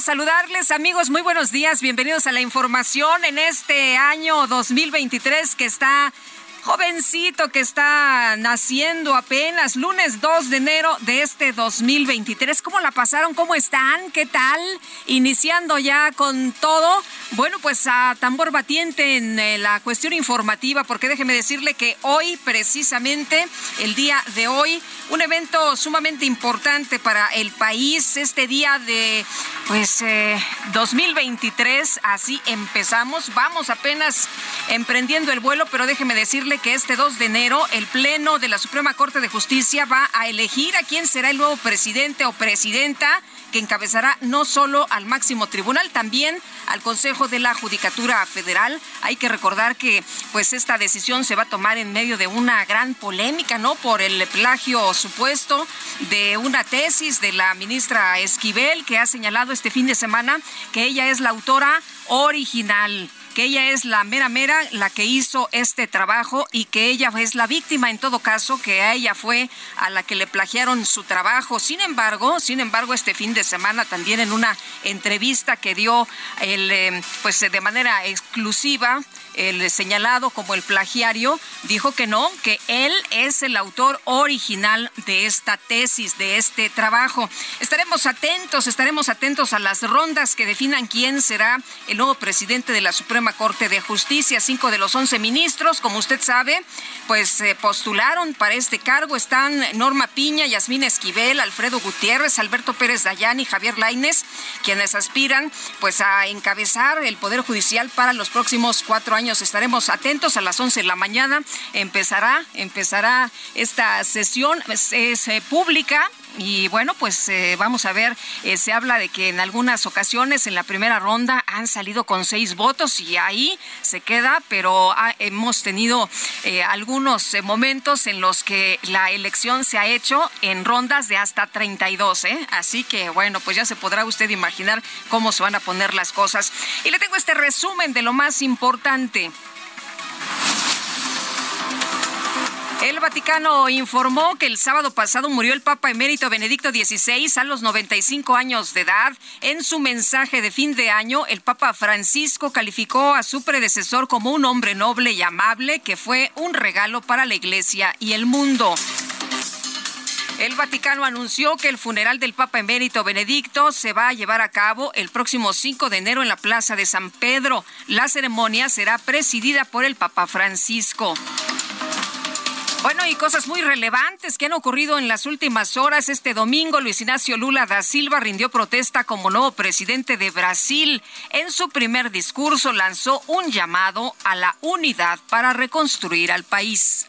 Saludarles, amigos. Muy buenos días. Bienvenidos a la información en este año 2023 que está jovencito que está naciendo apenas lunes 2 de enero de este 2023. ¿Cómo la pasaron? ¿Cómo están? ¿Qué tal? Iniciando ya con todo. Bueno, pues a tambor batiente en eh, la cuestión informativa, porque déjeme decirle que hoy, precisamente, el día de hoy, un evento sumamente importante para el país, este día de, pues, eh, 2023, así empezamos. Vamos apenas emprendiendo el vuelo, pero déjeme decirle que este 2 de enero el Pleno de la Suprema Corte de Justicia va a elegir a quién será el nuevo presidente o presidenta que encabezará no solo al máximo tribunal, también al Consejo de la Judicatura Federal. Hay que recordar que pues esta decisión se va a tomar en medio de una gran polémica, ¿no? Por el plagio supuesto de una tesis de la ministra Esquivel que ha señalado este fin de semana que ella es la autora original que ella es la mera mera la que hizo este trabajo y que ella es la víctima en todo caso, que a ella fue a la que le plagiaron su trabajo. Sin embargo, sin embargo, este fin de semana también en una entrevista que dio el, eh, pues de manera exclusiva el señalado como el plagiario, dijo que no, que él es el autor original de esta tesis, de este trabajo. Estaremos atentos, estaremos atentos a las rondas que definan quién será el nuevo presidente de la Suprema Corte de Justicia. Cinco de los once ministros, como usted sabe, pues se postularon para este cargo. Están Norma Piña, Yasmín Esquivel, Alfredo Gutiérrez, Alberto Pérez Dayán y Javier Laines, quienes aspiran pues a encabezar el Poder Judicial para los próximos cuatro años Estaremos atentos a las 11 de la mañana. Empezará, empezará esta sesión. Es, eh, pública. Y bueno, pues eh, vamos a ver, eh, se habla de que en algunas ocasiones en la primera ronda han salido con seis votos y ahí se queda, pero hemos tenido eh, algunos momentos en los que la elección se ha hecho en rondas de hasta 32, ¿eh? Así que bueno, pues ya se podrá usted imaginar cómo se van a poner las cosas. Y le tengo este resumen de lo más importante. El Vaticano informó que el sábado pasado murió el Papa emérito Benedicto XVI a los 95 años de edad. En su mensaje de fin de año, el Papa Francisco calificó a su predecesor como un hombre noble y amable que fue un regalo para la Iglesia y el mundo. El Vaticano anunció que el funeral del Papa emérito Benedicto se va a llevar a cabo el próximo 5 de enero en la Plaza de San Pedro. La ceremonia será presidida por el Papa Francisco. Bueno, y cosas muy relevantes que han ocurrido en las últimas horas. Este domingo, Luis Ignacio Lula da Silva rindió protesta como nuevo presidente de Brasil. En su primer discurso lanzó un llamado a la unidad para reconstruir al país.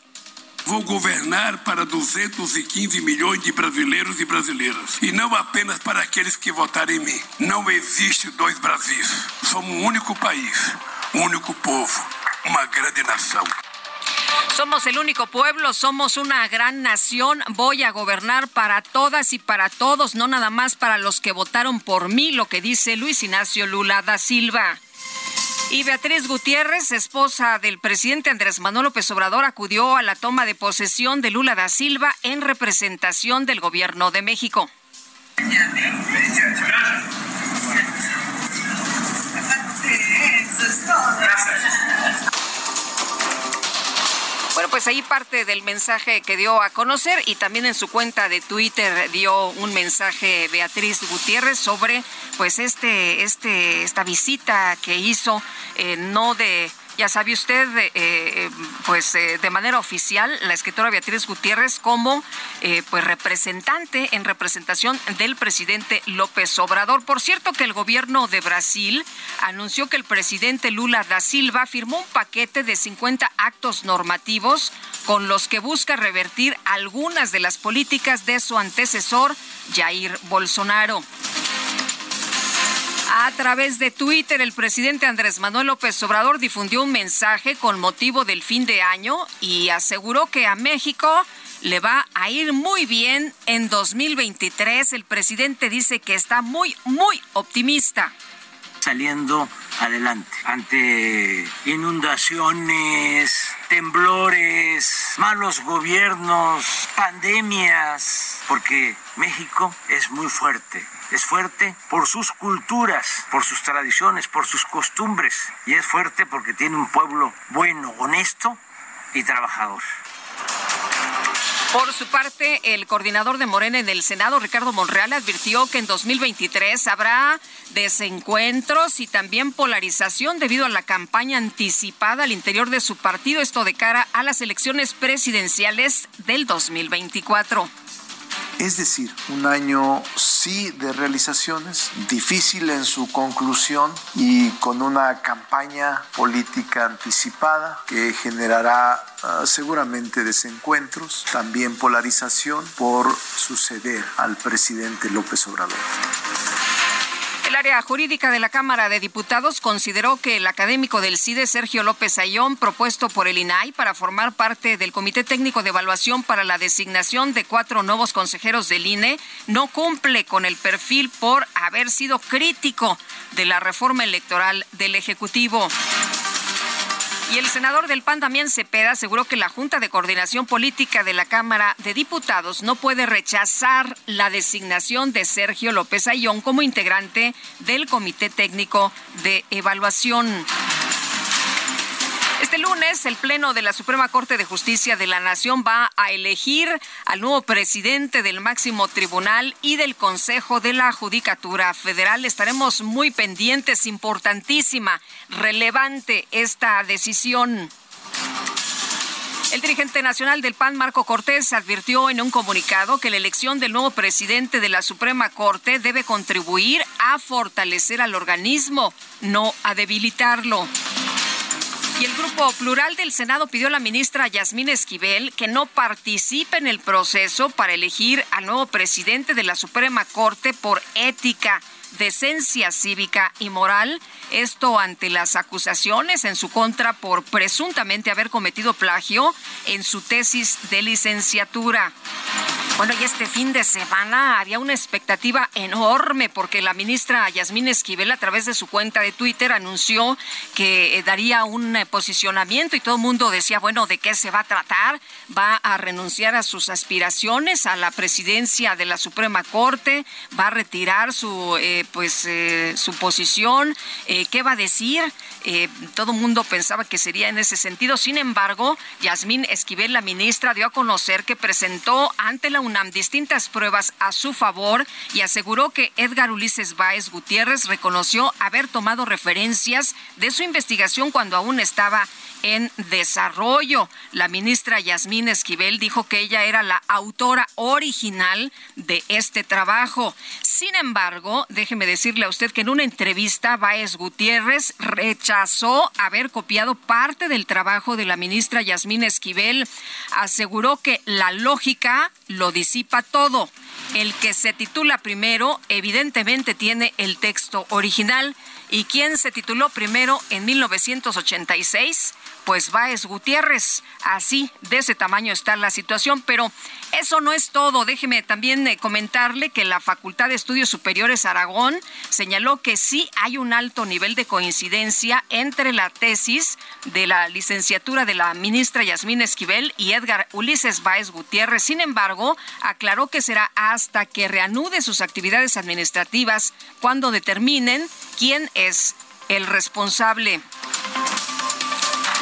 Vou governar para 215 milhões de brasileiros e brasileiras. E não apenas para aqueles que votaram em mim. Não existe dois Brasis. Somos um único país, um único povo, uma grande nação. Somos el único pueblo, somos una gran nación. Voy a gobernar para todas y para todos, no nada más para los que votaron por mí, lo que dice Luis Ignacio Lula da Silva. Y Beatriz Gutiérrez, esposa del presidente Andrés Manuel López Obrador, acudió a la toma de posesión de Lula da Silva en representación del gobierno de México. Bueno, pues ahí parte del mensaje que dio a conocer y también en su cuenta de Twitter dio un mensaje Beatriz Gutiérrez sobre pues este, este, esta visita que hizo, eh, no de ya sabe usted, eh, eh, pues eh, de manera oficial, la escritora Beatriz Gutiérrez como pues representante en representación del presidente López Obrador. Por cierto que el gobierno de Brasil anunció que el presidente Lula da Silva firmó un paquete de 50 actos normativos con los que busca revertir algunas de las políticas de su antecesor, Jair Bolsonaro. A través de Twitter, el presidente Andrés Manuel López Obrador difundió un mensaje con motivo del fin de año y aseguró que a México le va a ir muy bien en 2023. El presidente dice que está muy, muy optimista. Saliendo adelante ante inundaciones, temblores, malos gobiernos, pandemias, porque México es muy fuerte. Es fuerte por sus culturas, por sus tradiciones, por sus costumbres. Y es fuerte porque tiene un pueblo bueno, honesto y trabajador. Por su parte, el coordinador de Morena en el Senado, Ricardo Monreal, advirtió que en 2023 habrá desencuentros y también polarización debido a la campaña anticipada al interior de su partido, esto de cara a las elecciones presidenciales del 2024. Es decir, un año sí de realizaciones, difícil en su conclusión y con una campaña política anticipada que generará uh, seguramente desencuentros, también polarización por suceder al presidente López Obrador. El área jurídica de la Cámara de Diputados consideró que el académico del CIDE, Sergio López Ayón, propuesto por el INAI para formar parte del Comité Técnico de Evaluación para la designación de cuatro nuevos consejeros del INE, no cumple con el perfil por haber sido crítico de la reforma electoral del Ejecutivo. Y el senador del PAN también Cepeda aseguró que la Junta de Coordinación Política de la Cámara de Diputados no puede rechazar la designación de Sergio López Ayón como integrante del Comité Técnico de Evaluación. Este lunes, el Pleno de la Suprema Corte de Justicia de la Nación va a elegir al nuevo presidente del máximo tribunal y del Consejo de la Judicatura Federal. Estaremos muy pendientes, importantísima, relevante esta decisión. El dirigente nacional del PAN, Marco Cortés, advirtió en un comunicado que la elección del nuevo presidente de la Suprema Corte debe contribuir a fortalecer al organismo, no a debilitarlo. Y el Grupo Plural del Senado pidió a la ministra Yasmín Esquivel que no participe en el proceso para elegir al nuevo presidente de la Suprema Corte por ética decencia cívica y moral, esto ante las acusaciones en su contra por presuntamente haber cometido plagio en su tesis de licenciatura. Bueno, y este fin de semana había una expectativa enorme porque la ministra Yasmín Esquivel a través de su cuenta de Twitter anunció que eh, daría un eh, posicionamiento y todo el mundo decía, bueno, ¿de qué se va a tratar? Va a renunciar a sus aspiraciones a la presidencia de la Suprema Corte, va a retirar su eh, pues su posición, ¿qué va a decir? todo el mundo pensaba que sería en ese sentido. Sin embargo, Yasmín Esquivel, la ministra, dio a conocer que presentó ante la UNAM distintas pruebas a su favor y aseguró que Edgar Ulises Báez Gutiérrez reconoció haber tomado referencias de su investigación cuando aún estaba en desarrollo. La ministra Yasmín Esquivel dijo que ella era la autora original de este trabajo. Sin embargo, déjeme decirle a usted que en una entrevista, Báez Gutiérrez rechazó haber copiado parte del trabajo de la ministra Yasmín Esquivel. Aseguró que la lógica lo disipa todo. El que se titula primero, evidentemente tiene el texto original. ¿Y quién se tituló primero en 1986? Pues Báez Gutiérrez. Así, de ese tamaño está la situación, pero eso no es todo. Déjeme también eh, comentarle que la Facultad de Estudios Superiores Aragón señaló que sí hay un alto nivel de coincidencia entre la tesis de la licenciatura de la ministra Yasmín Esquivel y Edgar Ulises Báez Gutiérrez. Sin embargo, aclaró que será hasta que reanude sus actividades administrativas cuando determinen quién es el responsable.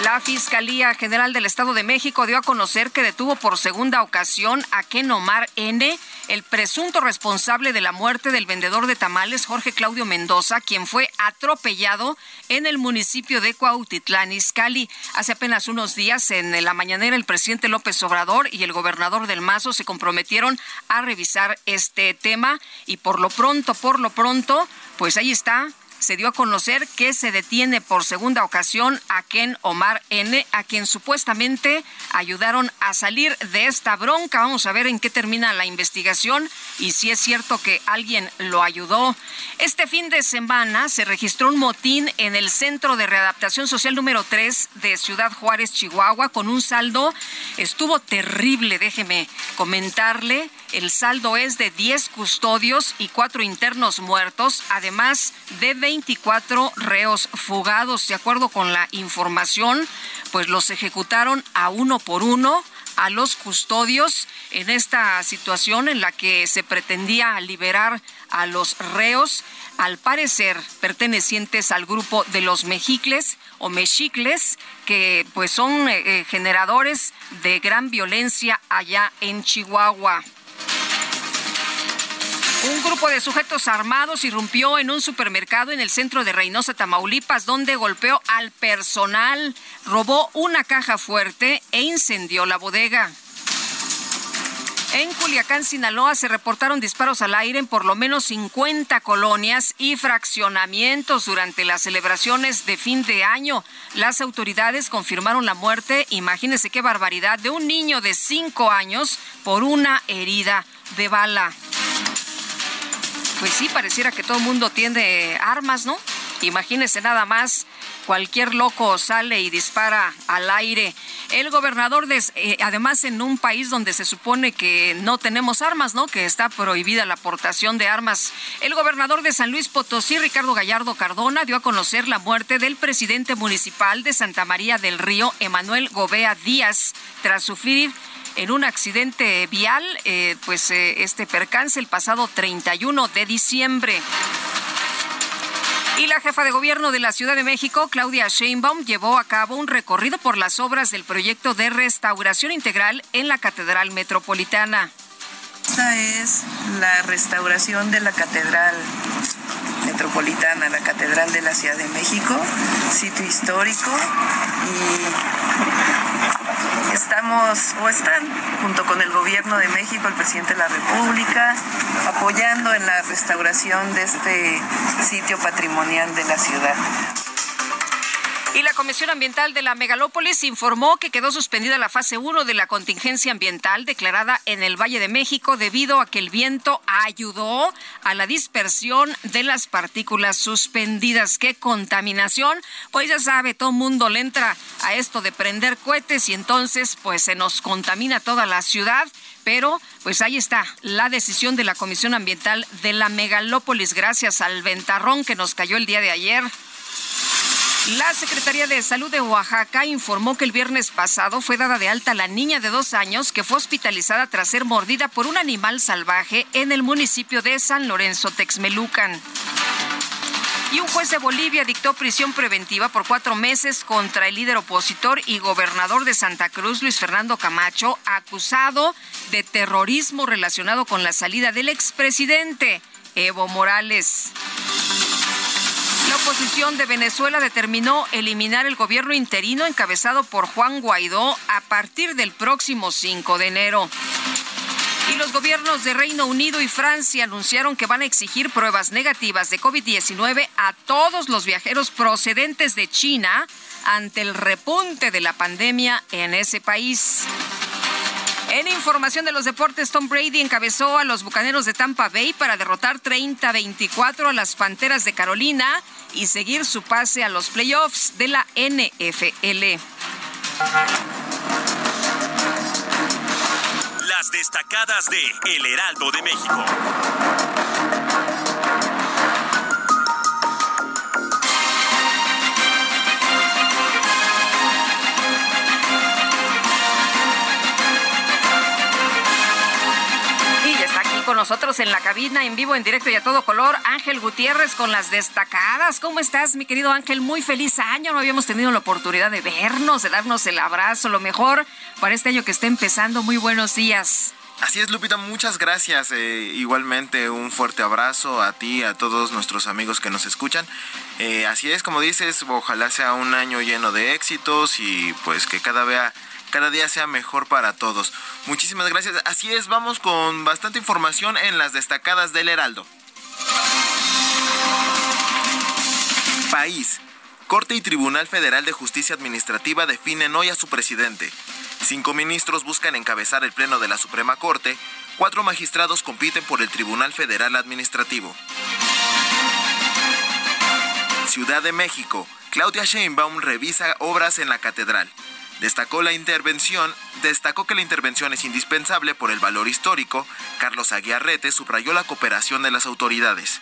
La Fiscalía General del Estado de México dio a conocer que detuvo por segunda ocasión a Ken Omar N., el presunto responsable de la muerte del vendedor de tamales Jorge Claudio Mendoza, quien fue atropellado en el municipio de Cuautitlán, Izcalli. Hace apenas unos días, en la mañanera, el presidente López Obrador y el gobernador del Mazo se comprometieron a revisar este tema y por lo pronto, por lo pronto, pues ahí está se dio a conocer que se detiene por segunda ocasión a Ken Omar N., a quien supuestamente ayudaron a salir de esta bronca. Vamos a ver en qué termina la investigación y si es cierto que alguien lo ayudó. Este fin de semana se registró un motín en el Centro de Readaptación Social número 3 de Ciudad Juárez, Chihuahua, con un saldo, estuvo terrible, déjeme comentarle. El saldo es de 10 custodios y 4 internos muertos, además de 24 reos fugados. De acuerdo con la información, pues los ejecutaron a uno por uno a los custodios en esta situación en la que se pretendía liberar a los reos, al parecer pertenecientes al grupo de los mexicles o mexicles, que pues son eh, eh, generadores de gran violencia allá en Chihuahua. Un grupo de sujetos armados irrumpió en un supermercado en el centro de Reynosa, Tamaulipas, donde golpeó al personal, robó una caja fuerte e incendió la bodega. En Culiacán, Sinaloa, se reportaron disparos al aire en por lo menos 50 colonias y fraccionamientos durante las celebraciones de fin de año. Las autoridades confirmaron la muerte, imagínense qué barbaridad, de un niño de 5 años por una herida de bala. Pues sí, pareciera que todo el mundo tiene armas, ¿no? Imagínese nada más, cualquier loco sale y dispara al aire. El gobernador, de, eh, además en un país donde se supone que no tenemos armas, ¿no? Que está prohibida la aportación de armas. El gobernador de San Luis Potosí, Ricardo Gallardo Cardona, dio a conocer la muerte del presidente municipal de Santa María del Río, Emanuel Gobea Díaz, tras sufrir en un accidente vial, eh, pues eh, este percance el pasado 31 de diciembre. Y la jefa de gobierno de la Ciudad de México, Claudia Sheinbaum, llevó a cabo un recorrido por las obras del proyecto de restauración integral en la Catedral Metropolitana. Esta es la restauración de la Catedral Metropolitana, la Catedral de la Ciudad de México, sitio histórico y estamos o están junto con el gobierno de México, el presidente de la República, apoyando en la restauración de este sitio patrimonial de la ciudad. Y la Comisión Ambiental de la Megalópolis informó que quedó suspendida la fase 1 de la contingencia ambiental declarada en el Valle de México debido a que el viento ayudó a la dispersión de las partículas suspendidas. ¡Qué contaminación! Pues ya sabe, todo mundo le entra a esto de prender cohetes y entonces pues se nos contamina toda la ciudad pero pues ahí está la decisión de la Comisión Ambiental de la Megalópolis gracias al ventarrón que nos cayó el día de ayer. La Secretaría de Salud de Oaxaca informó que el viernes pasado fue dada de alta la niña de dos años que fue hospitalizada tras ser mordida por un animal salvaje en el municipio de San Lorenzo, Texmelucan. Y un juez de Bolivia dictó prisión preventiva por cuatro meses contra el líder opositor y gobernador de Santa Cruz, Luis Fernando Camacho, acusado de terrorismo relacionado con la salida del expresidente Evo Morales. La oposición de Venezuela determinó eliminar el gobierno interino encabezado por Juan Guaidó a partir del próximo 5 de enero. Y los gobiernos de Reino Unido y Francia anunciaron que van a exigir pruebas negativas de COVID-19 a todos los viajeros procedentes de China ante el repunte de la pandemia en ese país. En información de los deportes, Tom Brady encabezó a los Bucaneros de Tampa Bay para derrotar 30-24 a las Panteras de Carolina y seguir su pase a los playoffs de la NFL. Las destacadas de El Heraldo de México. Nosotros en la cabina, en vivo, en directo y a todo color, Ángel Gutiérrez con las destacadas. ¿Cómo estás, mi querido Ángel? Muy feliz año. No habíamos tenido la oportunidad de vernos, de darnos el abrazo, lo mejor para este año que está empezando. Muy buenos días. Así es, Lupita, muchas gracias. Eh, igualmente un fuerte abrazo a ti, a todos nuestros amigos que nos escuchan. Eh, así es, como dices, ojalá sea un año lleno de éxitos y pues que cada, vea, cada día sea mejor para todos. Muchísimas gracias. Así es, vamos con bastante información en las destacadas del Heraldo. País. Corte y Tribunal Federal de Justicia Administrativa definen hoy a su presidente. Cinco ministros buscan encabezar el Pleno de la Suprema Corte. Cuatro magistrados compiten por el Tribunal Federal Administrativo. Ciudad de México. Claudia Sheinbaum revisa obras en la catedral. Destacó la intervención, destacó que la intervención es indispensable por el valor histórico. Carlos Aguiarrete subrayó la cooperación de las autoridades.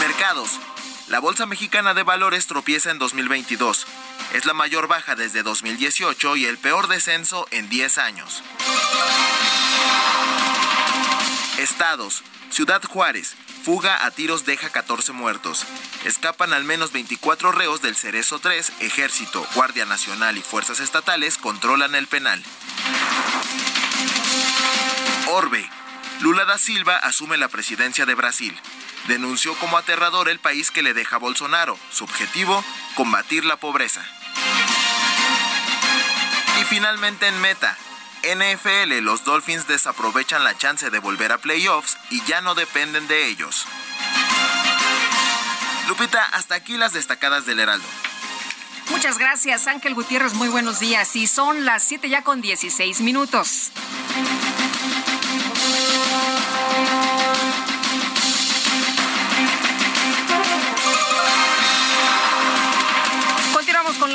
Mercados. La Bolsa Mexicana de Valores tropieza en 2022. Es la mayor baja desde 2018 y el peor descenso en 10 años. Estados. Ciudad Juárez. Fuga a tiros deja 14 muertos. Escapan al menos 24 reos del Cerezo 3. Ejército, Guardia Nacional y fuerzas estatales controlan el penal. Orbe. Lula da Silva asume la presidencia de Brasil denunció como aterrador el país que le deja Bolsonaro. Su objetivo, combatir la pobreza. Y finalmente en meta, NFL, los Dolphins desaprovechan la chance de volver a playoffs y ya no dependen de ellos. Lupita, hasta aquí las destacadas del Heraldo. Muchas gracias, Ángel Gutiérrez. Muy buenos días. Y son las 7 ya con 16 minutos.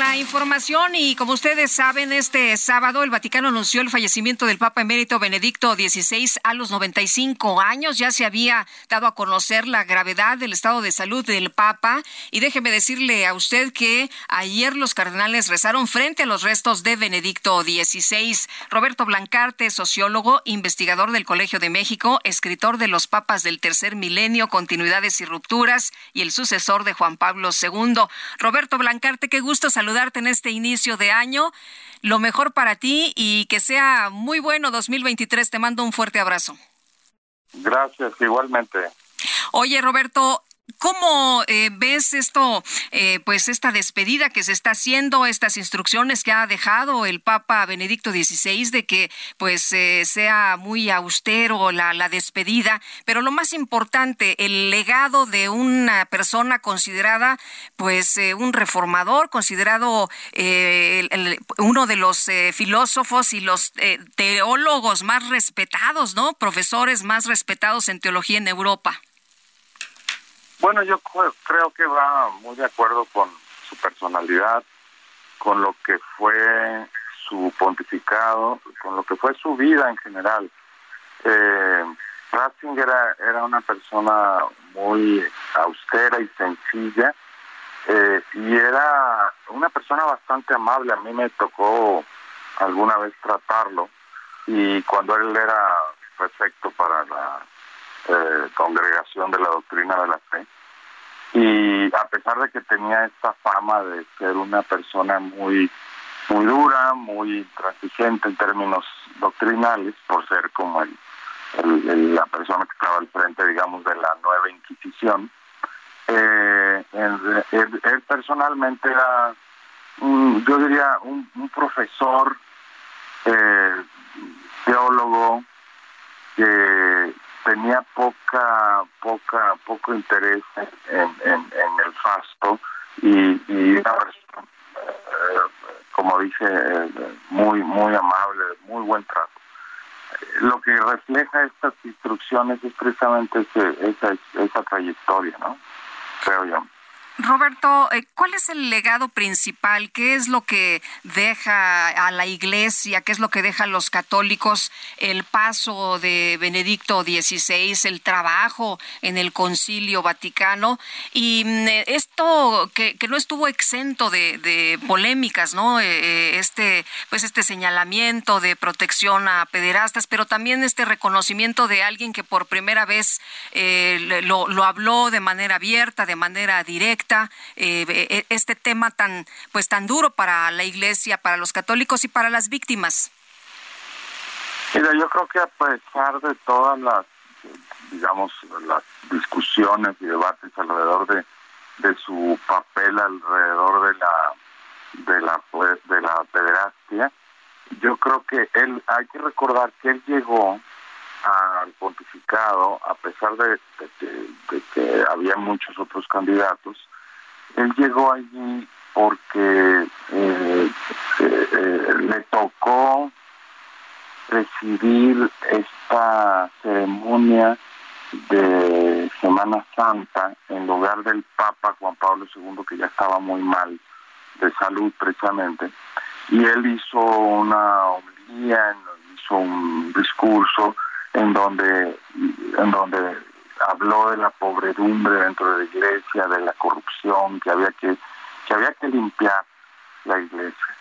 La información y como ustedes saben, este sábado el Vaticano anunció el fallecimiento del Papa emérito Benedicto XVI a los 95 años. Ya se había dado a conocer la gravedad del estado de salud del Papa y déjeme decirle a usted que ayer los cardenales rezaron frente a los restos de Benedicto XVI. Roberto Blancarte, sociólogo, investigador del Colegio de México, escritor de Los Papas del Tercer Milenio, Continuidades y Rupturas y el sucesor de Juan Pablo II. Roberto Blancarte, qué gusto saludarte en este inicio de año. Lo mejor para ti y que sea muy bueno 2023. Te mando un fuerte abrazo. Gracias, igualmente. Oye, Roberto, ¿Cómo eh, ves esto, eh, pues esta despedida que se está haciendo, estas instrucciones que ha dejado el Papa Benedicto XVI de que pues eh, sea muy austero la, despedida, pero lo más importante, el legado de una persona considerada pues un reformador, considerado uno de los filósofos y los teólogos más respetados, ¿no? Profesores más respetados en teología en Europa. Bueno, yo creo que va muy de acuerdo con su personalidad, con lo que fue su pontificado, con lo que fue su vida en general. Eh, Ratzinger era, una persona muy austera y sencilla eh, y era una persona bastante amable. A mí me tocó alguna vez tratarlo y cuando él era perfecto para la eh, congregación de la doctrina de la fe. Y a pesar de que tenía esta fama de ser una persona muy muy dura, muy intransigente en términos doctrinales, por ser como el, la persona que estaba al frente, digamos, de la nueva Inquisición, eh, él, personalmente era, yo diría, un, un profesor, eh, teólogo, que tenía poca, poca, poco interés en, el fasto y, y eh, como dice, muy, muy amable, muy buen trato. Lo que refleja estas instrucciones es precisamente esa, esa trayectoria, ¿no? Creo yo. Roberto, eh, ¿cuál es el legado principal? ¿Qué es lo que deja a la Iglesia? ¿Qué es lo que deja a los católicos el paso de Benedicto XVI, el trabajo en el Concilio Vaticano? Y mm, eh, esto que, no estuvo exento de, polémicas, ¿no? Eh, este, pues este señalamiento de protección a pederastas, pero también este reconocimiento de alguien que por primera vez lo, lo habló de manera abierta, de manera directa eh, e, este tema tan, pues, tan duro para la Iglesia, para los católicos y para las víctimas? Mira, yo creo que a pesar de todas las, digamos, las discusiones y debates alrededor de, de su papel alrededor de la de la pues, de la pederastia, yo creo que él hay que recordar que él llegó al pontificado a pesar de, que había muchos otros candidatos él llegó allí porque eh, eh, le tocó presidir esta ceremonia de Semana Santa en lugar del Papa Juan Pablo II, que ya estaba muy mal de salud precisamente, y él hizo una homilía, hizo un discurso en donde, en donde habló de la pobredumbre dentro de la iglesia, de la corrupción, que había que, que había que limpiar la iglesia.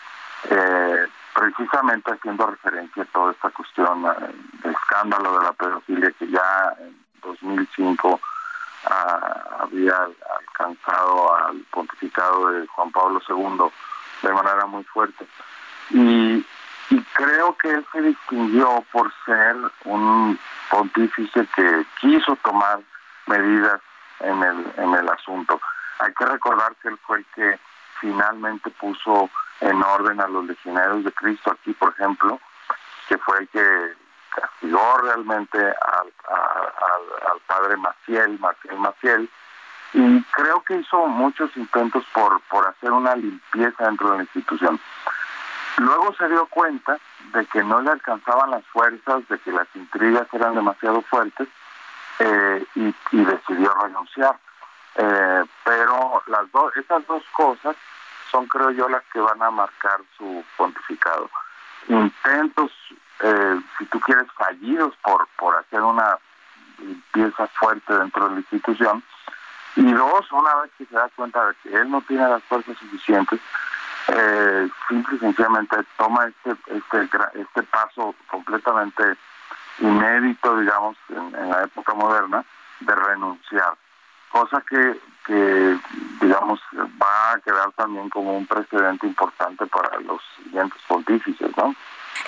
Eh, precisamente haciendo referencia a toda esta cuestión eh, del escándalo de la pedofilia que ya en 2005 ah, había alcanzado al pontificado de Juan Pablo II de manera muy fuerte. Y, y creo que él se distinguió por ser un pontífice que quiso tomar medidas en el, en el asunto. Hay que recordar que él fue el que finalmente puso en orden a los legionarios de Cristo aquí, por ejemplo, que fue el que castigó realmente al, al, padre Maciel, Maciel Maciel, y creo que hizo muchos intentos por, por hacer una limpieza dentro de la institución. Luego se dio cuenta de que no le alcanzaban las fuerzas, de que las intrigas eran demasiado fuertes eh, y, decidió renunciar. Eh, pero las dos, esas dos cosas son, creo yo, las que van a marcar su pontificado. Intentos, eh, si tú quieres, fallidos por, por hacer una limpieza fuerte dentro de la institución. Y dos, una vez que se da cuenta de que él no tiene las fuerzas suficientes, eh, simple y sencillamente toma este, este, este paso completamente inédito, digamos, en, la época moderna, de renunciar. Cosa que, que, digamos, va a quedar también como un precedente importante para los siguientes pontífices, ¿no?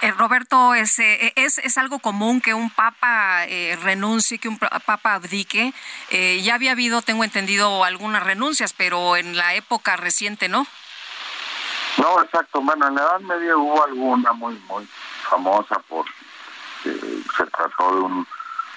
Eh, Roberto, ¿es, eh, es, ¿es, algo común que un papa eh, renuncie, que un papa abdique? Eh, ya había habido, tengo entendido, algunas renuncias, pero en la época reciente, ¿no? No, exacto. Bueno, en la Edad Media hubo alguna muy, muy famosa por se trató de un,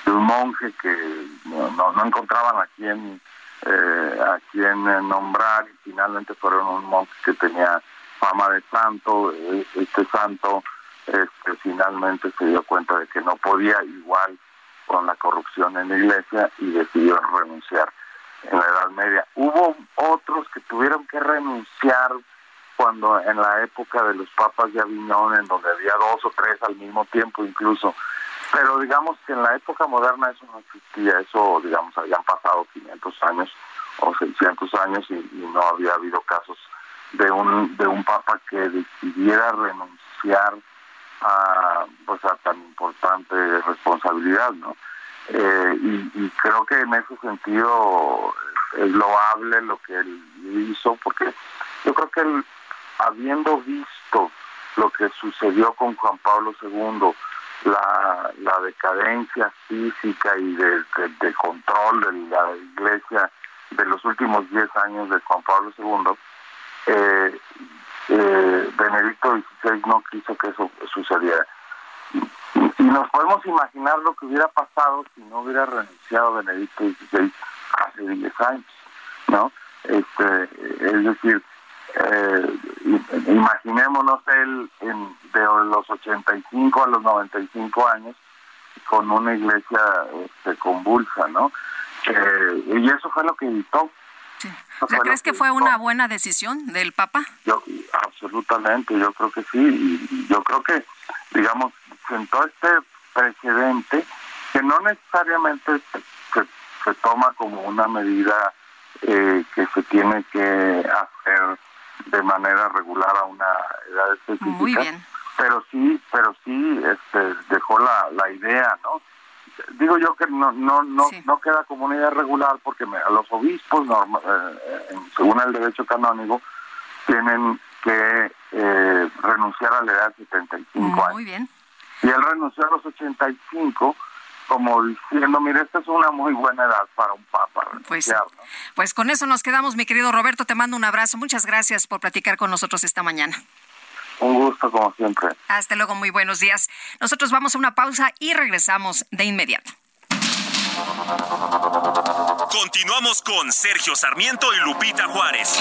de un monje que no, no, encontraban a quién eh, a quién nombrar y finalmente fueron un monje que tenía fama de santo. E, este santo este, finalmente se dio cuenta de que no podía igual con la corrupción en la iglesia y decidió renunciar en la Edad Media. Hubo otros que tuvieron que renunciar cuando en la época de los papas de Aviñón, en donde había dos o tres al mismo tiempo incluso, pero digamos que en la época moderna eso no existía, eso digamos habían pasado 500 años o 600 años y, no había habido casos de un de un papa que decidiera renunciar a pues a tan importante responsabilidad, ¿no? Eh, y, y creo que en ese sentido es loable lo que él hizo porque yo creo que él habiendo visto lo que sucedió con Juan Pablo II, la, la decadencia física y de, control de la iglesia de los últimos 10 años de Juan Pablo II, eh, eh, Benedicto XVI no quiso que eso sucediera. Y, nos podemos imaginar lo que hubiera pasado si no hubiera renunciado Benedicto XVI hace 10 años, ¿no? Este, es decir, eh, imaginémonos él en, de los 85 a los 95 años con una iglesia este, convulsa, ¿no? y eso fue lo que evitó. ¿Crees que fue una buena decisión del Papa? Yo, absolutamente, yo creo que sí. Y yo creo que, digamos, sentó este precedente que no necesariamente se, se, toma como una medida eh, que se tiene que hacer de manera regular a una edad específica. Muy bien. Pero sí, pero sí este, dejó la, la idea, ¿no? digo yo que no no no no queda como una idea regular porque a los obispos eh, según el derecho canónico tienen que eh, renunciar a la edad de 75 años. Muy bien. Y él renunció a los 85 como diciendo, mire, esta es una muy buena edad para un papa. Pues, pues con eso nos quedamos, mi querido Roberto, te mando un abrazo. Muchas gracias por platicar con nosotros esta mañana. Un gusto, como siempre. Hasta luego, muy buenos días. Nosotros vamos a una pausa y regresamos de inmediato. Continuamos con Sergio Sarmiento y Lupita Juárez.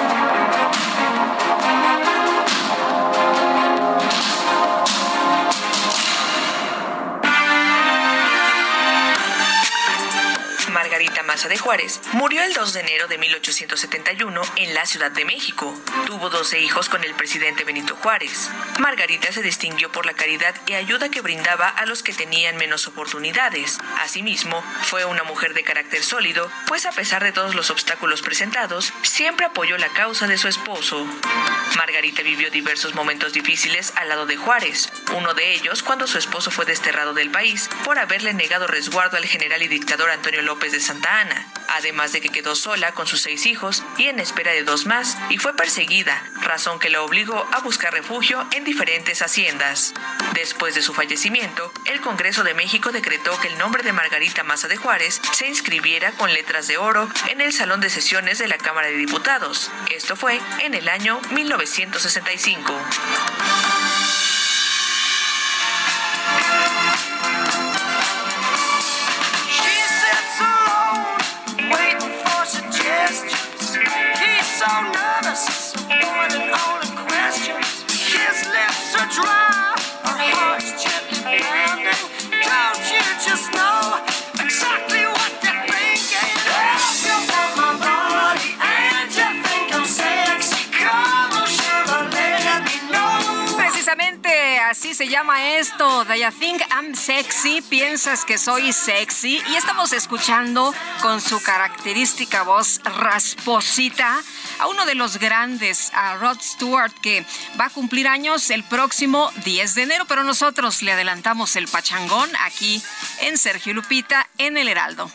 Margarita Maza de Juárez murió el 2 de enero de 1871 en la Ciudad de México. Tuvo 12 hijos con el presidente Benito Juárez. Margarita se distinguió por la caridad y ayuda que brindaba a los que tenían menos oportunidades. Asimismo, fue una mujer de carácter sólido, pues a pesar de todos los obstáculos presentados, siempre apoyó la causa de su esposo. Margarita vivió diversos momentos difíciles al lado de Juárez, uno de ellos cuando su esposo fue desterrado del país por haberle negado resguardo al general y dictador Antonio López de Santa Ana, además de que quedó sola con sus seis hijos y en espera de dos más y fue perseguida, razón que la obligó a buscar refugio en diferentes haciendas. Después de su fallecimiento, el Congreso de México decretó que el nombre de Margarita Maza de Juárez se inscribiera con letras de oro en el Salón de Sesiones de la Cámara de Diputados. Esto fue en el año 1965. Se llama esto, de I Think I'm Sexy, piensas que soy sexy. Y estamos escuchando con su característica voz rasposita a uno de los grandes, a Rod Stewart, que va a cumplir años el próximo 10 de enero, pero nosotros le adelantamos el pachangón aquí en Sergio Lupita, en el Heraldo.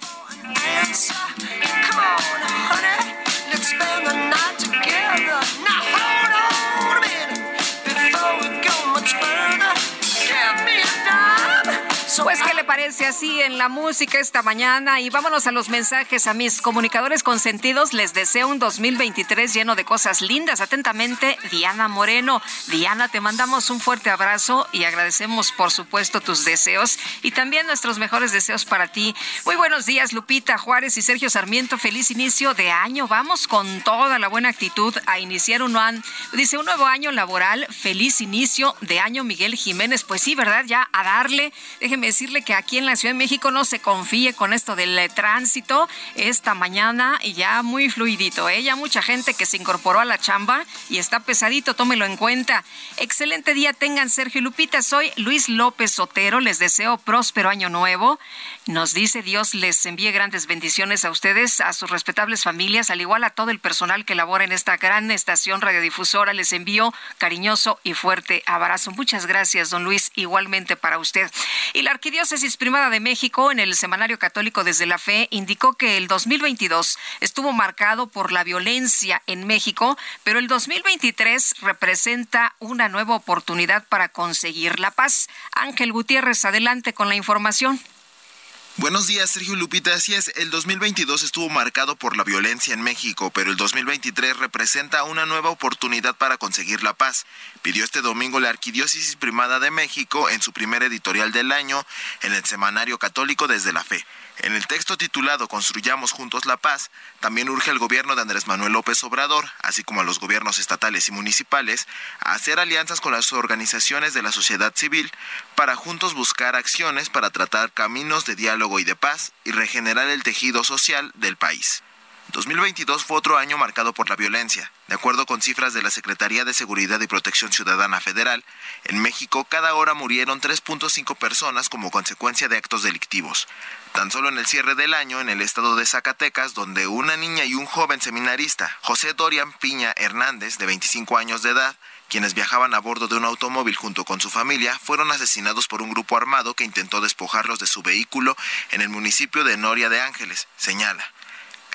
Pues, ¿qué le parece así en la música esta mañana? Y vámonos a los mensajes a mis comunicadores consentidos. Les deseo un 2023 lleno de cosas lindas. Atentamente, Diana Moreno. Diana, te mandamos un fuerte abrazo y agradecemos, por supuesto, tus deseos y también nuestros mejores deseos para ti. Muy buenos días, Lupita Juárez y Sergio Sarmiento. Feliz inicio de año. Vamos con toda la buena actitud a iniciar un, dice, un nuevo año laboral. Feliz inicio de año, Miguel Jiménez. Pues sí, ¿verdad? Ya a darle. Decirle que aquí en la Ciudad de México no se confíe con esto del eh, tránsito esta mañana y ya muy fluidito, ¿eh? Ya mucha gente que se incorporó a la chamba y está pesadito, tómelo en cuenta. Excelente día tengan Sergio y Lupita, soy Luis López Sotero, les deseo próspero año nuevo. Nos dice Dios les envíe grandes bendiciones a ustedes, a sus respetables familias, al igual a todo el personal que labora en esta gran estación radiodifusora. Les envío cariñoso y fuerte abrazo. Muchas gracias, don Luis, igualmente para usted. Y la Arquidiócesis Primada de México, en el Semanario Católico desde la Fe, indicó que el 2022 estuvo marcado por la violencia en México, pero el 2023 representa una nueva oportunidad para conseguir la paz. Ángel Gutiérrez, adelante con la información. Buenos días, Sergio Lupita. Así es, el 2022 estuvo marcado por la violencia en México, pero el 2023 representa una nueva oportunidad para conseguir la paz. Pidió este domingo la Arquidiócesis Primada de México en su primer editorial del año en el Semanario Católico desde la Fe. En el texto titulado Construyamos Juntos la Paz, también urge al gobierno de Andrés Manuel López Obrador, así como a los gobiernos estatales y municipales, a hacer alianzas con las organizaciones de la sociedad civil para juntos buscar acciones para tratar caminos de diálogo y de paz y regenerar el tejido social del país. 2022 fue otro año marcado por la violencia. De acuerdo con cifras de la Secretaría de Seguridad y Protección Ciudadana Federal, en México cada hora murieron 3.5 personas como consecuencia de actos delictivos. Tan solo en el cierre del año, en el estado de Zacatecas, donde una niña y un joven seminarista, José Dorian Piña Hernández, de 25 años de edad, quienes viajaban a bordo de un automóvil junto con su familia, fueron asesinados por un grupo armado que intentó despojarlos de su vehículo en el municipio de Noria de Ángeles, señala.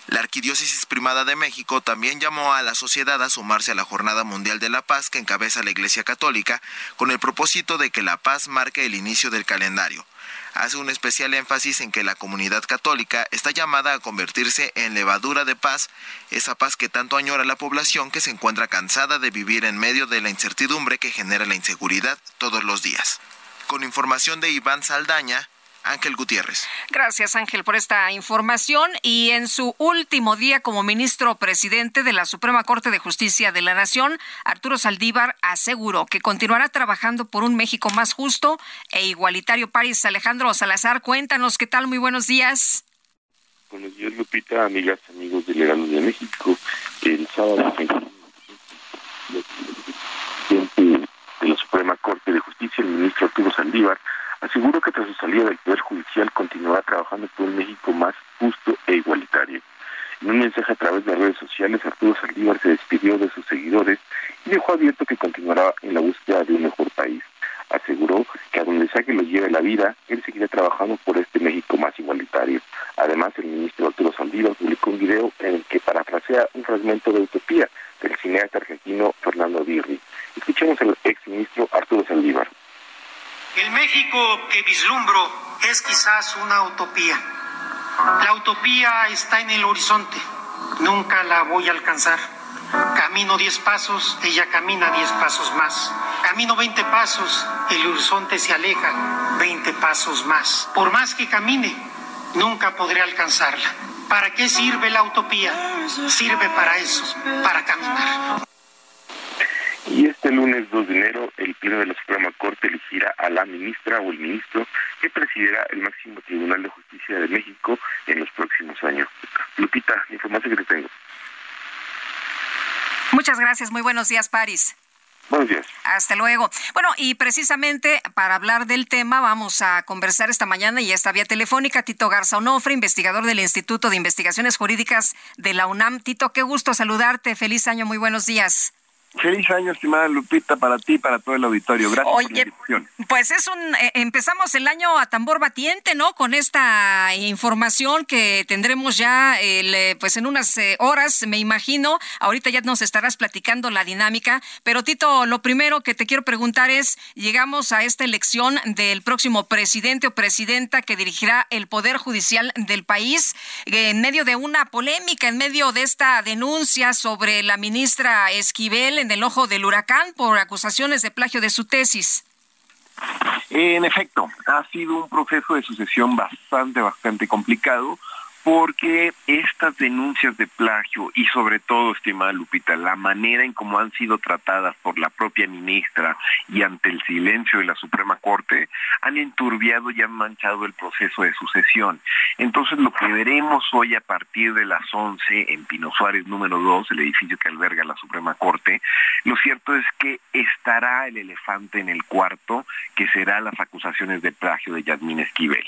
La Arquidiócesis Primada de México también llamó a la sociedad a sumarse a la Jornada Mundial de la Paz que encabeza la Iglesia Católica con el propósito de que la paz marque el inicio del calendario. Hace un especial énfasis en que la comunidad católica está llamada a convertirse en levadura de paz, esa paz que tanto añora la población que se encuentra cansada de vivir en medio de la incertidumbre que genera la inseguridad todos los días. Con información de Iván Saldaña, Ángel Gutiérrez. Gracias, Ángel, por esta información. Y en su último día como ministro presidente de la Suprema Corte de Justicia de la Nación, Arturo Saldívar aseguró que continuará trabajando por un México más justo e igualitario. París, Alejandro Salazar, cuéntanos qué tal. Muy buenos días. Buenos días, Lupita, amigas, amigos delegados de México. El sábado de la Suprema Corte de Justicia, el ministro Arturo Saldívar Aseguro que tras su salida del Poder Judicial continuará trabajando por un México más justo e igualitario. En un mensaje a través de redes sociales, Arturo Saldívar se despidió de sus seguidores y dejó abierto que continuará en la búsqueda de un mejor país. Aseguró que a donde sea que lo lleve la vida, él seguirá trabajando por este México más igualitario. Además, el ministro Arturo Saldívar publicó un video en el que parafrasea un fragmento de Utopía del cineasta argentino Fernando Birri. Escuchemos al exministro Arturo Saldívar. El México que vislumbro es quizás una utopía. La utopía está en el horizonte, nunca la voy a alcanzar. Camino diez pasos, ella camina diez pasos más. Camino veinte pasos, el horizonte se aleja veinte pasos más. Por más que camine, nunca podré alcanzarla. ¿Para qué sirve la utopía? Sirve para eso, para caminar. Y este lunes 2 de enero, el Pleno de la Suprema Corte elegirá a la ministra o el ministro que presidirá el máximo Tribunal de Justicia de México en los próximos años. Lupita, información que te tengo. Muchas gracias. Muy buenos días, París. Buenos días. Hasta luego. Bueno, y precisamente para hablar del tema vamos a conversar esta mañana y esta vía telefónica Tito Garza Onofre, investigador del Instituto de Investigaciones Jurídicas de la UNAM. Tito, qué gusto saludarte. Feliz año, muy buenos días. Feliz año, estimada Lupita, para ti y para todo el auditorio. Gracias por la invitación. Pues es un, eh, empezamos el año a tambor batiente, ¿no? Con esta información que tendremos ya, el, eh, pues en unas eh, horas, me imagino. Ahorita ya nos estarás platicando la dinámica. Pero Tito, lo primero que te quiero preguntar es, llegamos a esta elección del próximo presidente o presidenta que dirigirá el Poder Judicial del país, en medio de una polémica, en medio de esta denuncia sobre la ministra Esquivel en el ojo del huracán por acusaciones de plagio de su tesis. En efecto, ha sido un proceso de sucesión bastante, bastante complicado porque estas denuncias de plagio y sobre todo, estimada Lupita, la manera en cómo han sido tratadas por la propia ministra y ante el silencio de la Suprema Corte han enturbiado y han manchado el proceso de sucesión. Entonces, lo que veremos hoy a partir de las 11 en Pino Suárez número 2, el edificio que alberga la Suprema Corte, lo cierto es que estará el elefante en el cuarto, que será las acusaciones de plagio de Yasmín Esquivel.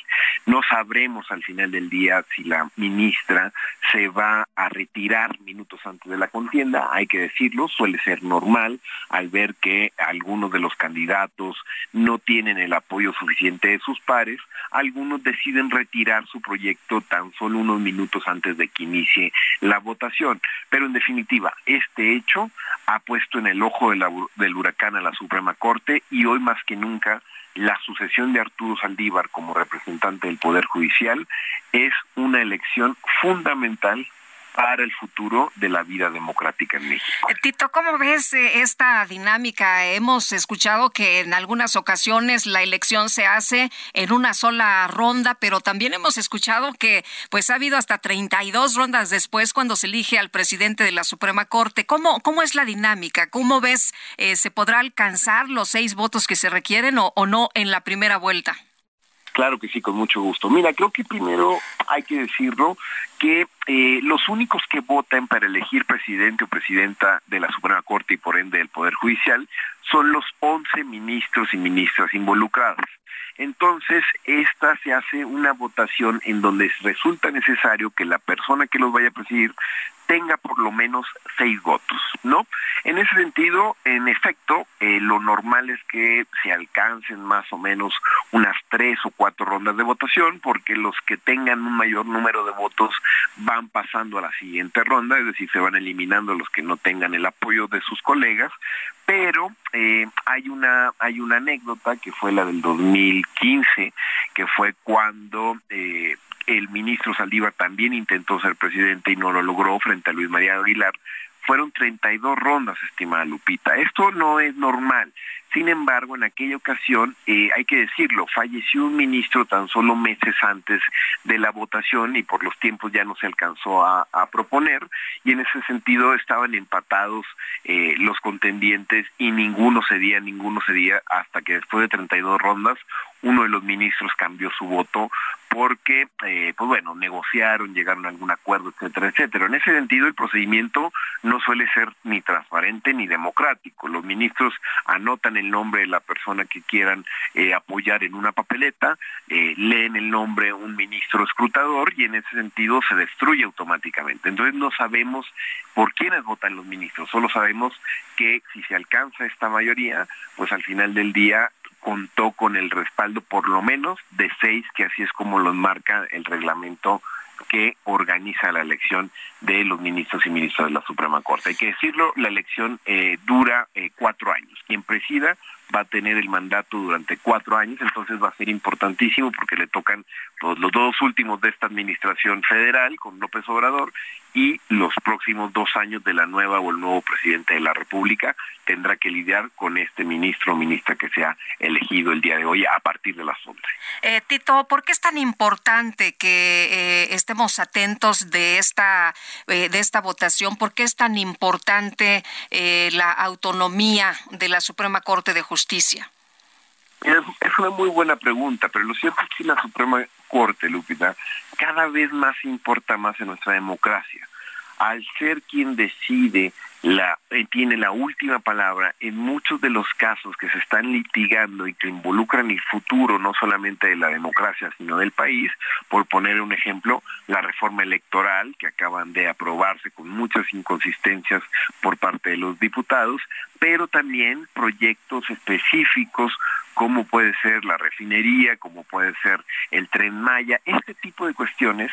No sabremos al final del día si la ministra se va a retirar minutos antes de la contienda, hay que decirlo, suele ser normal al ver que algunos de los candidatos no tienen el apoyo suficiente de sus pares, algunos deciden retirar su proyecto tan solo unos minutos antes de que inicie la votación. Pero en definitiva, este hecho ha puesto en el ojo del huracán a la Suprema Corte y hoy más que nunca la sucesión de Arturo Saldívar como representante del Poder Judicial es una elección fundamental para el futuro de la vida democrática en México. Eh, Tito, ¿cómo ves eh, esta dinámica? Hemos escuchado que en algunas ocasiones la elección se hace en una sola ronda, pero también hemos escuchado que pues ha habido hasta 32 rondas después cuando se elige al presidente de la Suprema Corte. ¿Cómo, cómo es la dinámica? ¿Cómo ves eh, se podrá alcanzar los seis votos que se requieren o, o no en la primera vuelta? Claro que sí, con mucho gusto. Mira, creo que primero hay que decirlo que eh, los únicos que votan para elegir presidente o presidenta de la Suprema Corte y por ende del Poder Judicial son los 11 ministros y ministras involucrados. Entonces, esta se hace una votación en donde resulta necesario que la persona que los vaya a presidir tenga por lo menos seis votos, ¿no? En ese sentido, en efecto, eh, lo normal es que se alcancen más o menos unas tres o cuatro rondas de votación, porque los que tengan un mayor número de votos van pasando a la siguiente ronda, es decir, se van eliminando los que no tengan el apoyo de sus colegas, pero eh, hay una hay una anécdota que fue la del 2015 que fue cuando eh, el ministro Saldívar también intentó ser presidente y no lo logró frente a Luis María Aguilar. Fueron 32 rondas, estimada Lupita. Esto no es normal. Sin embargo, en aquella ocasión, eh, hay que decirlo, falleció un ministro tan solo meses antes de la votación y por los tiempos ya no se alcanzó a, proponer y en ese sentido estaban empatados eh, los contendientes y ninguno cedía, ninguno cedía hasta que después de 32 rondas uno de los ministros cambió su voto porque, eh, pues bueno, negociaron, llegaron a algún acuerdo, etcétera, etcétera. En ese sentido, el procedimiento no suele ser ni transparente ni democrático. Los ministros anotan el nombre de la persona que quieran eh, apoyar en una papeleta, eh, leen el nombre un ministro escrutador y en ese sentido se destruye automáticamente. Entonces no sabemos por quiénes votan los ministros, solo sabemos que si se alcanza esta mayoría, pues al final del día contó con el respaldo por lo menos de seis, que así es como los marca el reglamento que organiza la elección de los ministros y ministras de la Suprema Corte. Hay que decirlo, la elección eh, dura eh, cuatro años. Quien presida va a tener el mandato durante cuatro años, entonces va a ser importantísimo porque le tocan los, los dos últimos de esta administración federal con López Obrador y los próximos dos años de la nueva o el nuevo presidente de la República tendrá que lidiar con este ministro o ministra que sea elegido el día de hoy a partir de las 11. Eh, Tito, ¿por qué es tan importante que eh, estemos atentos de esta, eh, de esta votación? ¿Por qué es tan importante la autonomía de la Suprema Corte de Justicia? Es una muy buena pregunta, pero lo cierto es que la Suprema Corte, Lupita, cada vez más importa más en nuestra democracia. Al ser quien decide la, eh, tiene la última palabra en muchos de los casos que se están litigando y que involucran el futuro no solamente de la democracia, sino del país. Por poner un ejemplo, la reforma electoral que acaban de aprobarse con muchas inconsistencias por parte de los diputados, pero también proyectos específicos como puede ser la refinería, como puede ser el tren Maya. Este tipo de cuestiones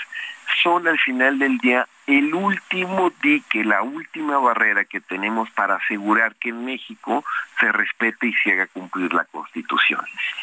son al final del día el último dique, la última barrera que tenemos para asegurar que en México se respete y se haga cumplir la Constitución.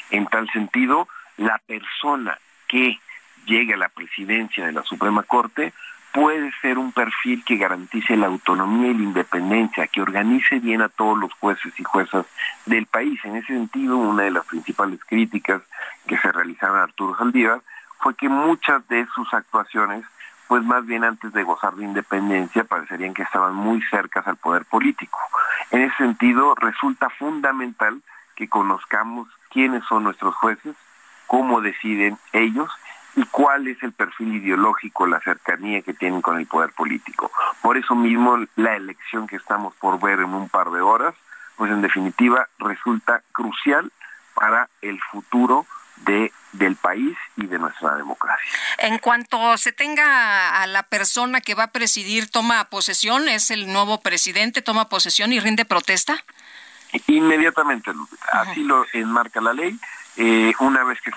En tal sentido, la persona que llegue a la presidencia de la Suprema Corte puede ser un perfil que garantice la autonomía y la independencia, que organice bien a todos los jueces y juezas del país. En ese sentido, una de las principales críticas que se realizaron a Arturo Saldívar fue que muchas de sus actuaciones pues más bien antes de gozar de independencia parecerían que estaban muy cercas al poder político. En ese sentido, resulta fundamental que conozcamos quiénes son nuestros jueces, cómo deciden ellos y cuál es el perfil ideológico, la cercanía que tienen con el poder político. Por eso mismo, la elección que estamos por ver en un par de horas, pues en definitiva resulta crucial para el futuro de del país y de nuestra democracia. En cuanto se tenga a la persona que va a presidir, toma posesión, es el nuevo presidente, toma posesión y rinde protesta. Inmediatamente, Así lo enmarca la ley. Eh, una vez que,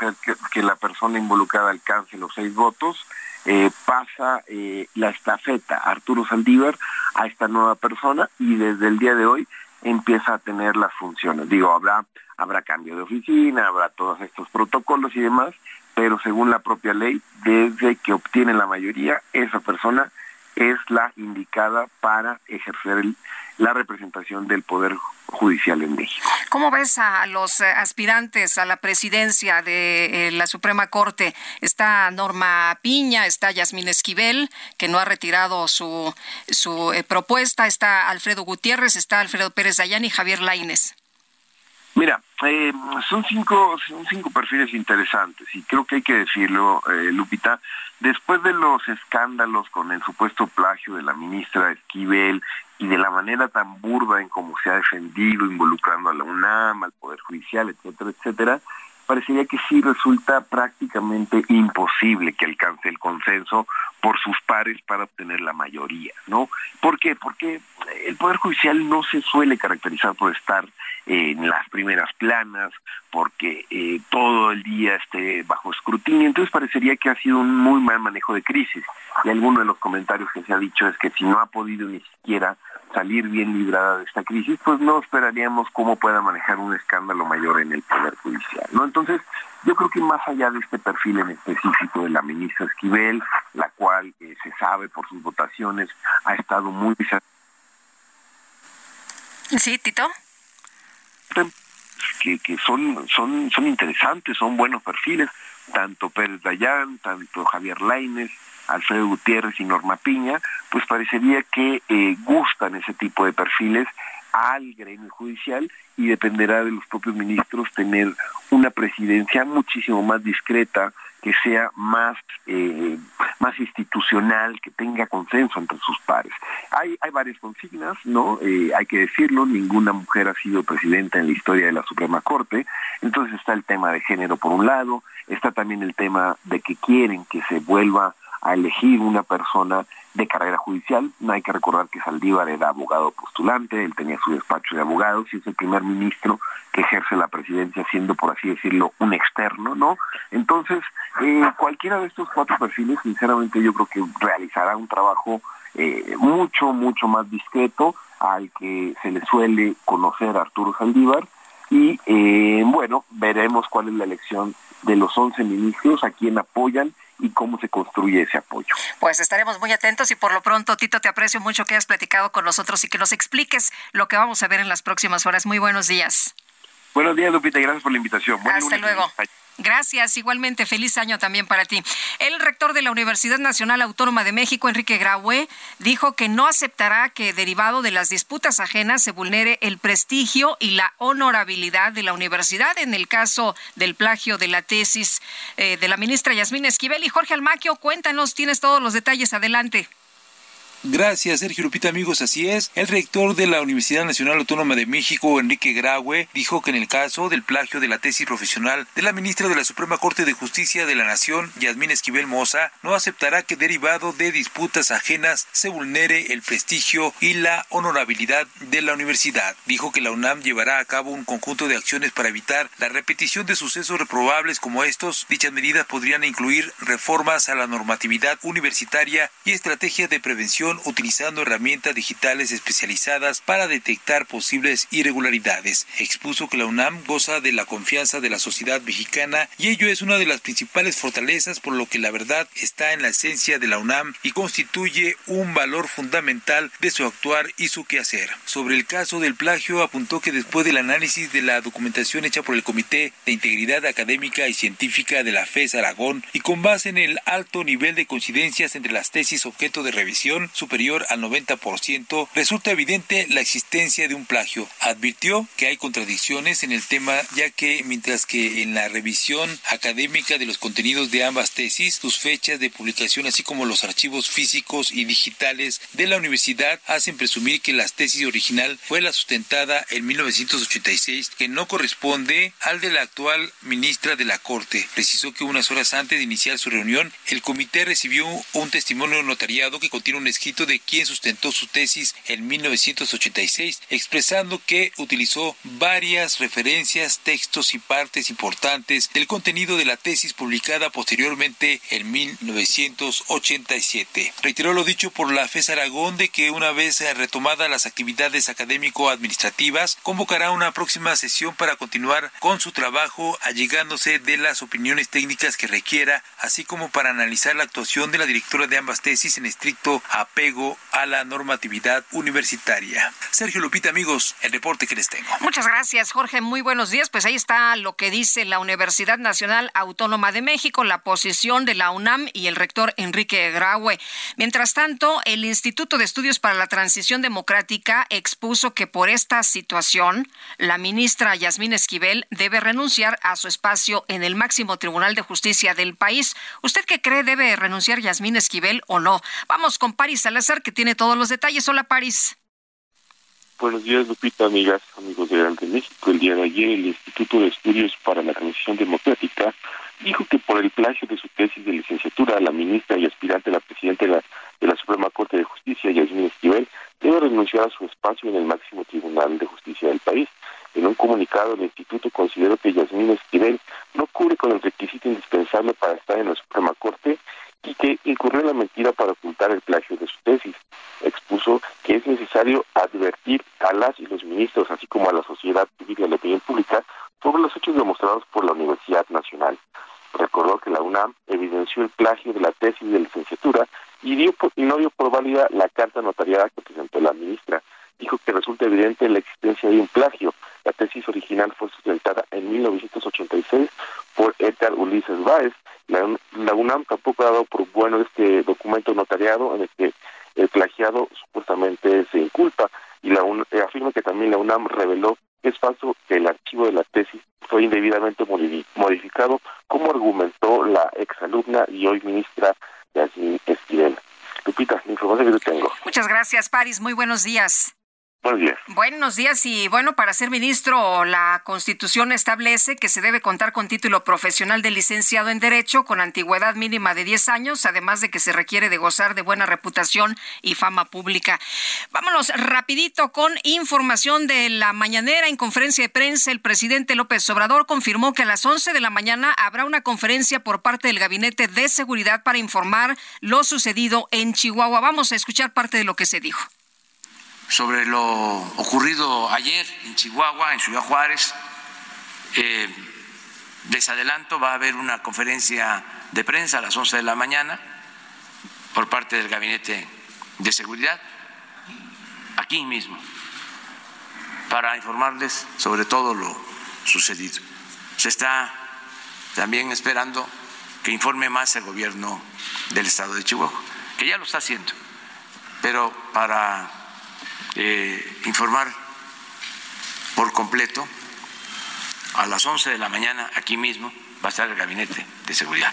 que, la persona involucrada alcance los seis votos, eh, pasa eh, la estafeta Arturo Saldívar a esta nueva persona y desde el día de hoy empieza a tener las funciones. Digo, habrá habrá cambio de oficina, habrá todos estos protocolos y demás, pero según la propia ley, desde que obtiene la mayoría, esa persona es la indicada para ejercer la representación del Poder Judicial en México. ¿Cómo ves a los eh, aspirantes a la presidencia de eh, la Suprema Corte? Está Norma Piña, está Yasmín Esquivel, que no ha retirado su, su eh, propuesta, está Alfredo Gutiérrez, está Alfredo Pérez Dayán y Javier Laines. Mira, eh, son cinco son cinco perfiles interesantes y creo que hay que decirlo, eh, Lupita. Después de los escándalos con el supuesto plagio de la ministra Esquivel y de la manera tan burda en cómo se ha defendido, involucrando a la UNAM, al Poder Judicial, etcétera, etcétera, parecería que sí resulta prácticamente imposible que alcance el consenso por sus pares para obtener la mayoría, ¿no? ¿Por qué? Porque el Poder Judicial no se suele caracterizar por estar en las primeras planas, porque eh, todo el día esté bajo escrutinio. Entonces parecería que ha sido un muy mal manejo de crisis. Y alguno de los comentarios que se ha dicho es que si no ha podido ni siquiera salir bien librada de esta crisis, pues no esperaríamos cómo pueda manejar un escándalo mayor en el Poder Judicial. ¿no? Entonces, yo creo que más allá de este perfil en específico de la ministra Esquivel, la cual eh, se sabe por sus votaciones ha estado muy... Sí, Tito que, que son, son, son interesantes, son buenos perfiles, tanto Pérez Dayán, tanto Javier Laines, Alfredo Gutiérrez y Norma Piña, pues parecería que eh, gustan ese tipo de perfiles al gremio judicial y dependerá de los propios ministros tener una presidencia muchísimo más discreta, que sea más, eh, más institucional, que tenga consenso entre sus pares. Hay, hay varias consignas, ¿no? Eh, hay que decirlo, ninguna mujer ha sido presidenta en la historia de la Suprema Corte, entonces está el tema de género por un lado, está también el tema de que quieren que se vuelva a elegir una persona de carrera judicial. No hay que recordar que Saldívar era abogado postulante, él tenía su despacho de abogados y es el primer ministro que ejerce la presidencia siendo, por así decirlo, un externo, ¿no? Entonces, eh, cualquiera de estos cuatro perfiles, sinceramente, yo creo que realizará un trabajo eh, mucho, mucho más discreto al que se le suele conocer a Arturo Saldívar. Y eh, bueno, veremos cuál es la elección de los 11 ministros, a quien apoyan y cómo se construye ese apoyo. Pues estaremos muy atentos y por lo pronto, Tito, te aprecio mucho que hayas platicado con nosotros y que nos expliques lo que vamos a ver en las próximas horas. Muy buenos días. Buenos días, Lupita, y gracias por la invitación. Hasta luego. Gracias, igualmente feliz año también para ti. El rector de la Universidad Nacional Autónoma de México, Enrique Graue, dijo que no aceptará que derivado de las disputas ajenas se vulnere el prestigio y la honorabilidad de la universidad en el caso del plagio de la tesis eh, de la ministra Yasmín Esquivel. Y Jorge Almaquio, cuéntanos, tienes todos los detalles, adelante. Gracias, Sergio Lupita, amigos. Así es. El rector de la Universidad Nacional Autónoma de México, Enrique Graue, dijo que en el caso del plagio de la tesis profesional de la ministra de la Suprema Corte de Justicia de la Nación, Yasmín Esquivel Moza, no aceptará que derivado de disputas ajenas se vulnere el prestigio y la honorabilidad de la universidad. Dijo que la UNAM llevará a cabo un conjunto de acciones para evitar la repetición de sucesos reprobables como estos. Dichas medidas podrían incluir reformas a la normatividad universitaria y estrategias de prevención utilizando herramientas digitales especializadas para detectar posibles irregularidades. Expuso que la UNAM goza de la confianza de la sociedad mexicana y ello es una de las principales fortalezas por lo que la verdad está en la esencia de la UNAM y constituye un valor fundamental de su actuar y su quehacer. Sobre el caso del plagio apuntó que después del análisis de la documentación hecha por el Comité de Integridad Académica y Científica de la FES Aragón y con base en el alto nivel de coincidencias entre las tesis objeto de revisión, superior al 90%, resulta evidente la existencia de un plagio. Advirtió que hay contradicciones en el tema ya que mientras que en la revisión académica de los contenidos de ambas tesis, sus fechas de publicación así como los archivos físicos y digitales de la universidad hacen presumir que la tesis original fue la sustentada en 1986 que no corresponde al de la actual ministra de la Corte. Precisó que unas horas antes de iniciar su reunión, el comité recibió un testimonio notariado que contiene un escrito de quien sustentó su tesis en 1986, expresando que utilizó varias referencias, textos y partes importantes del contenido de la tesis publicada posteriormente en 1987. Reiteró lo dicho por la FES Aragón de que una vez retomadas las actividades académico-administrativas, convocará una próxima sesión para continuar con su trabajo, allegándose de las opiniones técnicas que requiera, así como para analizar la actuación de la directora de ambas tesis en estricto apego a la normatividad universitaria. Sergio Lupita, amigos, el reporte que les tengo. Muchas gracias, Jorge. Muy buenos días. Pues ahí está lo que dice la Universidad Nacional Autónoma de México, la posición de la UNAM y el rector Enrique Graue. Mientras tanto, el Instituto de Estudios para la Transición Democrática expuso que por esta situación, la ministra Yasmín Esquivel debe renunciar a su espacio en el máximo Tribunal de Justicia del país. ¿Usted qué cree debe renunciar Yasmín Esquivel o no? Vamos con Paris Salazar, que tiene todos los detalles. Hola, Paris. Buenos días, Lupita, amigas, amigos de Grande México. El día de ayer, el Instituto de Estudios para la Transición Democrática dijo que por el plagio de su tesis de licenciatura, la ministra y aspirante a la presidenta de la, de la Suprema Corte de Justicia, Yasmín Esquivel, debe renunciar a su espacio en el máximo tribunal de justicia del país. En un comunicado, el instituto consideró que Yasmín Esquivel no cubre con el requisito indispensable para estar en la Suprema Corte y que incurrió en la mentira para ocultar el plagio de su tesis. Expuso que es necesario advertir a las y los ministros, así como a la sociedad civil y a la opinión pública, sobre los hechos demostrados por la Universidad Nacional. Recordó que la UNAM evidenció el plagio de la tesis de licenciatura y, dio y no dio por válida la carta notariada que presentó la ministra. Dijo que resulta evidente la existencia de un plagio. La tesis original fue sustentada en 1986 por Edgar Ulises Báez. La, la UNAM tampoco ha dado por bueno este documento notariado en el que el plagiado supuestamente se inculpa y la eh, afirma que también la UNAM reveló que es falso que el archivo de la tesis fue indebidamente modificado, como argumentó la exalumna y hoy ministra Yasmin Esquivel. Lupita, información que tengo. Muchas gracias, Paris. Muy buenos días. Buenos días. Buenos días y bueno, para ser ministro, la Constitución establece que se debe contar con título profesional de licenciado en Derecho con antigüedad mínima de 10 años, además de que se requiere de gozar de buena reputación y fama pública. Vámonos rapidito con información de la mañanera. En conferencia de prensa, el presidente López Obrador confirmó que a las 11 de la mañana habrá una conferencia por parte del Gabinete de Seguridad para informar lo sucedido en Chihuahua. Vamos a escuchar parte de lo que se dijo sobre lo ocurrido ayer en Chihuahua, en Ciudad Juárez. Eh, les adelanto, va a haber una conferencia de prensa a las 11 de la mañana por parte del Gabinete de Seguridad, aquí mismo, para informarles sobre todo lo sucedido. Se está también esperando que informe más el gobierno del estado de Chihuahua, que ya lo está haciendo, pero para eh, informar por completo a las 11 de la mañana aquí mismo va a estar el gabinete de seguridad.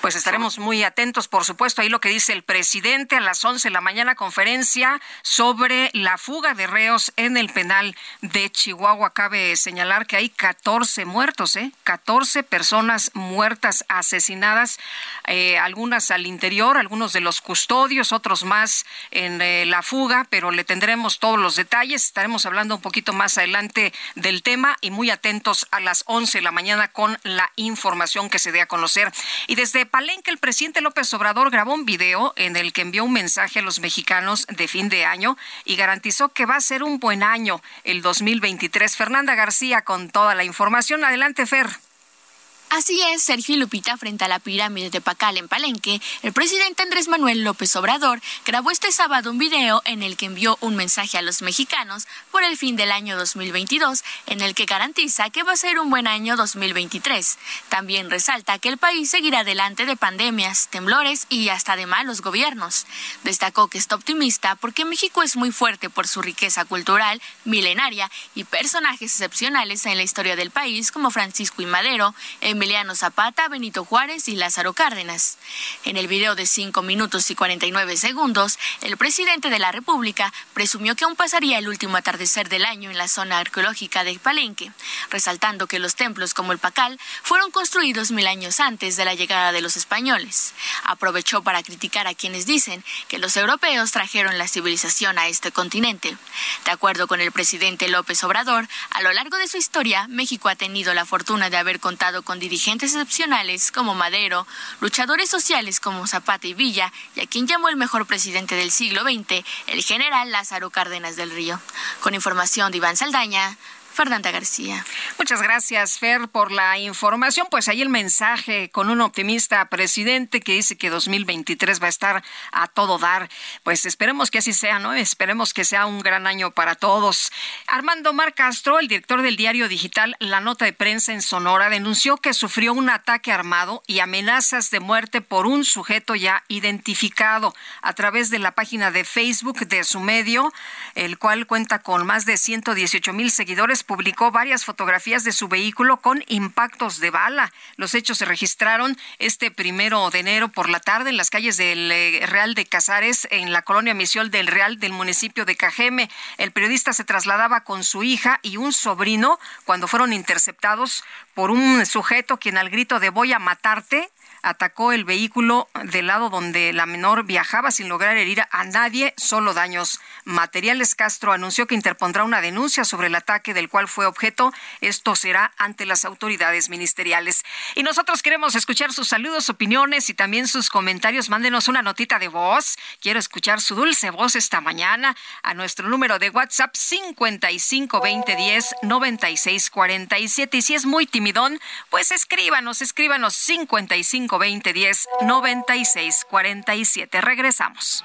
Pues estaremos muy atentos, por supuesto, ahí lo que dice el presidente a las 11 de la mañana, conferencia sobre la fuga de reos en el penal de Chihuahua. Cabe señalar que hay 14 muertos, ¿eh? 14 personas muertas, asesinadas, eh, algunas al interior, algunos de los custodios, otros más en eh, la fuga, pero le tendremos todos los detalles. Estaremos hablando un poquito más adelante del tema y muy atentos a las 11 de la mañana con la información que se dé a conocer. Y desde Palenque, el presidente López Obrador grabó un video en el que envió un mensaje a los mexicanos de fin de año y garantizó que va a ser un buen año el 2023. Fernanda García con toda la información. Adelante, Fer. Así es, Sergio Lupita, frente a la pirámide de Pacal en Palenque, el presidente Andrés Manuel López Obrador grabó este sábado un video en el que envió un mensaje a los mexicanos por el fin del año 2022, en el que garantiza que va a ser un buen año 2023. También resalta que el país seguirá adelante de pandemias, temblores y hasta de malos gobiernos. Destacó que está optimista porque México es muy fuerte por su riqueza cultural, milenaria y personajes excepcionales en la historia del país como Francisco y Madero, Emiliano Zapata, Benito Juárez y Lázaro Cárdenas. En el video de 5 minutos y 49 segundos, el presidente de la República presumió que aún pasaría el último atardecer del año en la zona arqueológica de Palenque, resaltando que los templos como el Pacal fueron construidos mil años antes de la llegada de los españoles. Aprovechó para criticar a quienes dicen que los europeos trajeron la civilización a este continente. De acuerdo con el presidente López Obrador, a lo largo de su historia, México ha tenido la fortuna de haber contado con dirigentes excepcionales como Madero, luchadores sociales como Zapata y Villa, y a quien llamó el mejor presidente del siglo XX, el general Lázaro Cárdenas del Río. Con información de Iván Saldaña, Fernanda García. Muchas gracias, Fer, por la información. Pues ahí el mensaje con un optimista presidente que dice que 2023 va a estar a todo dar. Pues esperemos que así sea, ¿no? Esperemos que sea un gran año para todos. Armando Mar Castro, el director del diario digital La Nota de Prensa en Sonora, denunció que sufrió un ataque armado y amenazas de muerte por un sujeto ya identificado a través de la página de Facebook de su medio, el cual cuenta con más de 118 mil seguidores, publicó varias fotografías de su vehículo con impactos de bala. Los hechos se registraron este primero de enero por la tarde en las calles del eh, Real de Casares, en la colonia Misión del Real del municipio de Cajeme. El periodista se trasladaba con su hija y un sobrino cuando fueron interceptados por un sujeto quien al grito de voy a matarte atacó el vehículo del lado donde la menor viajaba sin lograr herir a nadie, solo daños materiales. Castro anunció que interpondrá una denuncia sobre el ataque del cual fue objeto. Esto será ante las autoridades ministeriales. Y nosotros queremos escuchar sus saludos, opiniones y también sus comentarios. Mándenos una notita de voz. Quiero escuchar su dulce voz esta mañana a nuestro número de WhatsApp 55 20 10 96 47. Y si es muy timidón, pues escríbanos, escríbanos 55 20 10 96 47. Regresamos.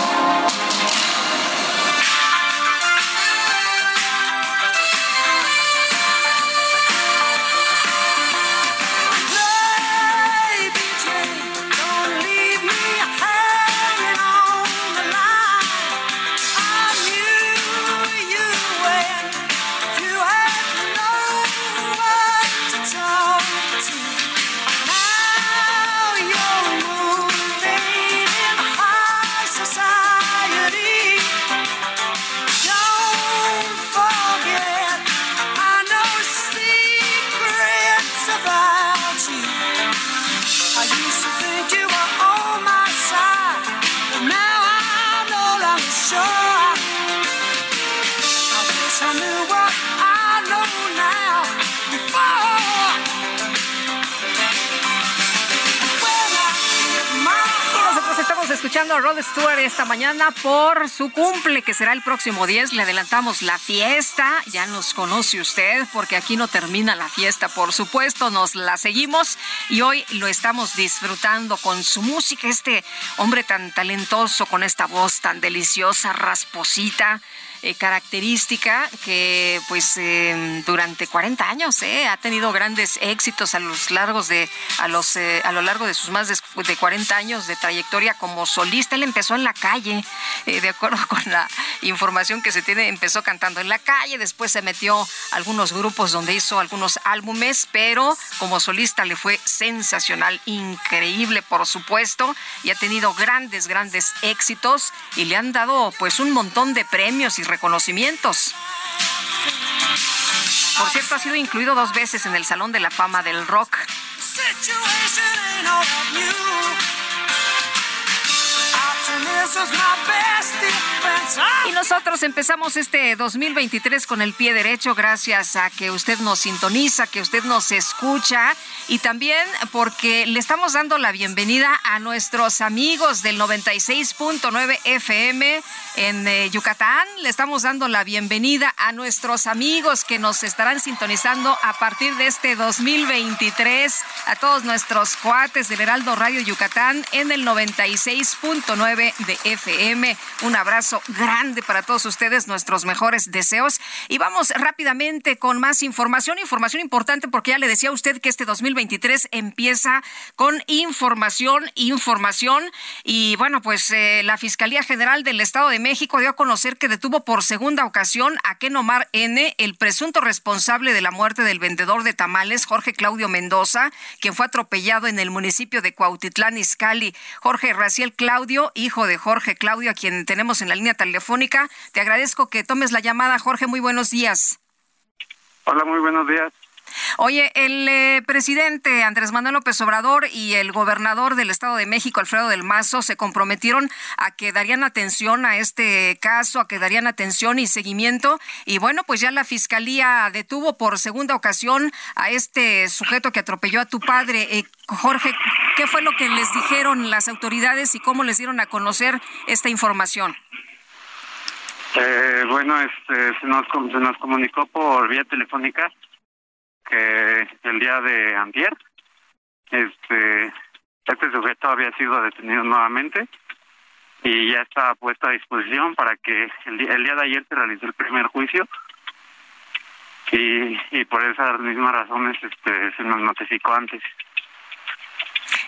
Escuchando a Rod Stewart esta mañana por su cumple, que será el próximo 10. Le adelantamos la fiesta. Ya nos conoce usted, porque aquí no termina la fiesta, por supuesto. Nos la seguimos y hoy lo estamos disfrutando con su música. Este hombre tan talentoso, con esta voz tan deliciosa, rasposita eh, característica que pues eh, durante 40 años eh, ha tenido grandes éxitos a los largos de a los a lo largo de sus más de, de 40 años de trayectoria como solista él empezó en la calle de acuerdo con la información que se tiene empezó cantando en la calle después se metió a algunos grupos donde hizo algunos álbumes pero como solista le fue sensacional increíble por supuesto y ha tenido grandes grandes éxitos y le han dado pues un montón de premios y reconocimientos. Por cierto, ha sido incluido dos veces en el Salón de la Fama del Rock. Situation ain't all about you. Y nosotros empezamos este 2023 con el pie derecho gracias a que usted nos sintoniza, que usted nos escucha y también porque le estamos dando la bienvenida a nuestros amigos del 96.9 FM en eh, Yucatán. Le estamos dando la bienvenida a nuestros amigos que nos estarán sintonizando a partir de este 2023, a todos nuestros cuates del Heraldo Radio Yucatán en el 96.9 de FM. Un abrazo grande para todos ustedes, nuestros mejores deseos. Y vamos rápidamente con más información, información importante porque ya le decía a usted que este 2023 empieza con información, información. Y bueno, pues eh, la Fiscalía General del Estado de México dio a conocer que detuvo por segunda ocasión a Ken Omar N., el presunto responsable de la muerte del vendedor de tamales, Jorge Claudio Mendoza, quien fue atropellado en el municipio de Cuautitlán, Izcalli. Jorge Raciel Claudio, hijo de Jorge Claudio, a quien tenemos en la línea telefónica. Te agradezco que tomes la llamada, Jorge. Muy buenos días. Hola, muy buenos días. Oye, el eh, presidente Andrés Manuel López Obrador y el gobernador del Estado de México, Alfredo del Mazo, se comprometieron a que darían atención a este caso, a que darían atención y seguimiento. Y bueno, pues ya la fiscalía detuvo por segunda ocasión a este sujeto que atropelló a tu padre. Eh, Jorge, ¿qué fue lo que les dijeron las autoridades y cómo les dieron a conocer esta información? Eh, bueno, este, se, nos, se nos comunicó por vía telefónica que el día de antier, este, este sujeto había sido detenido nuevamente y ya está puesto a disposición para que el día, el día de ayer se realizó el primer juicio y, y por esas mismas razones este, se nos notificó antes.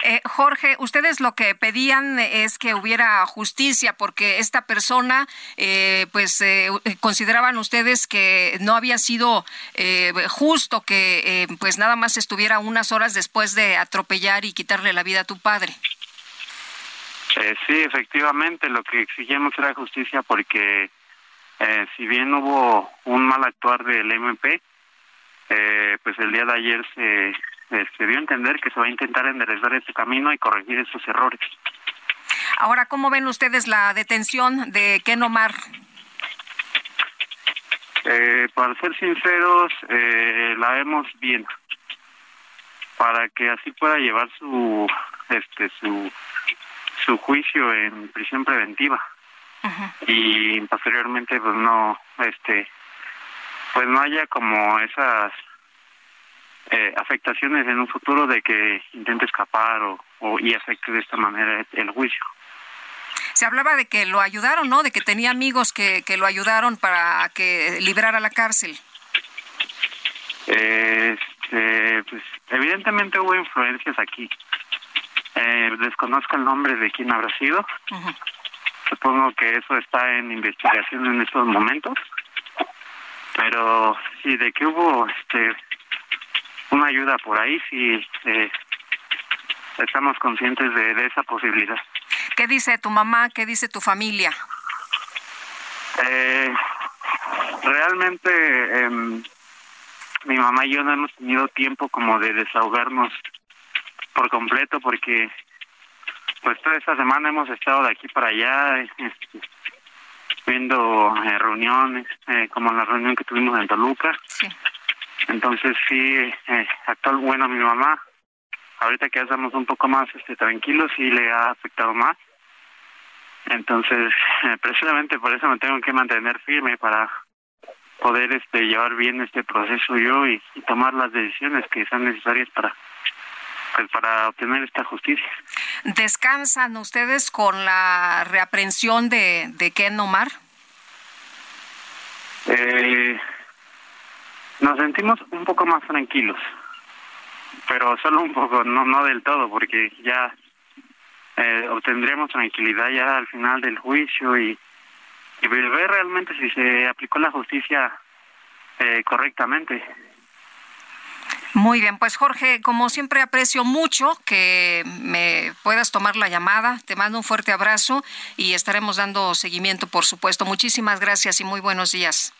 Eh, Jorge, ustedes lo que pedían es que hubiera justicia porque esta persona, eh, pues, eh, consideraban ustedes que no había sido justo que, pues, nada más estuviera unas horas después de atropellar y quitarle la vida a tu padre. sí, efectivamente, lo que exigíamos era justicia porque si bien hubo un mal actuar del MP, pues el día de ayer se se dio a entender que se va a intentar enderezar ese camino y corregir esos errores. Ahora, ¿cómo ven ustedes la detención de Ken Omar? Eh, para ser sinceros, eh, la vemos bien, para que así pueda llevar su, este, su, su juicio en prisión preventiva y posteriormente, pues no, este, pues no haya como esas eh, afectaciones en un futuro de que intente escapar o, y afecte de esta manera el juicio. Se hablaba de que lo ayudaron, ¿no? De que tenía amigos que, que lo ayudaron para que librara la cárcel. Este, pues, evidentemente hubo influencias aquí. Eh, desconozco el nombre de quién habrá sido. Supongo que eso está en investigación en estos momentos. Pero sí, de que hubo este una ayuda por ahí si eh, estamos conscientes de, esa posibilidad. ¿Qué dice tu mamá? ¿Qué dice tu familia? Eh, realmente em, mi mamá y yo no hemos tenido tiempo como de desahogarnos por completo porque pues toda esta semana hemos estado de aquí para allá este, viendo eh, reuniones como la reunión que tuvimos en Toluca sí. Entonces sí, eh, actual, bueno, mi mamá, ahorita que estamos un poco más este, tranquilos, sí le ha afectado más. Entonces, eh, precisamente por eso me tengo que mantener firme para poder este llevar bien este proceso yo y, tomar las decisiones que sean necesarias para pues, para obtener esta justicia. ¿Descansan ustedes con la reaprensión de, de Ken Omar? Eh, nos sentimos un poco más tranquilos, pero solo un poco, no, no del todo, porque ya eh, obtendremos tranquilidad ya al final del juicio y, y ver realmente si se aplicó la justicia eh, correctamente. Muy bien, pues Jorge, como siempre aprecio mucho que me puedas tomar la llamada. Te mando un fuerte abrazo y estaremos dando seguimiento, por supuesto. Muchísimas gracias y muy buenos días.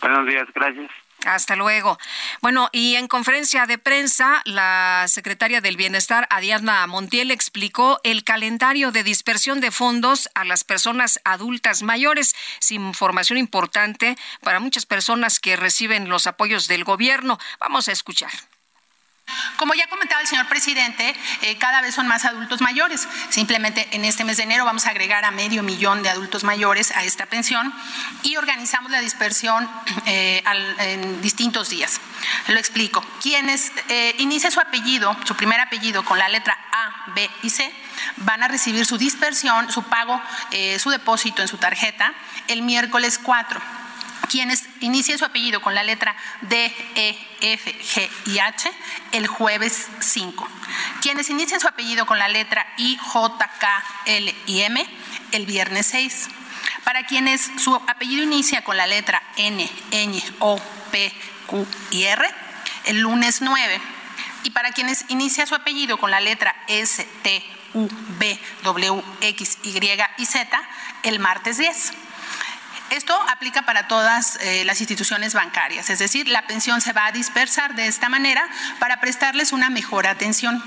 Buenos días, gracias. Hasta luego. Bueno, y en conferencia de prensa, la secretaria del Bienestar, Adiana Montiel, explicó el calendario de dispersión de fondos a las personas adultas mayores. Sin información importante para muchas personas que reciben los apoyos del gobierno. Vamos a escuchar. Como ya comentaba el señor presidente, eh, cada vez son más adultos mayores. Simplemente en este mes de enero vamos a agregar a medio millón de adultos mayores a esta pensión y organizamos la dispersión eh, en distintos días. Lo explico. Quienes eh, inicie su apellido, su primer apellido con la letra A, B y C, van a recibir su dispersión, su pago, eh, su depósito en su tarjeta el miércoles 4 quienes inicien su apellido con la letra D, E, F, G y H el jueves 5. Quienes inicien su apellido con la letra I, J, K, L y M el viernes 6. Para quienes su apellido inicia con la letra N, Ñ, O, P, Q y R el lunes 9. Y para quienes inicia su apellido con la letra S, T, U, B, W, X, Y y Z el martes 10. Esto aplica para todas eh, las instituciones bancarias, es decir, la pensión se va a dispersar de esta manera para prestarles una mejor atención.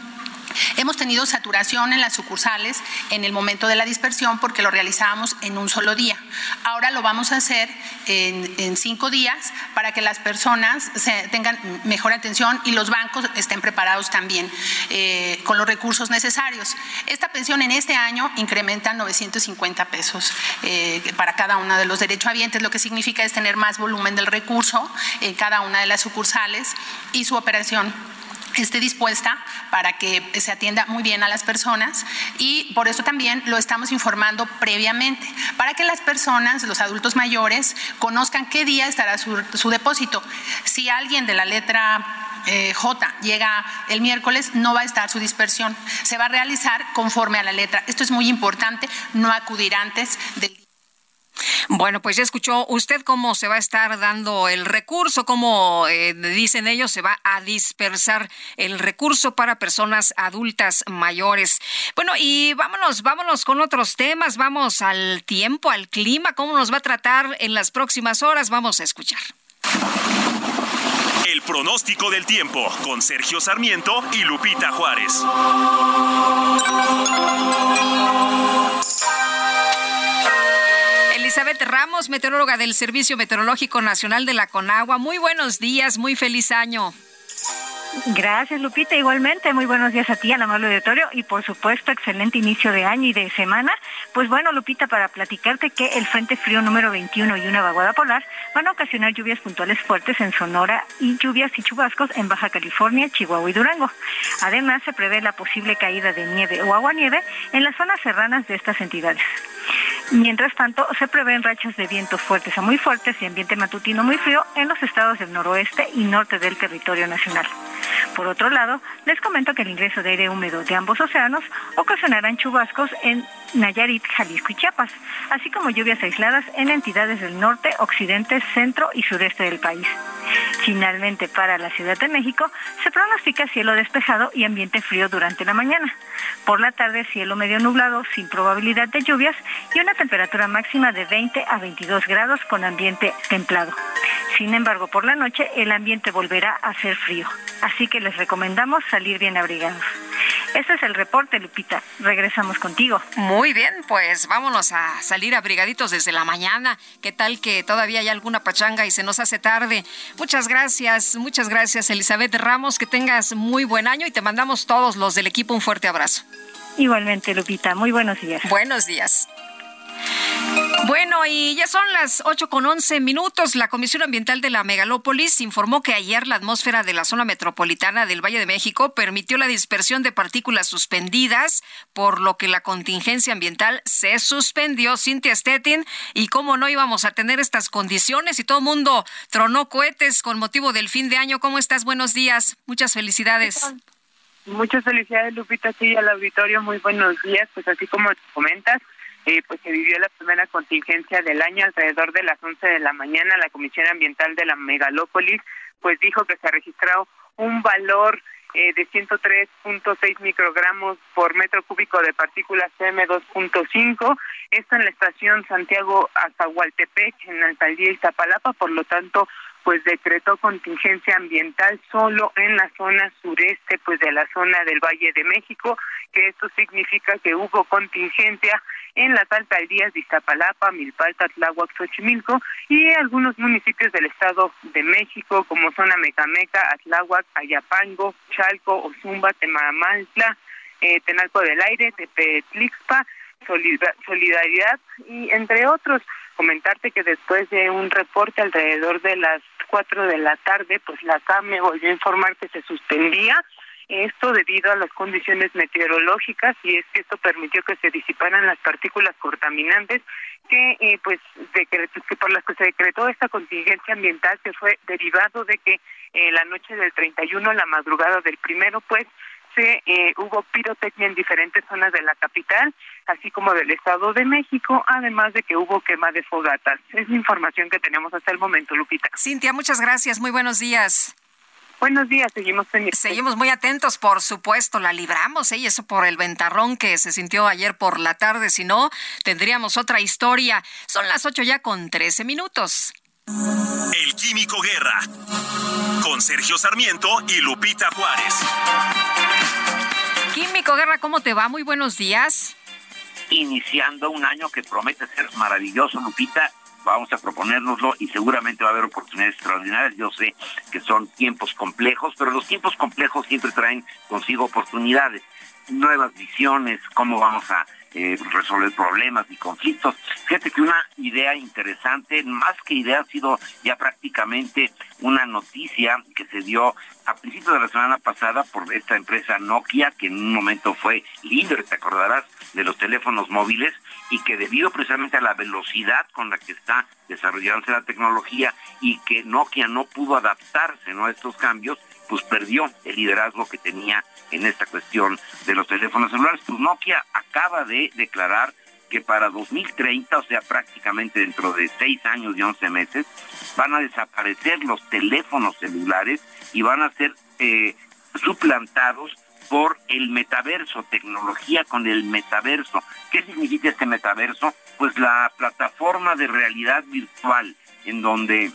Hemos tenido saturación en las sucursales en el momento de la dispersión porque lo realizábamos en un solo día. Ahora lo vamos a hacer en, cinco días para que las personas tengan mejor atención y los bancos estén preparados también eh, con los recursos necesarios. Esta pensión en este año incrementa 950 pesos eh, para cada uno de los derechohabientes, lo que significa es tener más volumen del recurso en cada una de las sucursales y su operación esté dispuesta para que se atienda muy bien a las personas y por eso también lo estamos informando previamente, para que las personas, los adultos mayores, conozcan qué día estará su, depósito. Si alguien de la letra eh, J llega el miércoles, no va a estar su dispersión. Se va a realizar conforme a la letra. Esto es muy importante, no acudir antes del bueno, pues ya escuchó usted cómo se va a estar dando el recurso, cómo eh, dicen ellos, se va a dispersar el recurso para personas adultas mayores. Bueno, y vámonos, vámonos con otros temas, vamos al tiempo, al clima, cómo nos va a tratar en las próximas horas, vamos a escuchar. El pronóstico del tiempo con Sergio Sarmiento y Lupita Juárez. Elizabeth Ramos, meteoróloga del Servicio Meteorológico Nacional de la Conagua. Muy buenos días, muy feliz año. Gracias, Lupita. Igualmente, muy buenos días a ti, al amable auditorio, y por supuesto, excelente inicio de año y de semana. Pues bueno, Lupita, para platicarte que el Frente Frío número 21 y una vaguada polar van a ocasionar lluvias puntuales fuertes en Sonora y lluvias y chubascos en Baja California, Chihuahua y Durango. Además, se prevé la posible caída de nieve o agua nieve en las zonas serranas de estas entidades. Mientras tanto, se prevén rachas de viento fuertes a muy fuertes y ambiente matutino muy frío en los estados del noroeste y norte del territorio nacional. Por otro lado, les comento que el ingreso de aire húmedo de ambos océanos ocasionarán chubascos en Nayarit, Jalisco y Chiapas, así como lluvias aisladas en entidades del norte, occidente, centro y sureste del país. Finalmente, para la Ciudad de México, se pronostica cielo despejado y ambiente frío durante la mañana. Por la tarde, cielo medio nublado, sin probabilidad de lluvias y una temperatura máxima de 20 a 22 grados con ambiente templado. Sin embargo, por la noche el ambiente volverá a ser frío, así que les recomendamos salir bien abrigados. Este es el reporte, Lupita. Regresamos contigo. Muy bien, pues vámonos a salir abrigaditos desde la mañana. ¿Qué tal que todavía hay alguna pachanga y se nos hace tarde? Muchas gracias, muchas gracias, Elizabeth Ramos. Que tengas muy buen año y te mandamos todos los del equipo un fuerte abrazo. Igualmente, Lupita. Muy buenos días. Buenos días. Bueno, y ya son las 8 con 11 minutos. La Comisión Ambiental de la Megalópolis informó que ayer la atmósfera de la zona metropolitana del Valle de México permitió la dispersión de partículas suspendidas, por lo que la contingencia ambiental se suspendió. Cintia Stettin, y cómo no íbamos a tener estas condiciones y todo el mundo tronó cohetes con motivo del fin de año. ¿Cómo estás? Buenos días. Muchas felicidades. Muchas felicidades, Lupita, sí, al auditorio. Muy buenos días. Pues así como comentas, eh, pues se vivió la primera contingencia del año alrededor de las 11 de la mañana. La Comisión Ambiental de la Megalópolis pues dijo que se registró un valor eh, de 103.6 microgramos por metro cúbico de partículas PM2.5. Esto en la estación Santiago Azahualtepec, en la alcaldía Iztapalapa, por lo tanto, pues decretó contingencia ambiental solo en la zona sureste, pues de la zona del Valle de México, que esto significa que hubo contingencia en las alcaldías de Iztapalapa, Milpalta, Tláhuac, Xochimilco y algunos municipios del Estado de México como son Amecameca, Atláhuac, Ayapango, Chalco, Ozumba, Temamantla, eh, Tenalco del Aire, Tepetlixpa, Solidaridad y entre otros. Comentarte que después de un reporte alrededor de las cuatro de la tarde, pues la CAME volvió a informar que se suspendía. Esto debido a las condiciones meteorológicas y es que esto permitió que se disiparan las partículas contaminantes que eh, pues de que, por las que se decretó esta contingencia ambiental se fue derivado de que eh, la noche del 31 la madrugada del primero pues eh, hubo pirotecnia en diferentes zonas de la capital así como del Estado de México además de que hubo quema de fogatas es la información que tenemos hasta el momento Lupita Cintia muchas gracias muy buenos días Buenos días, seguimos pendientes. Seguimos muy atentos, por supuesto, la libramos, ¿eh? y eso por el ventarrón que se sintió ayer por la tarde, si no, tendríamos otra historia. Son las ocho ya con trece minutos. El Químico Guerra, con Sergio Sarmiento y Lupita Juárez. Químico Guerra, ¿cómo te va? Muy buenos días. Iniciando un año que promete ser maravilloso, Lupita, vamos a proponérnoslo y seguramente va a haber oportunidades extraordinarias. Yo sé que son tiempos complejos, pero los tiempos complejos siempre traen consigo oportunidades, nuevas visiones, cómo vamos a eh, resolver problemas y conflictos. Fíjate que una idea interesante, más que idea, ha sido ya prácticamente una noticia que se dio a principios de la semana pasada por esta empresa Nokia, que en un momento fue líder, te acordarás, de los teléfonos móviles y que debido precisamente a la velocidad con la que está desarrollándose la tecnología y que Nokia no pudo adaptarse a estos cambios, pues perdió el liderazgo que tenía en esta cuestión de los teléfonos celulares. Pues Nokia acaba de declarar que para 2030, o sea, prácticamente dentro de seis años y once meses, van a desaparecer los teléfonos celulares y van a ser eh, suplantados por el metaverso, tecnología con el metaverso. ¿Qué significa este metaverso? Pues la plataforma de realidad virtual en donde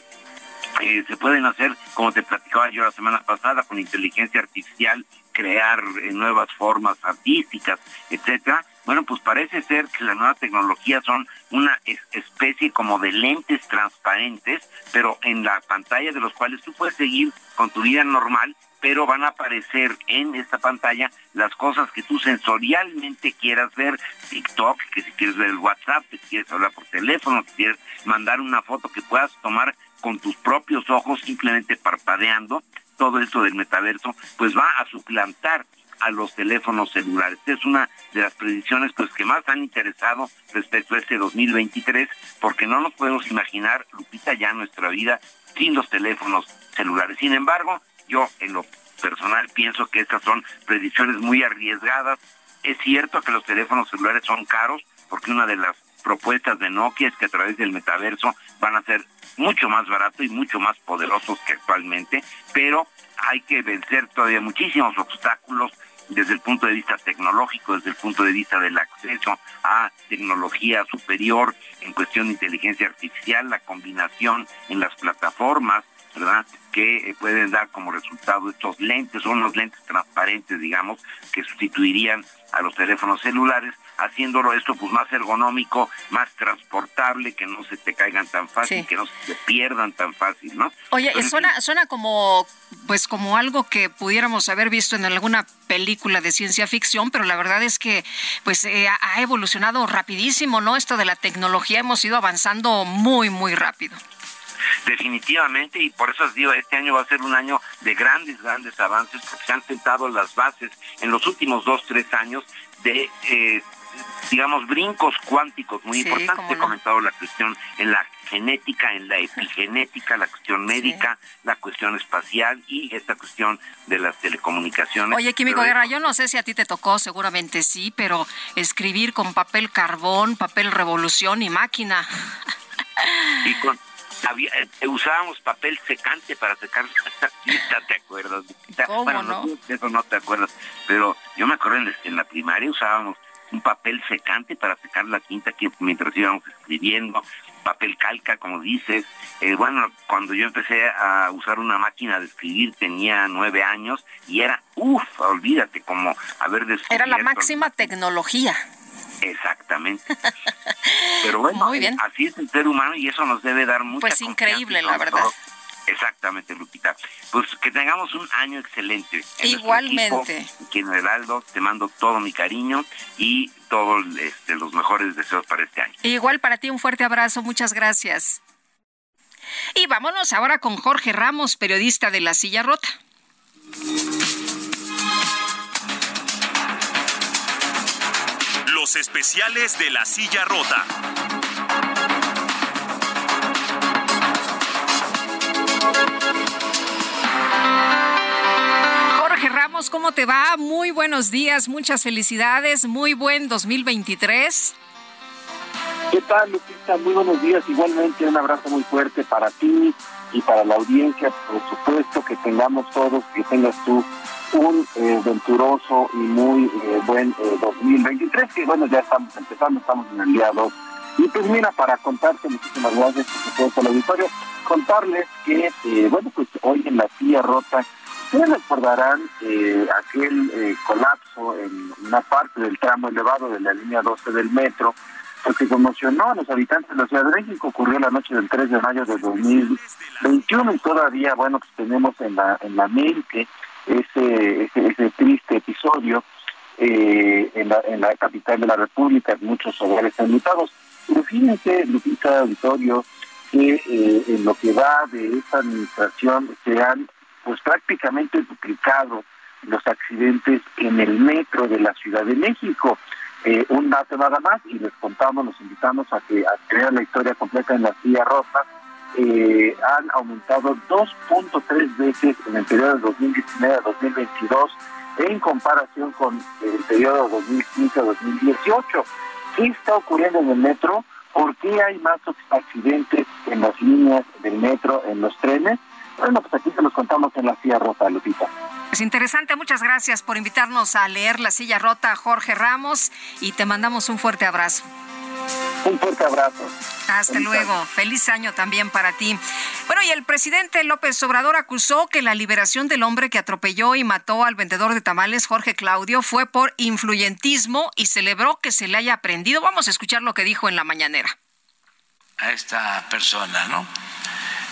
eh, se pueden hacer, como te platicaba yo la semana pasada, con inteligencia artificial, crear eh, nuevas formas artísticas, etcétera. Bueno, pues parece ser que la nueva tecnología son una especie como de lentes transparentes, pero en la pantalla de los cuales tú puedes seguir con tu vida normal, pero van a aparecer en esta pantalla las cosas que tú sensorialmente quieras ver, TikTok, que si quieres ver el WhatsApp, que si quieres hablar por teléfono, que si quieres mandar una foto que puedas tomar con tus propios ojos simplemente parpadeando, todo esto del metaverso, pues va a suplantar a los teléfonos celulares. Es una de las predicciones pues que más han interesado respecto a este 2023, porque no nos podemos imaginar, Lupita, ya nuestra vida sin los teléfonos celulares. Sin embargo, yo en lo personal pienso que estas son predicciones muy arriesgadas. Es cierto que los teléfonos celulares son caros, porque una de las propuestas de Nokia es que a través del metaverso van a ser mucho más baratos y mucho más poderosos que actualmente, pero hay que vencer todavía muchísimos obstáculos desde el punto de vista tecnológico, desde el punto de vista del acceso a tecnología superior en cuestión de inteligencia artificial, la combinación en las plataformas, ¿verdad? Que eh, pueden dar como resultado estos lentes, son unos lentes transparentes, digamos, que sustituirían a los teléfonos celulares, haciéndolo esto pues más ergonómico, más transportable, que no se te caigan tan fácil, que no se te pierdan tan fácil, ¿no? Oye, suena, suena como pues como algo que pudiéramos haber visto en alguna película de ciencia ficción, pero la verdad es que pues eh, ha evolucionado rapidísimo, ¿no? Esto de la tecnología hemos ido avanzando muy, muy rápido definitivamente y por eso os digo, este año va a ser un año de grandes, grandes avances porque se han sentado las bases en los últimos dos, tres años de, eh, digamos, brincos cuánticos muy importantes. He comentado la cuestión en la genética, en la epigenética, la cuestión médica, la cuestión espacial y esta cuestión de las telecomunicaciones. Oye, Químico Guerra, yo no sé si a ti te tocó, seguramente sí, pero escribir con papel carbón, papel revolución y máquina. Y con, eh, usábamos papel secante para secar la tinta, ¿te acuerdas? bueno, no? eso no te acuerdas, pero yo me acuerdo en, la primaria usábamos un papel secante para secar la tinta que mientras íbamos escribiendo, papel calca, como dices. Eh, bueno, cuando yo empecé a usar una máquina de escribir tenía nueve años y era, uff, olvídate, como haber descubierto... Era la máxima tecnología. Exactamente. Pero bueno, así es el ser humano y eso nos debe dar mucha Pues increíble, la verdad. Exactamente, Lupita. Pues que tengamos un año excelente. Igualmente. Aquí en Heraldo te mando todo mi cariño y todos este, los mejores deseos para este año. Igual para ti un fuerte abrazo, muchas gracias. Y vámonos ahora con Jorge Ramos, periodista de La Silla Rota. Los especiales de la silla rota. Jorge Ramos, ¿cómo te va? Muy buenos días, muchas felicidades, muy buen 2023. ¿Qué tal, Lupita? Muy buenos días. Igualmente, un abrazo muy fuerte para ti y para la audiencia. Por supuesto que tengamos todos, que tengas tú un eh, venturoso y muy eh, buen 2023, eh, que bueno, ya estamos empezando, estamos en el día 2. Y pues mira, para contarte muchísimas gracias, por supuesto, al auditorio, contarles que, bueno, pues hoy en la silla rota, ustedes recordarán aquel colapso en una parte del tramo elevado de la línea 12 del metro, porque conmocionó a los habitantes de la Ciudad de México, ocurrió la noche del 3 de mayo de 2021 y todavía, bueno, pues tenemos en la, en la mente ese, ese, triste episodio eh, en, la, en la capital de la República, muchos hogares enlutados. Pero fíjense, Lupita Auditorio, que eh, en lo que va de esta administración se han pues prácticamente duplicado los accidentes en el metro de la Ciudad de México. Eh, un dato nada más y les contamos, los invitamos a que a crear la historia completa en la silla rosa. Eh, han aumentado 2.3 veces en el periodo de 2019 a 2022 en comparación con el periodo 2015 a 2018. ¿Qué está ocurriendo en el metro? ¿Por qué hay más accidentes en las líneas del metro, en los trenes? Bueno, pues aquí se los contamos en la silla rota, Lupita. Es interesante, muchas gracias por invitarnos a leer La Silla Rota, Jorge Ramos, y te mandamos un fuerte abrazo. Un fuerte abrazo. Hasta luego. Feliz año también para ti. Bueno, y el presidente López Obrador acusó que la liberación del hombre que atropelló y mató al vendedor de tamales, Jorge Claudio, fue por influyentismo y celebró que se le haya aprendido. Vamos a escuchar lo que dijo en la mañanera. A esta persona, ¿no?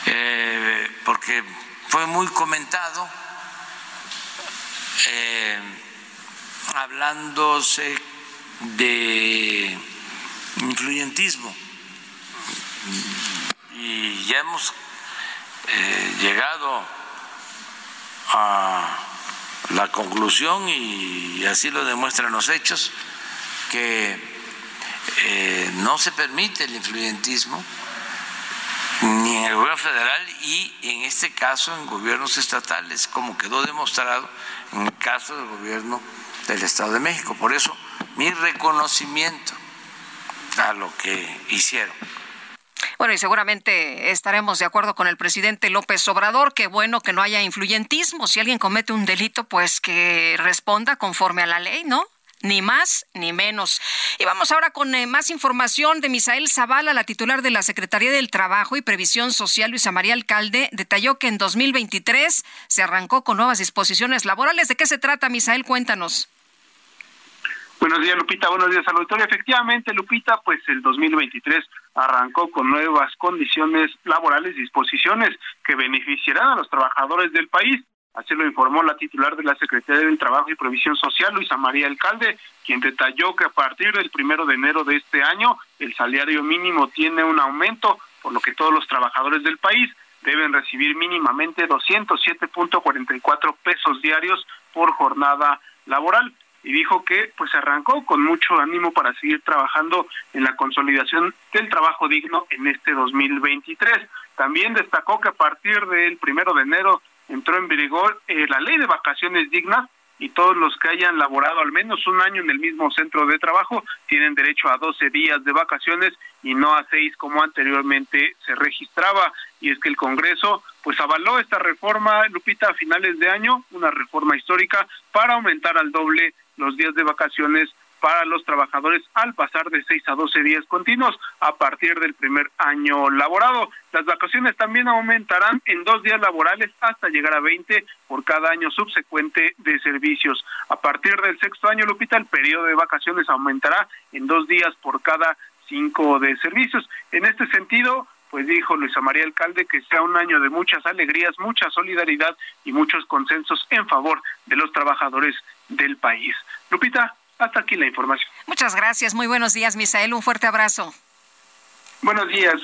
Eh, porque fue muy comentado eh, hablándose de influyentismo. Y ya hemos eh, llegado a la conclusión, y así lo demuestran los hechos, que eh, no se permite el influyentismo ni en el gobierno federal y en este caso en gobiernos estatales, como quedó demostrado en el caso del gobierno del Estado de México. Por eso, mi reconocimiento a lo que hicieron. Bueno, y seguramente estaremos de acuerdo con el presidente López Obrador, que bueno que no haya influyentismo. Si alguien comete un delito, pues que responda conforme a la ley, ¿no? ni más ni menos. Y vamos ahora con eh, más información de Misael Zavala, la titular de la Secretaría del Trabajo y Previsión Social, Luisa María Alcalde, detalló que en 2023 se arrancó con nuevas disposiciones laborales. ¿De qué se trata, Misael? Cuéntanos. Buenos días, Lupita. Buenos días al auditorio. Efectivamente, Lupita, pues el 2023 arrancó con nuevas condiciones laborales, disposiciones que beneficiarán a los trabajadores del país. Así lo informó la titular de la Secretaría del Trabajo y Provisión Social, Luisa María Alcalde, quien detalló que a partir del primero de enero de este año el salario mínimo tiene un aumento, por lo que todos los trabajadores del país deben recibir mínimamente 207.44 pesos diarios por jornada laboral y dijo que pues arrancó con mucho ánimo para seguir trabajando en la consolidación del trabajo digno en este 2023. También destacó que a partir del primero de enero entró en vigor eh, la ley de vacaciones dignas y todos los que hayan laborado al menos un año en el mismo centro de trabajo tienen derecho a 12 días de vacaciones y no a seis como anteriormente se registraba. Y es que el Congreso pues avaló esta reforma, Lupita, a finales de año, una reforma histórica para aumentar al doble los días de vacaciones para los trabajadores al pasar de 6 a 12 días continuos a partir del primer año laborado. Las vacaciones también aumentarán en dos días laborales hasta llegar a 20 por cada año subsecuente de servicios. A partir del sexto año, Lupita, el periodo de vacaciones aumentará en dos días por cada cinco de servicios. En este sentido, pues dijo Luisa María Alcalde que sea un año de muchas alegrías, mucha solidaridad y muchos consensos en favor de los trabajadores del país. Lupita, hasta aquí la información. Muchas gracias. Muy buenos días, Misael. Un fuerte abrazo. Buenos días.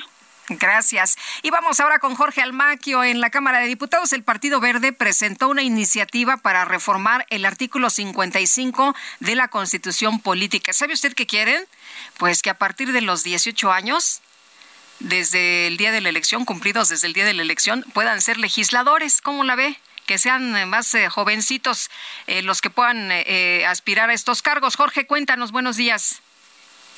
Gracias. Y vamos ahora con Jorge Almaquio. En la Cámara de Diputados, el Partido Verde presentó una iniciativa para reformar el artículo 55 de la Constitución Política. ¿Sabe usted qué quieren? Pues que a partir de los 18 años desde el día de la elección, cumplidos desde el día de la elección, puedan ser legisladores. ¿Cómo la ve? Que sean más eh, jovencitos eh, los que puedan eh, aspirar a estos cargos. Jorge, cuéntanos, buenos días.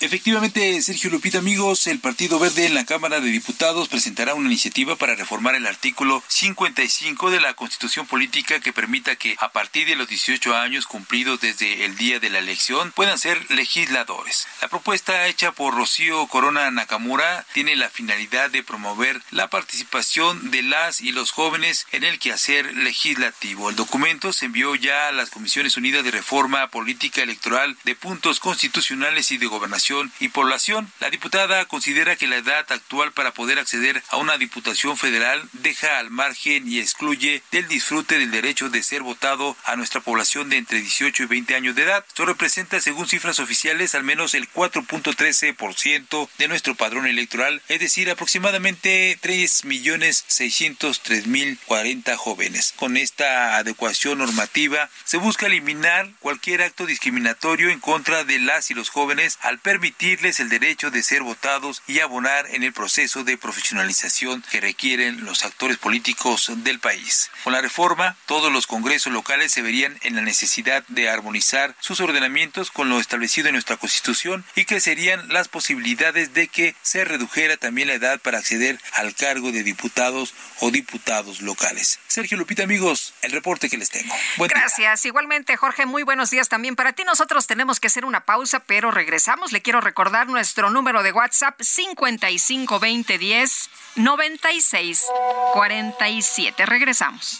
Efectivamente, Sergio Lupita, amigos, el Partido Verde en la Cámara de Diputados presentará una iniciativa para reformar el artículo 55 de la Constitución Política que permita que a partir de los 18 años cumplidos desde el día de la elección puedan ser legisladores. La propuesta hecha por Rocío Corona Nakamura tiene la finalidad de promover la participación de las y los jóvenes en el quehacer legislativo. El documento se envió ya a las Comisiones Unidas de Reforma Política Electoral de Puntos Constitucionales y de Gobernación y Población. La diputada considera que la edad actual para poder acceder a una diputación federal deja al margen y excluye del disfrute del derecho de ser votado a nuestra población de entre 18 y 20 años de edad. Esto representa, según cifras oficiales, al menos el 4.13% de nuestro padrón electoral, es decir, aproximadamente 3.603.040 jóvenes. Con esta adecuación normativa se busca eliminar cualquier acto discriminatorio en contra de las y los jóvenes al permitir permitirles el derecho de ser votados y abonar en el proceso de profesionalización que requieren los actores políticos del país. Con la reforma, todos los congresos locales se verían en la necesidad de armonizar sus ordenamientos con lo establecido en nuestra Constitución y crecerían las posibilidades de que se redujera también la edad para acceder al cargo de diputados o diputados locales. Sergio Lupita, amigos, el reporte que les tengo. Gracias. Igualmente, Jorge, muy buenos días también para ti. Nosotros tenemos que hacer una pausa, pero regresamos. Quiero recordar nuestro número de WhatsApp 552010 9647. Regresamos.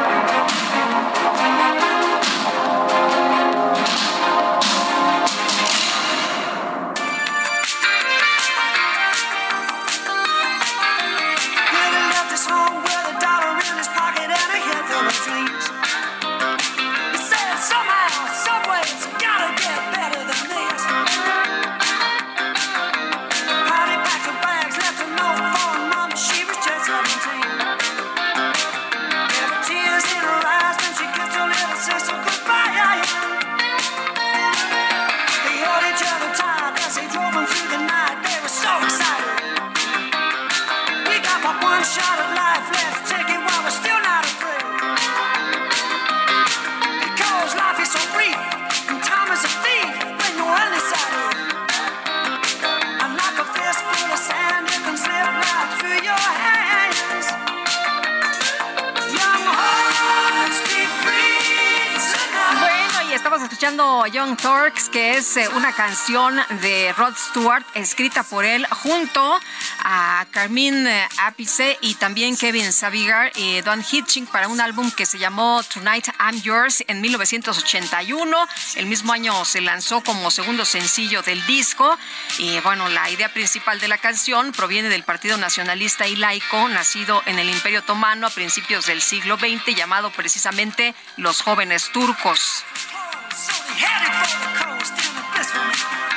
Es eh, una canción de Rod Stewart escrita por él junto a Carmine eh, Apice y también Kevin Savigar y Don Hitching para un álbum que se llamó Tonight I'm Yours en 1981. El mismo año se lanzó como segundo sencillo del disco y bueno, la idea principal de la canción proviene del Partido Nacionalista y Laico, nacido en el Imperio Otomano a principios del siglo XX, llamado precisamente los jóvenes turcos. headed for the coast. In a blissful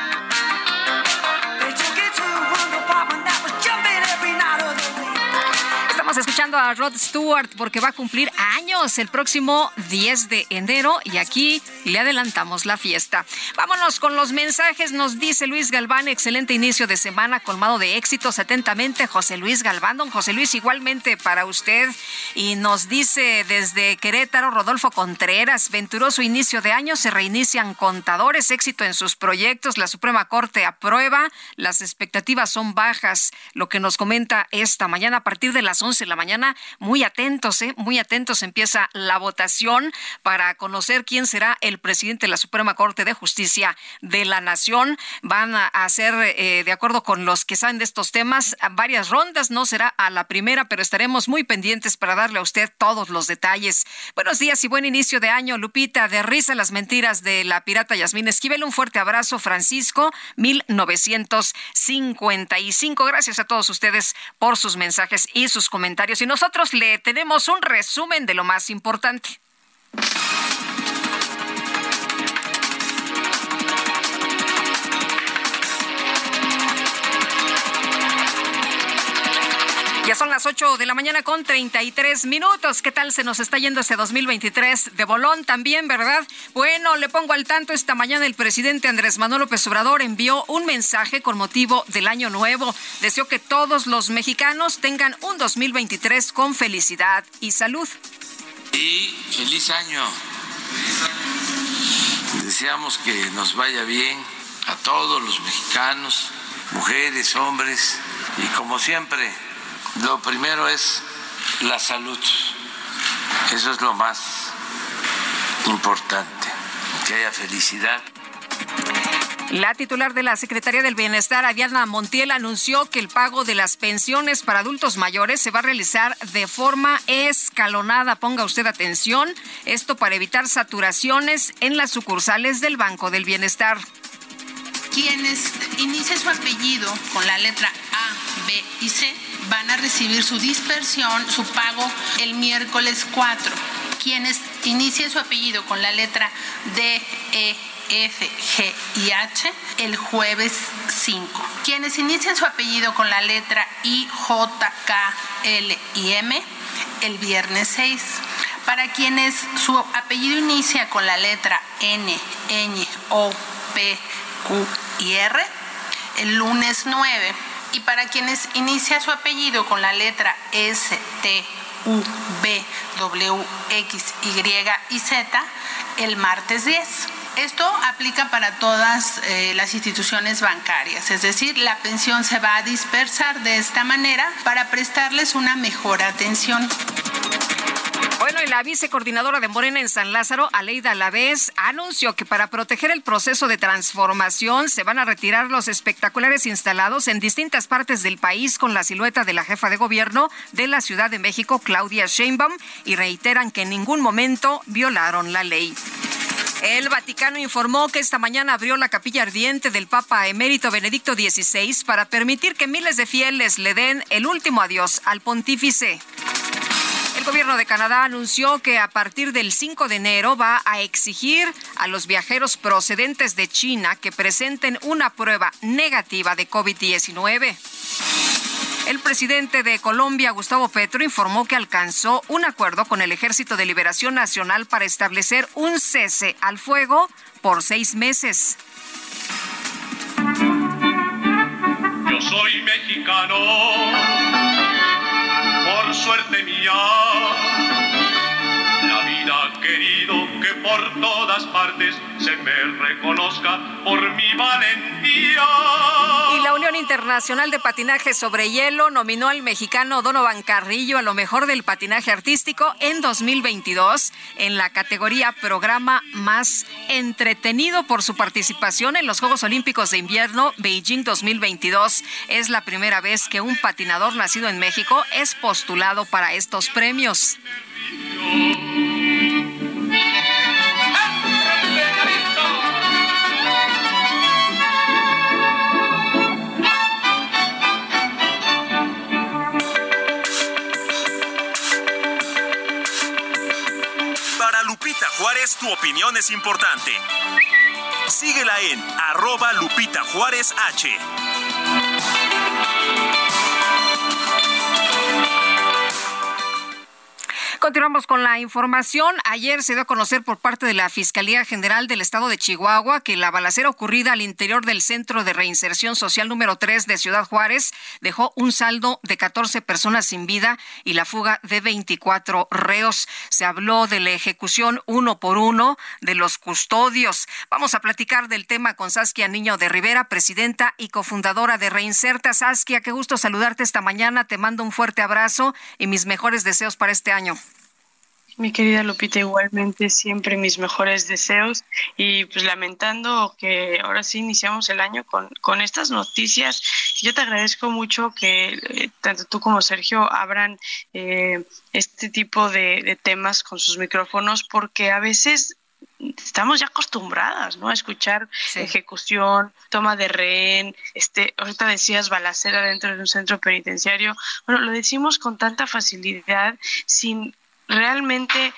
Escuchando a Rod Stewart porque va a cumplir años el próximo 10 de enero y aquí le adelantamos la fiesta. Vámonos con los mensajes. Nos dice Luis Galván, excelente inicio de semana colmado de éxitos. Atentamente, José Luis Galván. Don José Luis, igualmente para usted. Y nos dice desde Querétaro, Rodolfo Contreras, venturoso inicio de año, se reinician contadores, éxito en sus proyectos. La Suprema Corte aprueba, las expectativas son bajas. Lo que nos comenta esta mañana a partir de las 11 la mañana. Muy atentos, ¿eh? Muy atentos. Empieza la votación para conocer quién será el presidente de la Suprema Corte de Justicia de la Nación. Van a hacer, eh, de acuerdo con los que saben de estos temas, varias rondas. No será a la primera, pero estaremos muy pendientes para darle a usted todos los detalles. Buenos días y buen inicio de año, Lupita. De risa las mentiras de la pirata Yasmín Esquivel. Un fuerte abrazo, Francisco, 1955. Gracias a todos ustedes por sus mensajes y sus comentarios y nosotros le tenemos un resumen de lo más importante. Ya son las 8 de la mañana con 33 minutos. ¿Qué tal se nos está yendo ese 2023 de bolón también, verdad? Bueno, le pongo al tanto esta mañana el presidente Andrés Manuel López Obrador envió un mensaje con motivo del año nuevo. Deseo que todos los mexicanos tengan un 2023 con felicidad y salud. Y feliz año. Deseamos que nos vaya bien a todos los mexicanos, mujeres, hombres y como siempre lo primero es la salud. Eso es lo más importante, que haya felicidad. La titular de la Secretaría del Bienestar, Ariana Montiel, anunció que el pago de las pensiones para adultos mayores se va a realizar de forma escalonada. Ponga usted atención, esto para evitar saturaciones en las sucursales del Banco del Bienestar. Quienes inicien su apellido con la letra A, B y C van a recibir su dispersión, su pago el miércoles 4. Quienes inicien su apellido con la letra D, E, F, G y H el jueves 5. Quienes inician su apellido con la letra I, J, K, L y M el viernes 6. Para quienes su apellido inicia con la letra N, Ñ, O, P, Q y R el lunes 9 y para quienes inicia su apellido con la letra S, T, U, B, W, X, Y y Z, el martes 10. Esto aplica para todas eh, las instituciones bancarias, es decir, la pensión se va a dispersar de esta manera para prestarles una mejor atención. Bueno, y la vicecoordinadora de Morena en San Lázaro, Aleida Alavés, anunció que para proteger el proceso de transformación se van a retirar los espectaculares instalados en distintas partes del país con la silueta de la jefa de gobierno de la Ciudad de México, Claudia Sheinbaum, y reiteran que en ningún momento violaron la ley. El Vaticano informó que esta mañana abrió la capilla ardiente del Papa emérito Benedicto XVI para permitir que miles de fieles le den el último adiós al pontífice. El gobierno de Canadá anunció que a partir del 5 de enero va a exigir a los viajeros procedentes de China que presenten una prueba negativa de COVID-19. El presidente de Colombia, Gustavo Petro, informó que alcanzó un acuerdo con el Ejército de Liberación Nacional para establecer un cese al fuego por seis meses. Yo soy mexicano, suerte mía. Que por todas partes se me reconozca por mi valentía. Y la Unión Internacional de Patinaje sobre Hielo nominó al mexicano Donovan Carrillo a lo mejor del patinaje artístico en 2022 en la categoría Programa Más Entretenido por su participación en los Juegos Olímpicos de Invierno Beijing 2022. Es la primera vez que un patinador nacido en México es postulado para estos premios. Lupita Juárez, tu opinión es importante. Síguela en arroba Lupita Juárez H. continuamos con la información. Ayer se dio a conocer por parte de la Fiscalía General del Estado de Chihuahua que la balacera ocurrida al interior del Centro de Reinserción Social número 3 de Ciudad Juárez dejó un saldo de 14 personas sin vida y la fuga de 24 reos. Se habló de la ejecución uno por uno de los custodios. Vamos a platicar del tema con Saskia Niño de Rivera, presidenta y cofundadora de Reinserta. Saskia, qué gusto saludarte esta mañana. Te mando un fuerte abrazo y mis mejores deseos para este año. Mi querida Lupita, igualmente siempre mis mejores deseos y pues lamentando que ahora sí iniciamos el año con, con estas noticias. Yo te agradezco mucho que eh, tanto tú como Sergio abran eh, este tipo de, de temas con sus micrófonos porque a veces estamos ya acostumbradas, ¿no? A escuchar ejecución, toma de rehén, este, ahorita decías balacera dentro de un centro penitenciario. Bueno, lo decimos con tanta facilidad sin realmente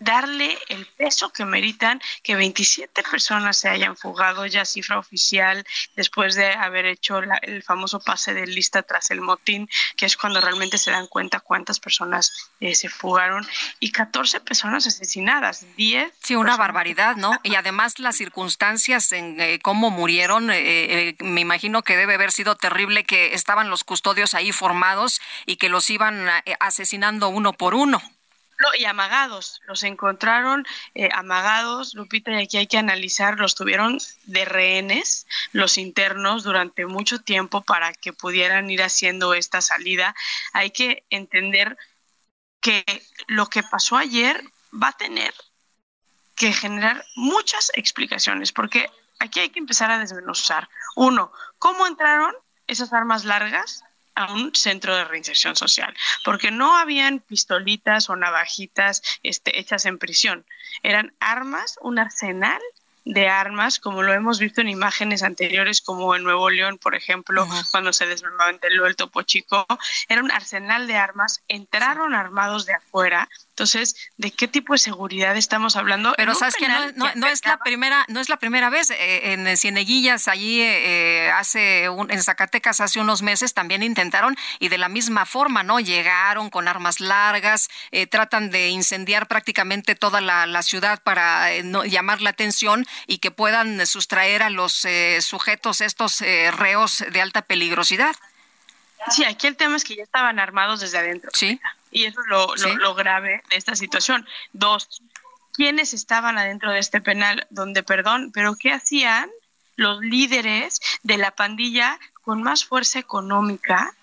darle el peso que meritan que 27 personas se hayan fugado, ya cifra oficial, después de haber hecho el famoso pase de lista tras el motín, que es cuando realmente se dan cuenta cuántas personas eh, se fugaron, y 14 personas asesinadas, 10. Sí, una barbaridad, ¿no? Y además las circunstancias en eh, cómo murieron, eh, me imagino que debe haber sido terrible que estaban los custodios ahí formados y que los iban asesinando uno por uno y amagados, los encontraron eh, amagados, Lupita, y aquí hay que analizar, los tuvieron de rehenes los internos durante mucho tiempo para que pudieran ir haciendo esta salida. Hay que entender que lo que pasó ayer va a tener que generar muchas explicaciones, porque aquí hay que empezar a desmenuzar. Uno, ¿cómo entraron esas armas largas a un centro de reinserción social, porque no habían pistolitas o navajitas este, hechas en prisión, eran armas, un arsenal de armas, como lo hemos visto en imágenes anteriores, como en Nuevo León, por ejemplo, cuando se en el Topo Chico, era un arsenal de armas, entraron armados de afuera. Entonces, ¿de qué tipo de seguridad estamos hablando? Pero sabes que no, es la primera, no es la primera vez. Eh, en Cieneguillas, allí eh, hace en Zacatecas hace unos meses también intentaron y de la misma forma, ¿no? Llegaron con armas largas, eh, tratan de incendiar prácticamente toda la, la ciudad para no, llamar la atención y que puedan sustraer a los eh, sujetos estos eh, reos de alta peligrosidad. Sí, aquí el tema es que ya estaban armados desde adentro. Sí. Y eso es lo, lo, grave de esta situación. Dos, ¿quiénes estaban adentro de este penal? Donde, perdón, pero ¿qué hacían los líderes de la pandilla con más fuerza económica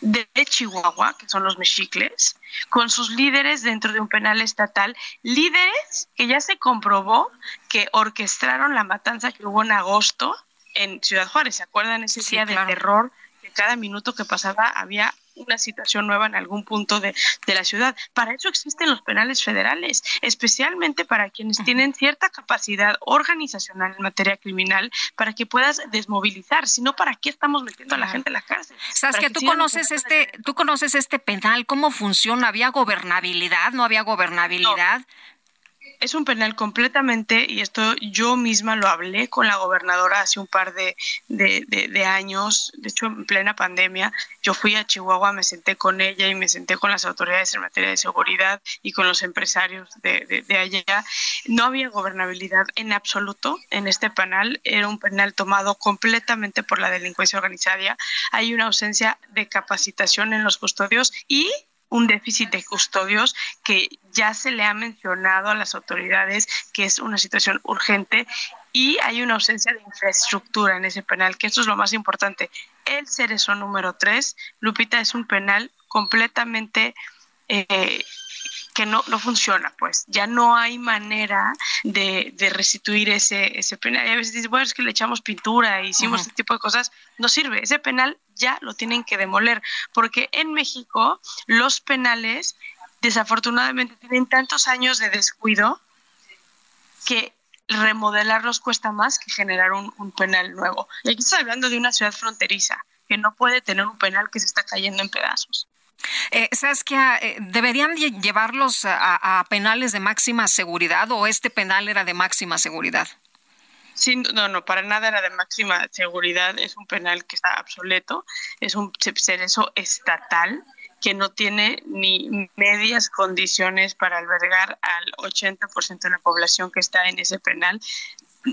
de Chihuahua, que son los mexicles, con sus líderes dentro de un penal estatal, líderes que ya se comprobó que orquestaron la matanza que hubo en agosto en Ciudad Juárez. ¿Se acuerdan ese día de terror? Que cada minuto que pasaba había una situación nueva en algún punto de, la ciudad. Para eso existen los penales federales, especialmente para quienes tienen cierta capacidad organizacional en materia criminal para que puedas desmovilizar, sino para qué estamos metiendo a la gente en la cárcel. Sabes que, tú conoces este, tú conoces este penal, cómo funciona, había gobernabilidad, no había gobernabilidad es un penal completamente, y esto yo misma lo hablé con la gobernadora hace un par de, de, años, de hecho en plena pandemia, yo fui a Chihuahua, me senté con ella y me senté con las autoridades en materia de seguridad y con los empresarios de, de allá. No había gobernabilidad en absoluto en este penal, era un penal tomado completamente por la delincuencia organizada, hay una ausencia de capacitación en los custodios y un déficit de custodios que ya se le ha mencionado a las autoridades que es una situación urgente y hay una ausencia de infraestructura en ese penal, que eso es lo más importante. El Cerezo número 3, Lupita, es un penal completamente eh, que no, no funciona, pues ya no hay manera de, restituir ese, ese penal. Y a veces dicen, bueno, es que le echamos pintura, e hicimos este tipo de cosas, no sirve, ese penal ya lo tienen que demoler, porque en México los penales desafortunadamente tienen tantos años de descuido que remodelarlos cuesta más que generar un, un penal nuevo. Y aquí estoy hablando de una ciudad fronteriza que no puede tener un penal que se está cayendo en pedazos. Eh, Saskia, eh, ¿deberían llevarlos a, penales de máxima seguridad o este penal era de máxima seguridad? Sí, no, no, para nada era de máxima seguridad. Es un penal que está obsoleto, es un cerezo estatal que no tiene ni medias condiciones para albergar al 80% de la población que está en ese penal,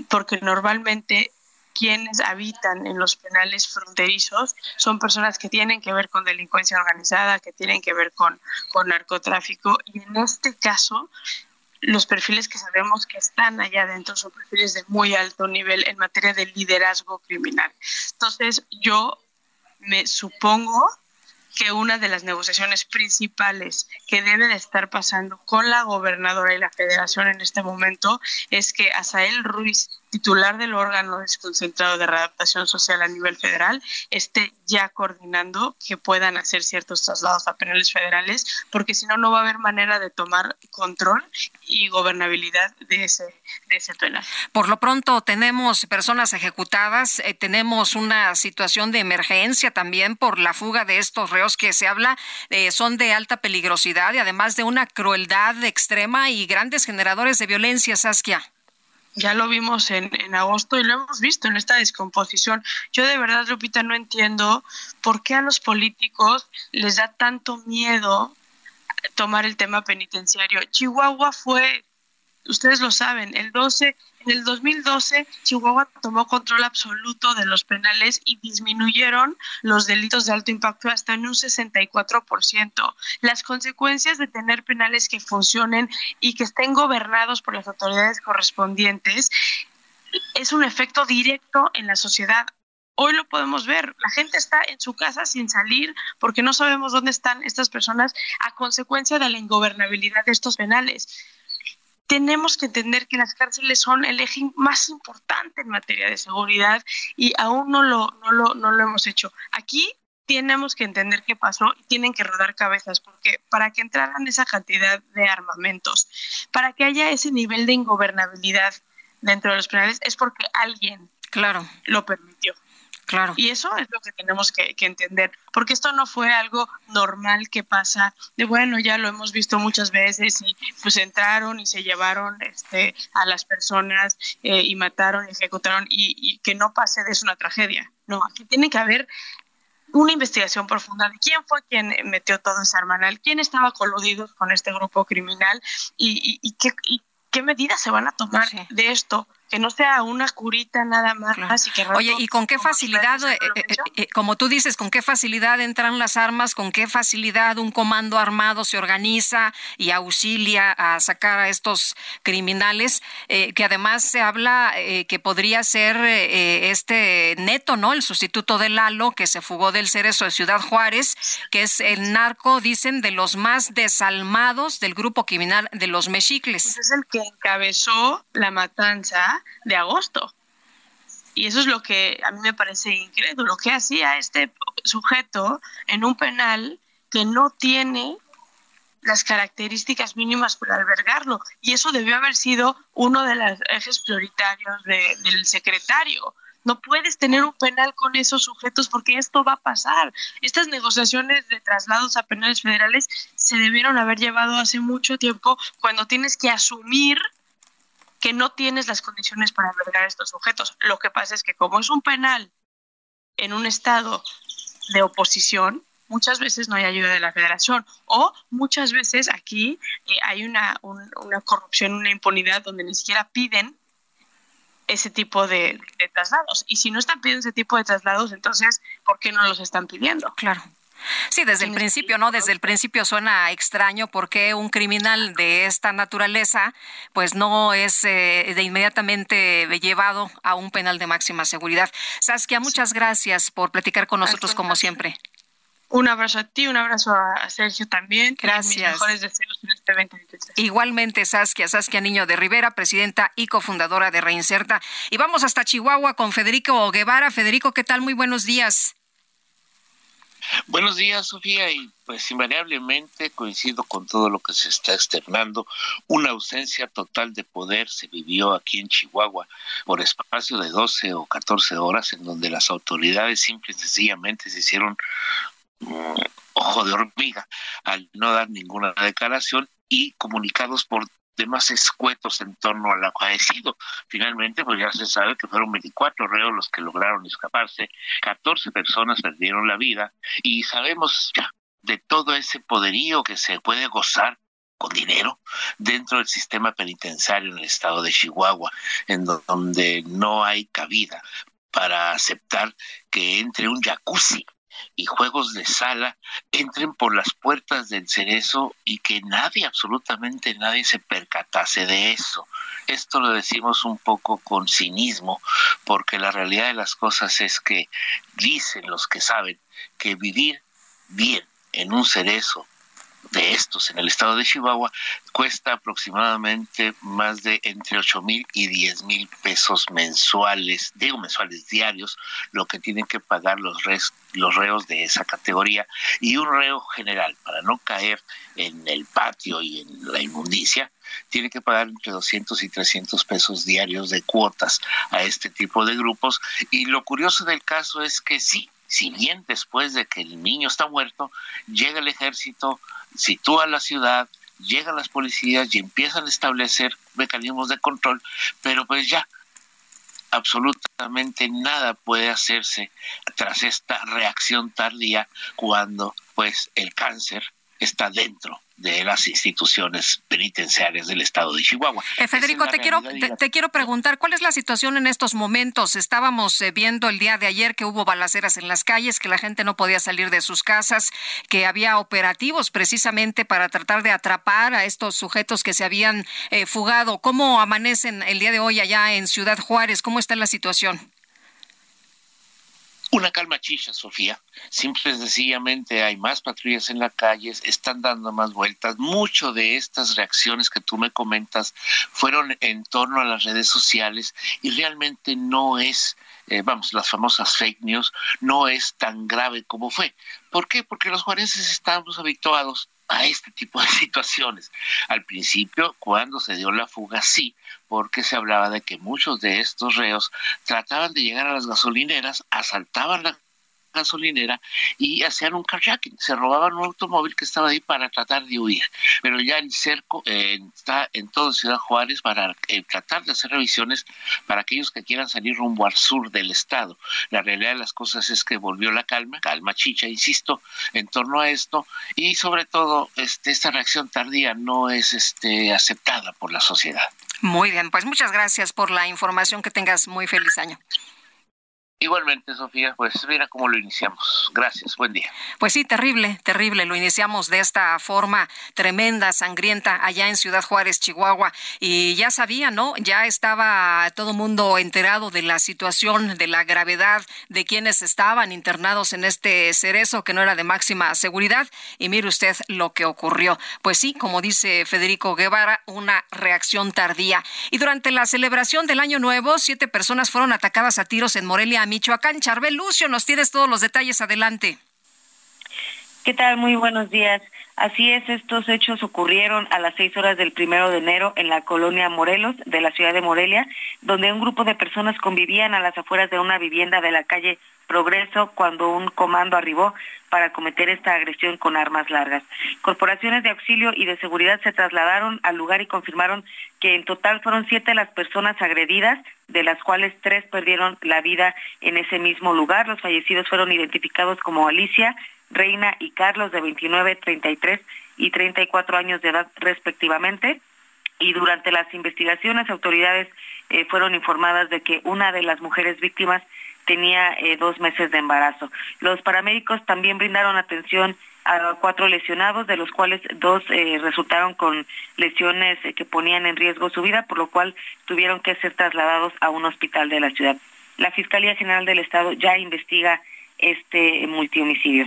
porque normalmente quienes habitan en los penales fronterizos son personas que tienen que ver con delincuencia organizada, que tienen que ver con, con narcotráfico. Y en este caso, los perfiles que sabemos que están allá adentro son perfiles de muy alto nivel en materia de liderazgo criminal. Entonces, yo me supongo que una de las negociaciones principales que debe de estar pasando con la gobernadora y la federación en este momento es que Asael Ruiz titular del órgano desconcentrado de readaptación social a nivel federal esté ya coordinando que puedan hacer ciertos traslados a penales federales, porque si no, no va a haber manera de tomar control y gobernabilidad de ese, de ese penal. Por lo pronto, tenemos personas ejecutadas, eh, tenemos una situación de emergencia también por la fuga de estos reos que se habla, eh, son de alta peligrosidad y además de una crueldad extrema y grandes generadores de violencia, Saskia ya lo vimos en, en, agosto y lo hemos visto en esta descomposición. Yo de verdad, Lupita, no entiendo por qué a los políticos les da tanto miedo tomar el tema penitenciario. Chihuahua fue, ustedes lo saben, el 12 en el 2012, Chihuahua tomó control absoluto de los penales y disminuyeron los delitos de alto impacto hasta en un 64%. Las consecuencias de tener penales que funcionen y que estén gobernados por las autoridades correspondientes es un efecto directo en la sociedad. Hoy lo podemos ver, la gente está en su casa sin salir porque no sabemos dónde están estas personas a consecuencia de la ingobernabilidad de estos penales tenemos que entender que las cárceles son el eje más importante en materia de seguridad y aún no lo, no lo, no lo hemos hecho. Aquí tenemos que entender qué pasó y tienen que rodar cabezas, porque para que entraran esa cantidad de armamentos, para que haya ese nivel de ingobernabilidad dentro de los penales, es porque alguien claro. lo permitió. Claro. Y eso es lo que tenemos que, entender, porque esto no fue algo normal que pasa de bueno, ya lo hemos visto muchas veces y pues entraron y se llevaron este, a las personas eh, y mataron y ejecutaron y, y que no pase de eso una tragedia. No, aquí tiene que haber una investigación profunda de quién fue quien metió todo ese armanal, quién estaba coludido con este grupo criminal y, y, qué, qué medidas se van a tomar de esto que no sea una curita nada más. Y que Oye, ¿y con qué facilidad, eh, eh, eh, como tú dices, con qué facilidad entran las armas, con qué facilidad un comando armado se organiza y auxilia a sacar a estos criminales, que además se habla que podría ser este Neto, ¿no? El sustituto de Lalo, que se fugó del Cerezo de Ciudad Juárez, que es el narco, dicen, de los más desalmados del grupo criminal de los mexicles. Pues es el que encabezó la matanza de agosto. Y eso es lo que a mí me parece incrédulo. ¿Qué hacía este sujeto en un penal que no tiene las características mínimas para albergarlo? Y eso debió haber sido uno de los ejes prioritarios del secretario. No puedes tener un penal con esos sujetos porque esto va a pasar. Estas negociaciones de traslados a penales federales se debieron haber llevado hace mucho tiempo cuando tienes que asumir que no tienes las condiciones para albergar estos sujetos. Lo que pasa es que como es un penal en un estado de oposición, muchas veces no hay ayuda de la federación o muchas veces aquí eh, hay una, una corrupción, una impunidad donde ni siquiera piden ese tipo de, de, traslados. Y si no están pidiendo ese tipo de traslados, entonces, ¿por qué no los están pidiendo? Claro. Sí, desde el principio, ¿no? Desde el principio suena extraño porque un criminal de esta naturaleza, pues no es eh, de inmediatamente llevado a un penal de máxima seguridad. Saskia, muchas gracias por platicar con nosotros como siempre. Un abrazo a ti, un abrazo a Sergio también. Gracias. mejores deseos en este evento. Igualmente, Saskia, Saskia Niño de Rivera, presidenta y cofundadora de Reinserta. Y vamos hasta Chihuahua con Federico Guevara. Federico, ¿qué tal? Muy buenos días. Buenos días, Sofía, y pues invariablemente coincido con todo lo que se está externando. Una ausencia total de poder se vivió aquí en Chihuahua por espacio de 12 o 14 horas en donde las autoridades simple y sencillamente se hicieron mm, ojo de hormiga al no dar ninguna declaración y comunicados por temas escuetos en torno al acaecido. Finalmente, pues ya se sabe que fueron 24 reos los que lograron escaparse, 14 personas perdieron la vida y sabemos ya de todo ese poderío que se puede gozar con dinero dentro del sistema penitenciario en el estado de Chihuahua, en donde no hay cabida para aceptar que entre un jacuzzi y juegos de sala entren por las puertas del cerezo y que nadie, absolutamente nadie se percatase de eso. Esto lo decimos un poco con cinismo, porque la realidad de las cosas es que dicen los que saben que vivir bien en un cerezo de estos en el estado de Chihuahua cuesta aproximadamente más de entre 8 mil y 10 mil pesos mensuales, digo mensuales diarios, lo que tienen que pagar los, los reos de esa categoría. Y un reo general para no caer en el patio y en la inmundicia tiene que pagar entre 200 y 300 pesos diarios de cuotas a este tipo de grupos. Y lo curioso del caso es que sí, si bien después de que el niño está muerto, llega el ejército, sitúa la ciudad, llegan las policías y empiezan a establecer mecanismos de control, pero pues ya absolutamente nada puede hacerse tras esta reacción tardía cuando pues el cáncer está dentro de las instituciones penitenciarias del estado de Chihuahua. Eh, Federico, te quiero, te, quiero preguntar, ¿cuál es la situación en estos momentos? Estábamos eh, viendo el día de ayer que hubo balaceras en las calles, que la gente no podía salir de sus casas, que había operativos precisamente para tratar de atrapar a estos sujetos que se habían eh, fugado. ¿Cómo amanecen el día de hoy allá en Ciudad Juárez? ¿Cómo está la situación? Una calma chicha, Sofía. Simple y sencillamente hay más patrullas en la calle, están dando más vueltas. Mucho de estas reacciones que tú me comentas fueron en torno a las redes sociales y realmente no es, eh, vamos, las famosas fake news, no es tan grave como fue. ¿Por qué? Porque los juarenses estamos habituados a este tipo de situaciones. Al principio, cuando se dio la fuga, sí, porque se hablaba de que muchos de estos reos trataban de llegar a las gasolineras, asaltaban la gasolinera y hacían un carjacking, se robaban un automóvil que estaba ahí para tratar de huir. Pero ya el cerco está en toda Ciudad Juárez para eh, tratar de hacer revisiones para aquellos que quieran salir rumbo al sur del estado. La realidad de las cosas es que volvió la calma, calma chicha, insisto, en torno a esto y sobre todo este, esta reacción tardía no es este, aceptada por la sociedad. Muy bien, pues muchas gracias por la información. Que tengas muy feliz año. Igualmente, Sofía, pues mira cómo lo iniciamos. Gracias, buen día. Pues sí, terrible, terrible. Lo iniciamos de esta forma tremenda, sangrienta, allá en Ciudad Juárez, Chihuahua. Y ya sabía, ¿no? Ya estaba todo mundo enterado de la situación, de la gravedad de quienes estaban internados en este cerezo que no era de máxima seguridad. Y mire usted lo que ocurrió. Pues sí, como dice Federico Guevara, una reacción tardía. Y durante la celebración del Año Nuevo, siete personas fueron atacadas a tiros en Morelia Michoacán. Charbel Lucio, nos tienes todos los detalles. Adelante. ¿Qué tal? Muy buenos días. Así es, estos hechos ocurrieron a las seis horas del primero de enero en la colonia Morelos de la ciudad de Morelia, donde un grupo de personas convivían a las afueras de una vivienda de la calle Progreso cuando un comando arribó para cometer esta agresión con armas largas. Corporaciones de auxilio y de seguridad se trasladaron al lugar y confirmaron que en total fueron siete las personas agredidas, de las cuales tres perdieron la vida en ese mismo lugar. Los fallecidos fueron identificados como Alicia, Reina y Carlos de 29, 33 y 34 años de edad respectivamente. Y durante las investigaciones, autoridades eh, fueron informadas de que una de las mujeres víctimas tenía eh, dos meses de embarazo. Los paramédicos también brindaron atención a cuatro lesionados, de los cuales dos eh, resultaron con lesiones que ponían en riesgo su vida, por lo cual tuvieron que ser trasladados a un hospital de la ciudad. La Fiscalía General del Estado ya investiga este multihomicidio.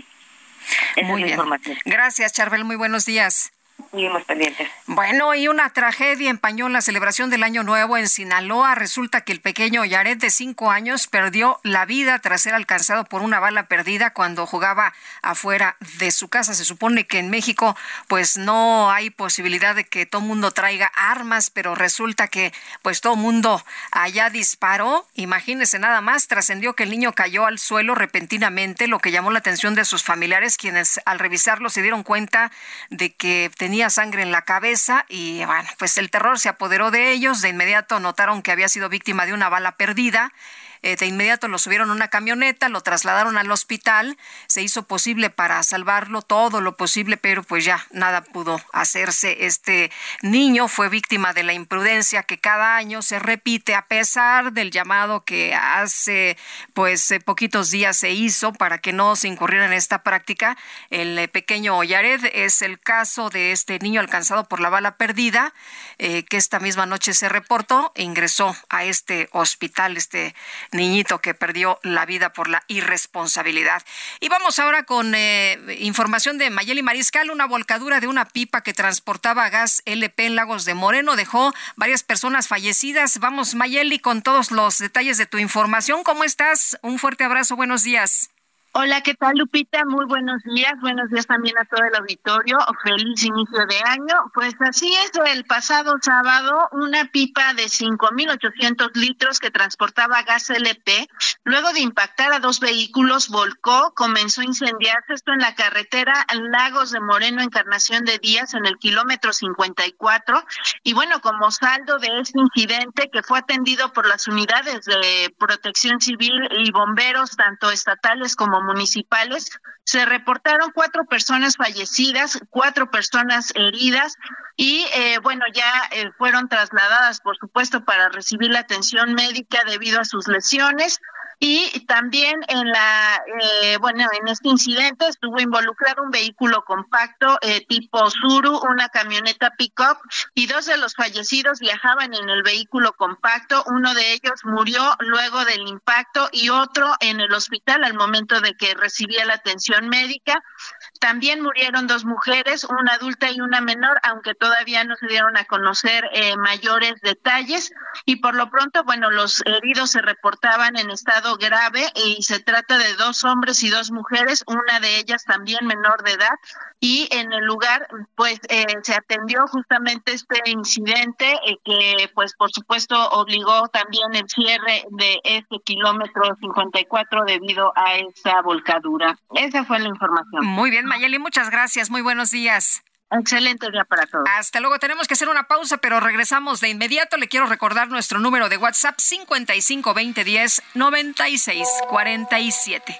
Muy bien. Gracias, Charbel. Muy buenos días. Seguimos pendientes. Bueno, y una tragedia empañó la celebración del Año Nuevo en Sinaloa. Resulta que el pequeño Yaret de cinco años perdió la vida tras ser alcanzado por una bala perdida cuando jugaba afuera de su casa. Se supone que en México pues no hay posibilidad de que todo mundo traiga armas, pero resulta que pues todo mundo allá disparó. Imagínese nada más, trascendió que el niño cayó al suelo repentinamente, lo que llamó la atención de sus familiares, quienes al revisarlo se dieron cuenta de que tenía tenía sangre en la cabeza y bueno, pues el terror se apoderó de ellos. De inmediato notaron que había sido víctima de una bala perdida Eh, de inmediato lo subieron a una camioneta, lo trasladaron al hospital, se hizo posible para salvarlo todo lo posible, pero pues ya nada pudo hacerse. Este niño fue víctima de la imprudencia que cada año se repite a pesar del llamado que hace pues eh, poquitos días se hizo para que no se incurriera en esta práctica. El eh, pequeño Yared es el caso de este niño alcanzado por la bala perdida, que esta misma noche se reportó e ingresó a este hospital, este niñito que perdió la vida por la irresponsabilidad. Y vamos ahora con eh, información de Mayeli Mariscal, una volcadura de una pipa que transportaba gas LP en Lagos de Moreno dejó varias personas fallecidas. Vamos, Mayeli, con todos los detalles de tu información. ¿Cómo estás? Un fuerte abrazo, buenos días. Hola, ¿qué tal Lupita? Muy buenos días. Buenos días también a todo el auditorio. Feliz inicio de año. Pues así es, el pasado sábado una pipa de 5.800 litros que transportaba gas LP, luego de impactar a dos vehículos, volcó, comenzó a incendiarse esto en la carretera Lagos de Moreno, Encarnación de Díaz, en el kilómetro 54. Y bueno, como saldo de este incidente que fue atendido por las unidades de protección civil y bomberos, tanto estatales como municipales, se reportaron cuatro personas fallecidas, cuatro personas heridas y eh, bueno, ya eh, fueron trasladadas, por supuesto, para recibir la atención médica debido a sus lesiones. Y también en la, eh, bueno, en este incidente estuvo involucrado un vehículo compacto eh, tipo Suru, una camioneta pick-up, y dos de los fallecidos viajaban en el vehículo compacto. Uno de ellos murió luego del impacto y otro en el hospital al momento de que recibía la atención médica. También murieron dos mujeres, una adulta y una menor, aunque todavía no se dieron a conocer eh, mayores detalles. Y por lo pronto, bueno, los heridos se reportaban en estado grave y se trata de dos hombres y dos mujeres, una de ellas también menor de edad y en el lugar pues eh, se atendió justamente este incidente eh, que pues por supuesto obligó también el cierre de este kilómetro 54 debido a esa volcadura. Esa fue la información. Muy bien, Mayeli, muchas gracias. Muy buenos días. Excelente día para todos. Hasta luego. Tenemos que hacer una pausa, pero regresamos de inmediato. Le quiero recordar nuestro número de WhatsApp 55 20 10 96 47.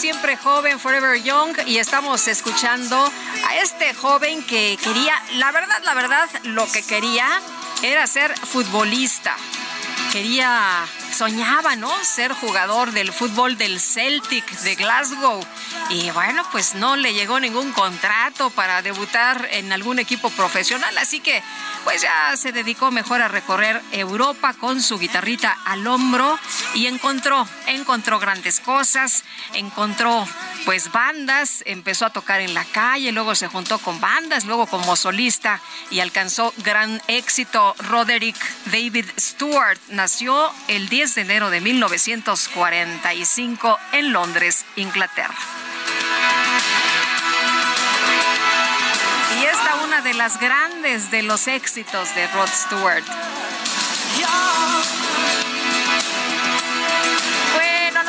Siempre joven, Forever Young, y estamos escuchando a este joven que quería, la verdad, la verdad, lo que quería era ser futbolista. Quería, soñaba, ¿no? Ser jugador del fútbol del Celtic de Glasgow. Y bueno, pues no le llegó ningún contrato para debutar en algún equipo profesional, así que pues ya se dedicó mejor a recorrer Europa con su guitarrita al hombro y encontró, encontró grandes cosas, encontró pues bandas, empezó a tocar en la calle, luego se juntó con bandas, luego como solista y alcanzó gran éxito. Roderick David Stewart nació el 10 de enero de 1945 en Londres, Inglaterra. De las grandes de los éxitos de Rod Stewart.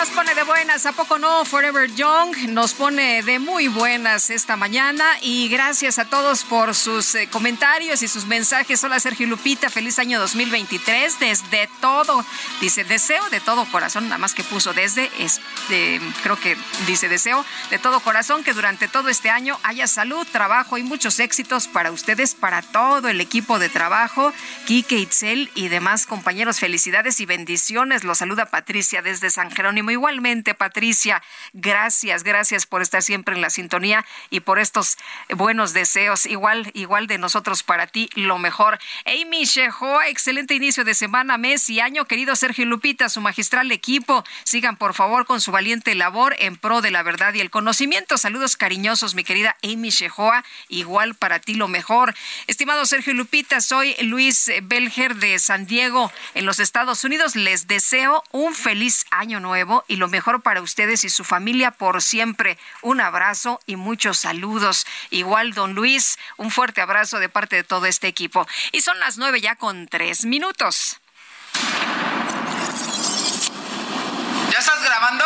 Nos pone de buenas, ¿a poco no? Forever Young nos pone de muy buenas esta mañana y gracias a todos por sus eh, comentarios y sus mensajes. Hola Sergio Lupita, feliz año 2023 desde todo, dice deseo de todo corazón, nada más que puso desde, este, creo que dice deseo de todo corazón que durante todo este año haya salud, trabajo y muchos éxitos para ustedes, para todo el equipo de trabajo, Kike Itzel y demás compañeros. Felicidades y bendiciones. Los saluda Patricia desde San Jerónimo Igualmente, Patricia, gracias, gracias por estar siempre en la sintonía y por estos buenos deseos. Igual, igual de nosotros para ti, lo mejor. Amy Shehoa, excelente inicio de semana, mes y año. Querido Sergio Lupita, su magistral equipo, sigan por favor con su valiente labor en pro de la verdad y el conocimiento. Saludos cariñosos, mi querida Amy Shehoa. Igual para ti, lo mejor. Estimado Sergio Lupita, soy Luis Belger de San Diego, en los Estados Unidos. Les deseo un feliz año nuevo y lo mejor para ustedes y su familia por siempre. Un abrazo y muchos saludos. Igual, don Luis, un fuerte abrazo de parte de todo este equipo. Y son las nueve ya con tres minutos. ¿Ya estás grabando?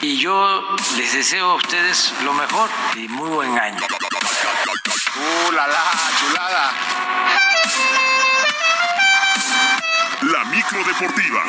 Y yo les deseo a ustedes lo mejor y muy buen año. ¡Uh, la, la chulada! La micro deportiva.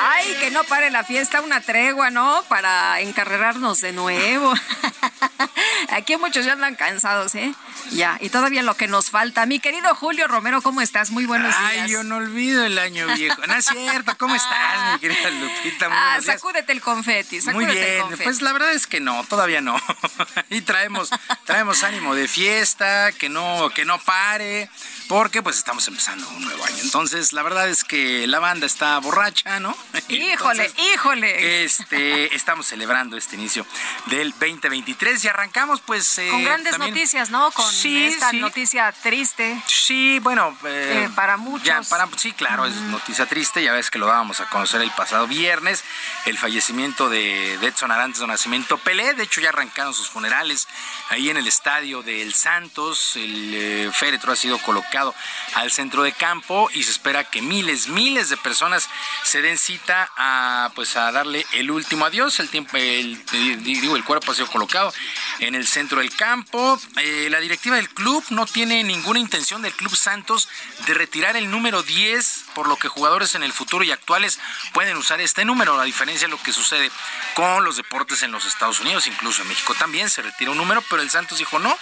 Ay, que no pare la fiesta, una tregua, ¿no? Para encarrerarnos de nuevo. Aquí muchos ya andan cansados, ¿eh? Ya, y todavía lo que nos falta. Mi querido Julio Romero, ¿cómo estás? Muy buenos días. Ay, yo no olvido el año viejo. No es cierto, ¿cómo estás, mi querida Lupita? Muy ah, sacúdete el confeti, Muy bien, pues la verdad es que no, todavía no. y traemos, traemos ánimo de fiesta, que no, que no pare, porque pues estamos empezando un nuevo año. Entonces, la verdad es que la banda está borracha, ¿no? Híjole, híjole. Este, estamos celebrando este inicio del 2023 y arrancamos pues... Eh, Con grandes noticias, ¿no? Con esta noticia triste. Sí, bueno... Eh, eh, para muchos. para, sí, claro, es noticia triste, ya ves que lo dábamos a conocer el pasado viernes, el fallecimiento de, Edson Arantes de Nacimiento Pelé, de hecho ya arrancaron sus funerales ahí en el estadio del Santos, el féretro ha sido colocado al centro de campo y se espera que miles, miles de personas se den cita a pues a darle el último adiós, el tiempo, el, digo, el cuerpo ha sido colocado en el centro del campo, la directiva del club no tiene ninguna intención del Club Santos de retirar el número 10, por lo que jugadores en el futuro y actuales pueden usar este número, a diferencia de lo que sucede con los deportes en los Estados Unidos, incluso en México también se retira un número, pero el Santos dijo no.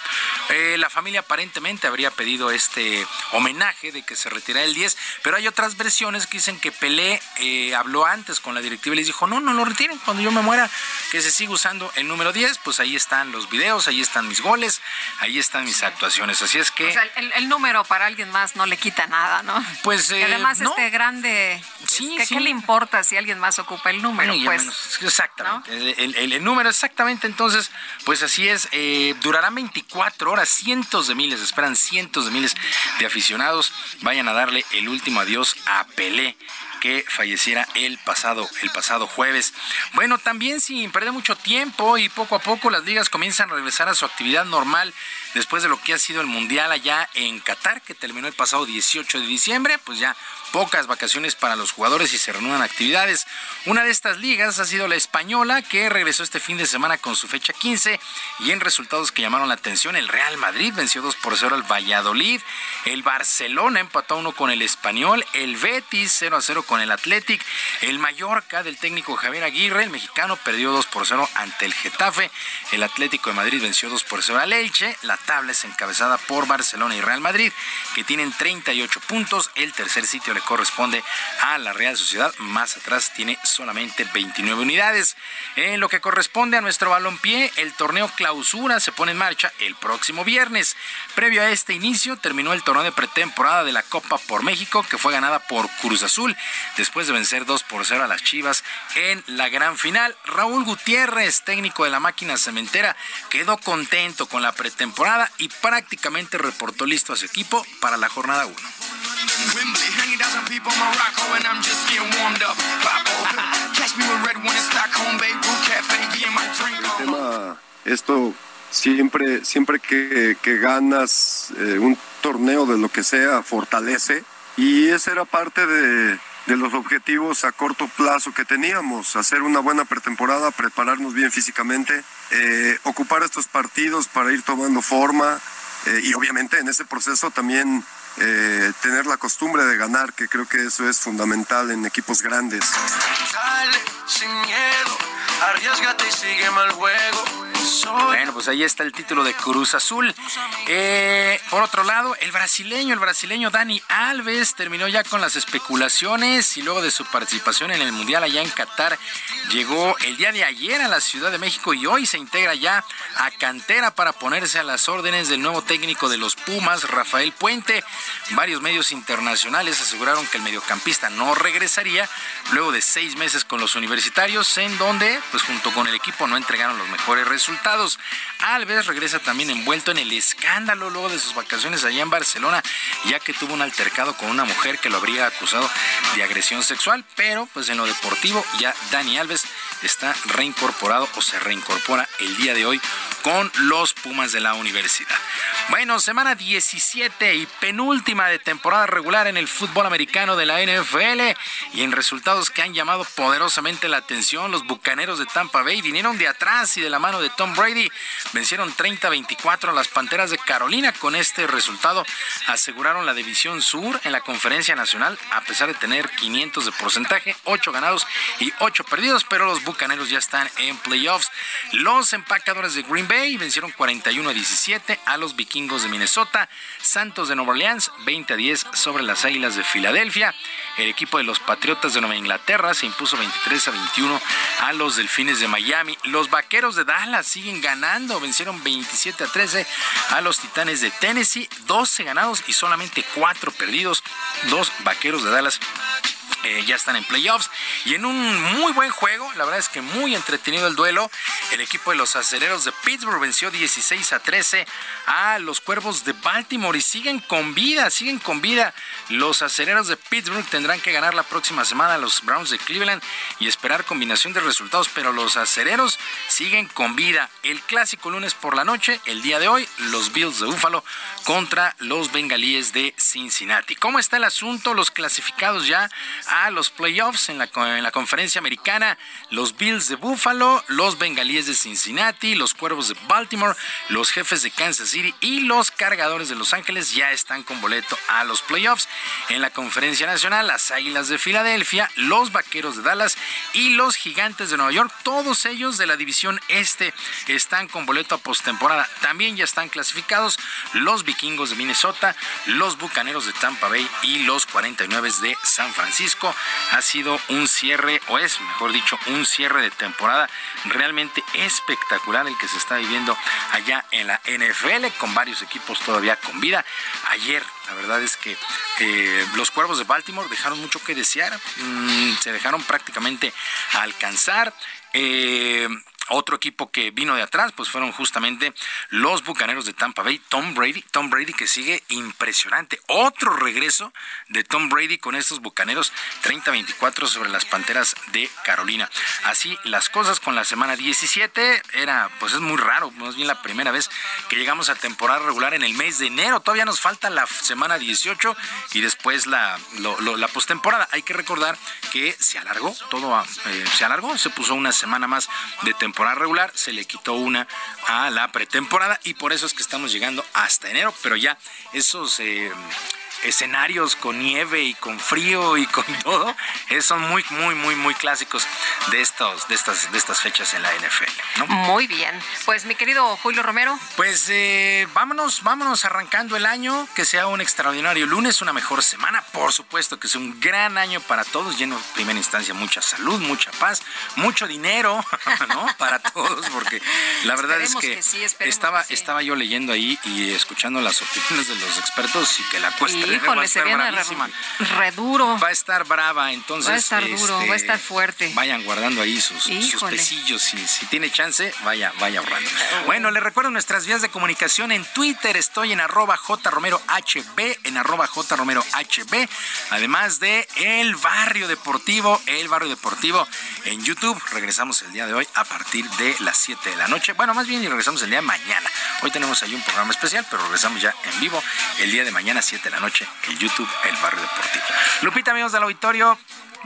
Eh, la familia aparentemente habría pedido este homenaje de que se retirara el 10, pero hay otras versiones que dicen que Pelé eh, habló antes con la directiva y les dijo no, no lo retiren, cuando yo me muera que se siga usando el número 10, pues ahí están los videos, ahí están mis goles, ahí están mis actuaciones. Así es que. O sea, el, número para alguien más no le quita nada, ¿no? Pues. y además, este grande. Sí, ¿qué, le importa si alguien más ocupa el número? pues, exactamente. El, número, exactamente. Entonces, pues así es. Eh, durará 24 horas. Cientos de miles, esperan cientos de miles de aficionados. Vayan a darle el último adiós a Pelé que falleciera el pasado, el pasado jueves. Bueno, también sin perder mucho tiempo y poco a poco las ligas comienzan a regresar a su actividad normal después de lo que ha sido el Mundial allá en Qatar, que terminó el pasado 18 de diciembre, pues ya pocas vacaciones para los jugadores y se reanudan actividades. Una de estas ligas ha sido la española, que regresó este fin de semana con su fecha 15 y en resultados que llamaron la atención, el Real Madrid venció 2 por 0 al Valladolid, el Barcelona empató a 1 con el Español, el Betis 0 a 0 con el Athletic, el Mallorca del técnico Javier Aguirre, el mexicano, perdió 2 por 0 ante el Getafe, el Atlético de Madrid venció 2 por 0 al Elche, la tabla encabezada por Barcelona y Real Madrid, que tienen 38 puntos, el tercer sitio corresponde a la Real Sociedad. Más atrás tiene solamente 29 unidades. En lo que corresponde a nuestro balompié, el torneo clausura se pone en marcha el próximo viernes. Previo a este inicio, terminó el torneo de pretemporada de la Copa por México, que fue ganada por Cruz Azul, después de vencer 2 por 0 a las Chivas en la gran final. Raúl Gutiérrez, técnico de la máquina cementera, quedó contento con la pretemporada y prácticamente reportó listo a su equipo para la jornada 1. esto siempre, siempre que, ganas eh, un torneo de lo que sea, fortalece. Y ese era parte de, los objetivos a corto plazo que teníamos, hacer una buena pretemporada, prepararnos bien físicamente, eh, ocupar estos partidos para ir tomando forma eh, y obviamente en ese proceso también eh, tener la costumbre de ganar, que creo que eso es fundamental en equipos grandes. Arriesgate y sigue mal juego. Bueno, pues ahí está el título de Cruz Azul. Eh, por otro lado, el brasileño, el brasileño Dani Alves terminó ya con las especulaciones y luego de su participación en el Mundial allá en Qatar, llegó el día de ayer a la Ciudad de México y hoy se integra ya a cantera para ponerse a las órdenes del nuevo técnico de los Pumas, Rafael Puente. Varios medios internacionales aseguraron que el mediocampista no regresaría luego de seis meses con los universitarios, en donde, pues junto con el equipo, no entregaron los mejores resultados. Alves regresa también envuelto en el escándalo luego de sus vacaciones allá en Barcelona, ya que tuvo un altercado con una mujer que lo habría acusado de agresión sexual, pero pues en lo deportivo ya Dani Alves está reincorporado o se reincorpora el día de hoy con los Pumas de la universidad. Bueno, semana 17 y penúltima de temporada regular en el fútbol americano de la NFL y en resultados que han llamado poderosamente la atención, los Bucaneros de Tampa Bay vinieron de atrás y de la mano de Tom Brady vencieron 30-24 a las Panteras de Carolina. Con este resultado aseguraron la división sur en la conferencia nacional a pesar de tener 500 de porcentaje, 8 ganados y 8 perdidos, pero los Bucaneros ya están en playoffs. Los empacadores de Green Bay vencieron 41 a 17 a los vikingos de Minnesota. Santos de Nueva Orleans 20 a 10 sobre las Águilas de Filadelfia. El equipo de los Patriotas de Nueva Inglaterra se impuso 23 a 21 a los Delfines de Miami. Los Vaqueros de Dallas siguen ganando. Vencieron 27 a 13 a los Titanes de Tennessee. 12 ganados y solamente 4 perdidos. Dos Vaqueros de Dallas eh, ya están en playoffs y en un muy buen juego, la verdad es que muy entretenido el duelo. El equipo de los acereros de Pittsburgh venció 16 a 13 a los cuervos de Baltimore y siguen con vida, siguen con vida. Los acereros de Pittsburgh tendrán que ganar la próxima semana a los Browns de Cleveland y esperar combinación de resultados, pero los acereros siguen con vida. El clásico lunes por la noche, el día de hoy, los Bills de Buffalo contra los Bengalíes de Cincinnati. ¿Cómo está el asunto? Los clasificados ya a los playoffs en la, en la conferencia americana. Los Bills de Buffalo, los Bengalíes de Cincinnati, los Cuervos de Baltimore, los Jefes de Kansas City y los Cargadores de Los Ángeles ya están con boleto a los playoffs. En la conferencia nacional, las Águilas de Filadelfia, los Vaqueros de Dallas y los Gigantes de Nueva York, todos ellos de la división este están con boleto a postemporada. También ya están clasificados los Vikingos de Minnesota, los Bucaneros de Tampa Bay y los 49 de San Francisco ha sido un cierre, o es mejor dicho, un cierre de temporada realmente espectacular el que se está viviendo allá en la NFL, con varios equipos todavía con vida. Ayer, la verdad es que eh, los Cuervos de Baltimore dejaron mucho que desear, mm, se dejaron prácticamente alcanzar. Eh, otro equipo que vino de atrás, pues fueron justamente los Bucaneros de Tampa Bay, Tom Brady, Tom Brady que sigue impresionante. Otro regreso de Tom Brady con estos Bucaneros 30-24 sobre las Panteras de Carolina. Así las cosas con la semana 17 era, pues es muy raro, más bien la primera vez que llegamos a temporada regular en el mes de enero. Todavía nos falta la semana 18 y después la, la postemporada. Hay que recordar que se alargó, todo eh, se alargó, se puso una semana más de temporada regular, se le quitó una a la pretemporada y por eso es que estamos llegando hasta enero, pero ya esos... Eh, escenarios con nieve y con frío y con todo, eh, son muy, muy, muy, muy clásicos de estos, de estas, de estas fechas en la NFL. Muy bien. Pues mi querido Julio Romero. Pues eh, vámonos, vámonos arrancando el año, que sea un extraordinario lunes, una mejor semana, por supuesto que sea un gran año para todos, lleno en primera instancia mucha salud, mucha paz, mucho dinero, ¿no? Para todos, porque la verdad es que, estaba, estaba yo leyendo ahí y escuchando las opiniones de los expertos y que la cuesta Híjole, se viene re, duro. Va a estar brava, entonces. Va a estar duro, va a este, estar fuerte. Vayan guardando ahí sus, sus pesillos. Si, si tiene chance, vaya, vaya ahorrando. Bueno, les recuerdo nuestras vías de comunicación. En Twitter estoy en arroba jromerohb, en arroba jromerohb. Además de El Barrio Deportivo, El Barrio Deportivo en YouTube. Regresamos el día de hoy a partir de las 7 de la noche. Bueno, más bien y regresamos el día de mañana. Hoy tenemos ahí un programa especial, pero regresamos ya en vivo el día de mañana, 7 de la noche el YouTube El Barrio Deportivo. Lupita, amigos del auditorio,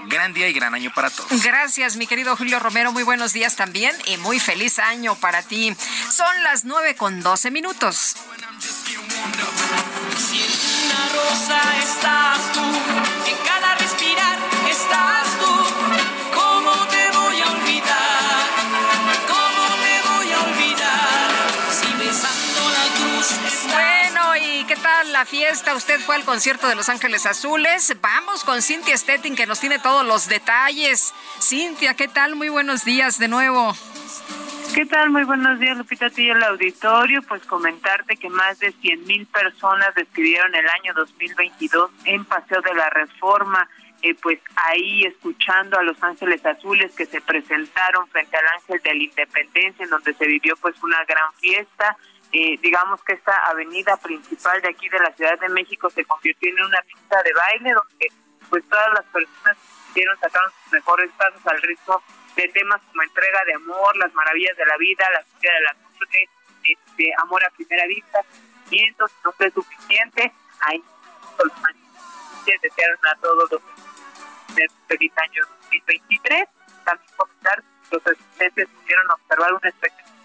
gran día y gran año para todos. Gracias, mi querido Julio Romero. Muy buenos días también y muy feliz año para ti. Son las 9 con 12 minutos. Si en una rosa estás tú, en cada respirar estás fiesta? Usted fue al concierto de Los Ángeles Azules. Vamos con Cintia Stettin que nos tiene todos los detalles. Cintia, ¿qué tal? Muy buenos días de nuevo. ¿Qué tal? Muy buenos días, Lupita, ti el auditorio. Pues comentarte que más de 100 mil personas despidieron el año 2022 en Paseo de la Reforma. Eh, pues ahí escuchando a Los Ángeles Azules que se presentaron frente al Ángel de la Independencia, en donde se vivió pues una gran fiesta. Eh, digamos que esta avenida principal de aquí de la Ciudad de México se convirtió en una pista de baile donde pues todas las personas quisieron sacar sus mejores pasos al ritmo de temas como entrega de amor, las maravillas de la vida, la historia de la muerte, este, amor a primera vista, mientras no fue suficiente, ahí los desearon a todos los feliz año 2023, también comentar los asistentes pudieron observar un espectáculo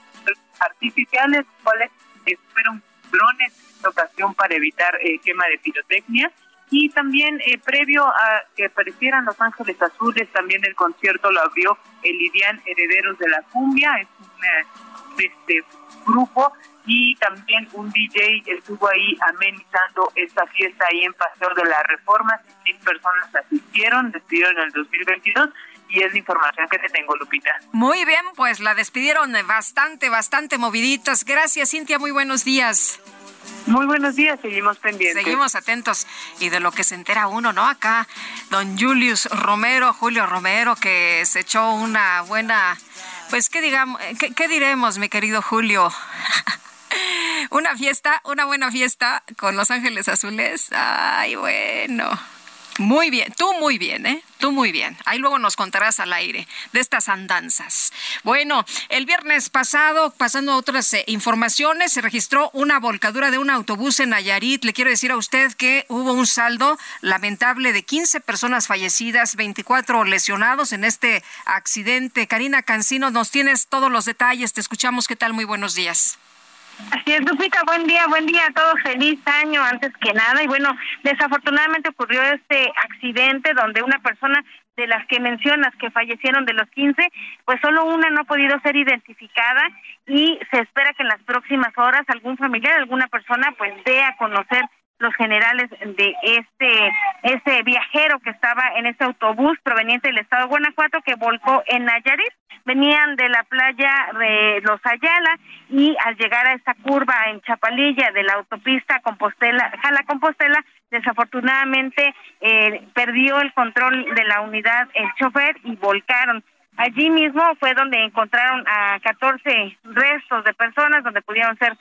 artificiales, cuales fueron drones en ocasión para evitar eh, quema de pirotecnia. Y también, eh, previo a que aparecieran Los Ángeles Azules, también el concierto lo abrió el Lidian Herederos de la Cumbia, es un eh, este, grupo, y también un DJ estuvo ahí amenizando esta fiesta ahí en Paseo de la Reforma. Mil personas asistieron, despidieron en el 2022 y es la información que te tengo, Lupita. Muy bien, pues la despidieron bastante, bastante moviditas. Gracias, Cintia, muy buenos días. Muy buenos días, seguimos pendientes. Seguimos atentos y de lo que se entera uno, ¿no? Acá, don Julius Romero, Julio Romero, que se echó una buena, pues, ¿qué, digamos, qué, qué diremos, mi querido Julio? una fiesta, una buena fiesta con Los Ángeles Azules. Ay, bueno. Muy bien, tú muy bien, ¿eh? Tú muy bien. Ahí luego nos contarás al aire de estas andanzas. Bueno, el viernes pasado, pasando a otras eh, informaciones, se registró una volcadura de un autobús en Nayarit. Le quiero decir a usted que hubo un saldo lamentable de 15 personas fallecidas, 24 lesionados en este accidente. Karina Cancino, nos tienes todos los detalles. Te escuchamos. ¿Qué tal? Muy buenos días. Así es, Lupita, buen día, buen día a todos, feliz año antes que nada. Y bueno, desafortunadamente ocurrió este accidente donde una persona de las que mencionas que fallecieron de los 15, pues solo una no ha podido ser identificada y se espera que en las próximas horas algún familiar, alguna persona, pues dé a conocer los generales de este ese viajero que estaba en este autobús proveniente del estado de Guanajuato que volcó en Nayarit. Venían de la playa de Los Ayala y al llegar a esta curva en Chapalilla de la autopista Compostela, Jala Compostela, desafortunadamente eh, perdió el control de la unidad el chofer y volcaron Allí mismo fue donde encontraron a 14 restos de personas donde pudieron ser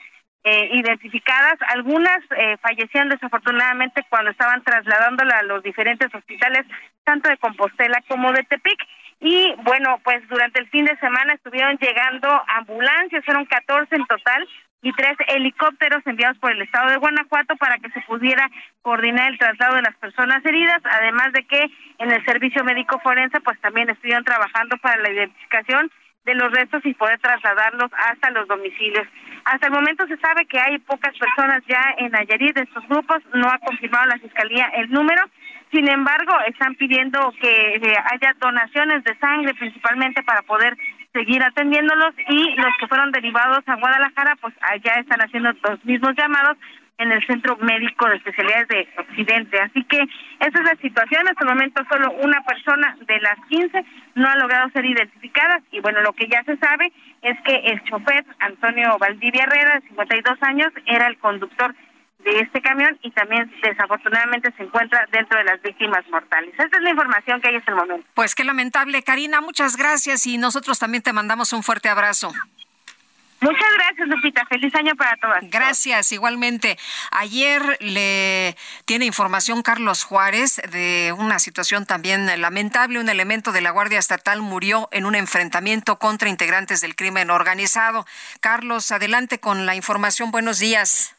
eh, identificadas. Algunas eh, fallecieron desafortunadamente cuando estaban trasladándola a los diferentes hospitales, tanto de Compostela como de Tepic. Y bueno, pues durante el fin de semana estuvieron llegando ambulancias, fueron 14 en total, y tres helicópteros enviados por el estado de Guanajuato para que se pudiera coordinar el traslado de las personas heridas, además de que en el servicio médico forense pues también estuvieron trabajando para la identificación de los restos y poder trasladarlos hasta los domicilios. Hasta el momento se sabe que hay pocas personas ya en Nayarit de estos grupos, no ha confirmado la fiscalía el número, sin embargo, están pidiendo que eh, haya donaciones de sangre principalmente para poder seguir atendiéndolos y los que fueron derivados a Guadalajara, pues allá están haciendo los mismos llamados en el Centro Médico de Especialidades de Occidente. Así que esa es la situación. Hasta el momento solo una persona de las 15 no ha logrado ser identificada y bueno, lo que ya se sabe es que el chofer Antonio Valdivia Herrera, de 52 años, era el conductor de este camión y también desafortunadamente se encuentra dentro de las víctimas mortales. Esta es la información que hay hasta el momento. Pues qué lamentable, Karina, muchas gracias y nosotros también te mandamos un fuerte abrazo. Muchas gracias, Lupita. Feliz año para todas. Gracias, igualmente. Ayer le tiene información Carlos Juárez de una situación también lamentable. Un elemento de la Guardia Estatal murió en un enfrentamiento contra integrantes del crimen organizado. Carlos, adelante con la información. Buenos días.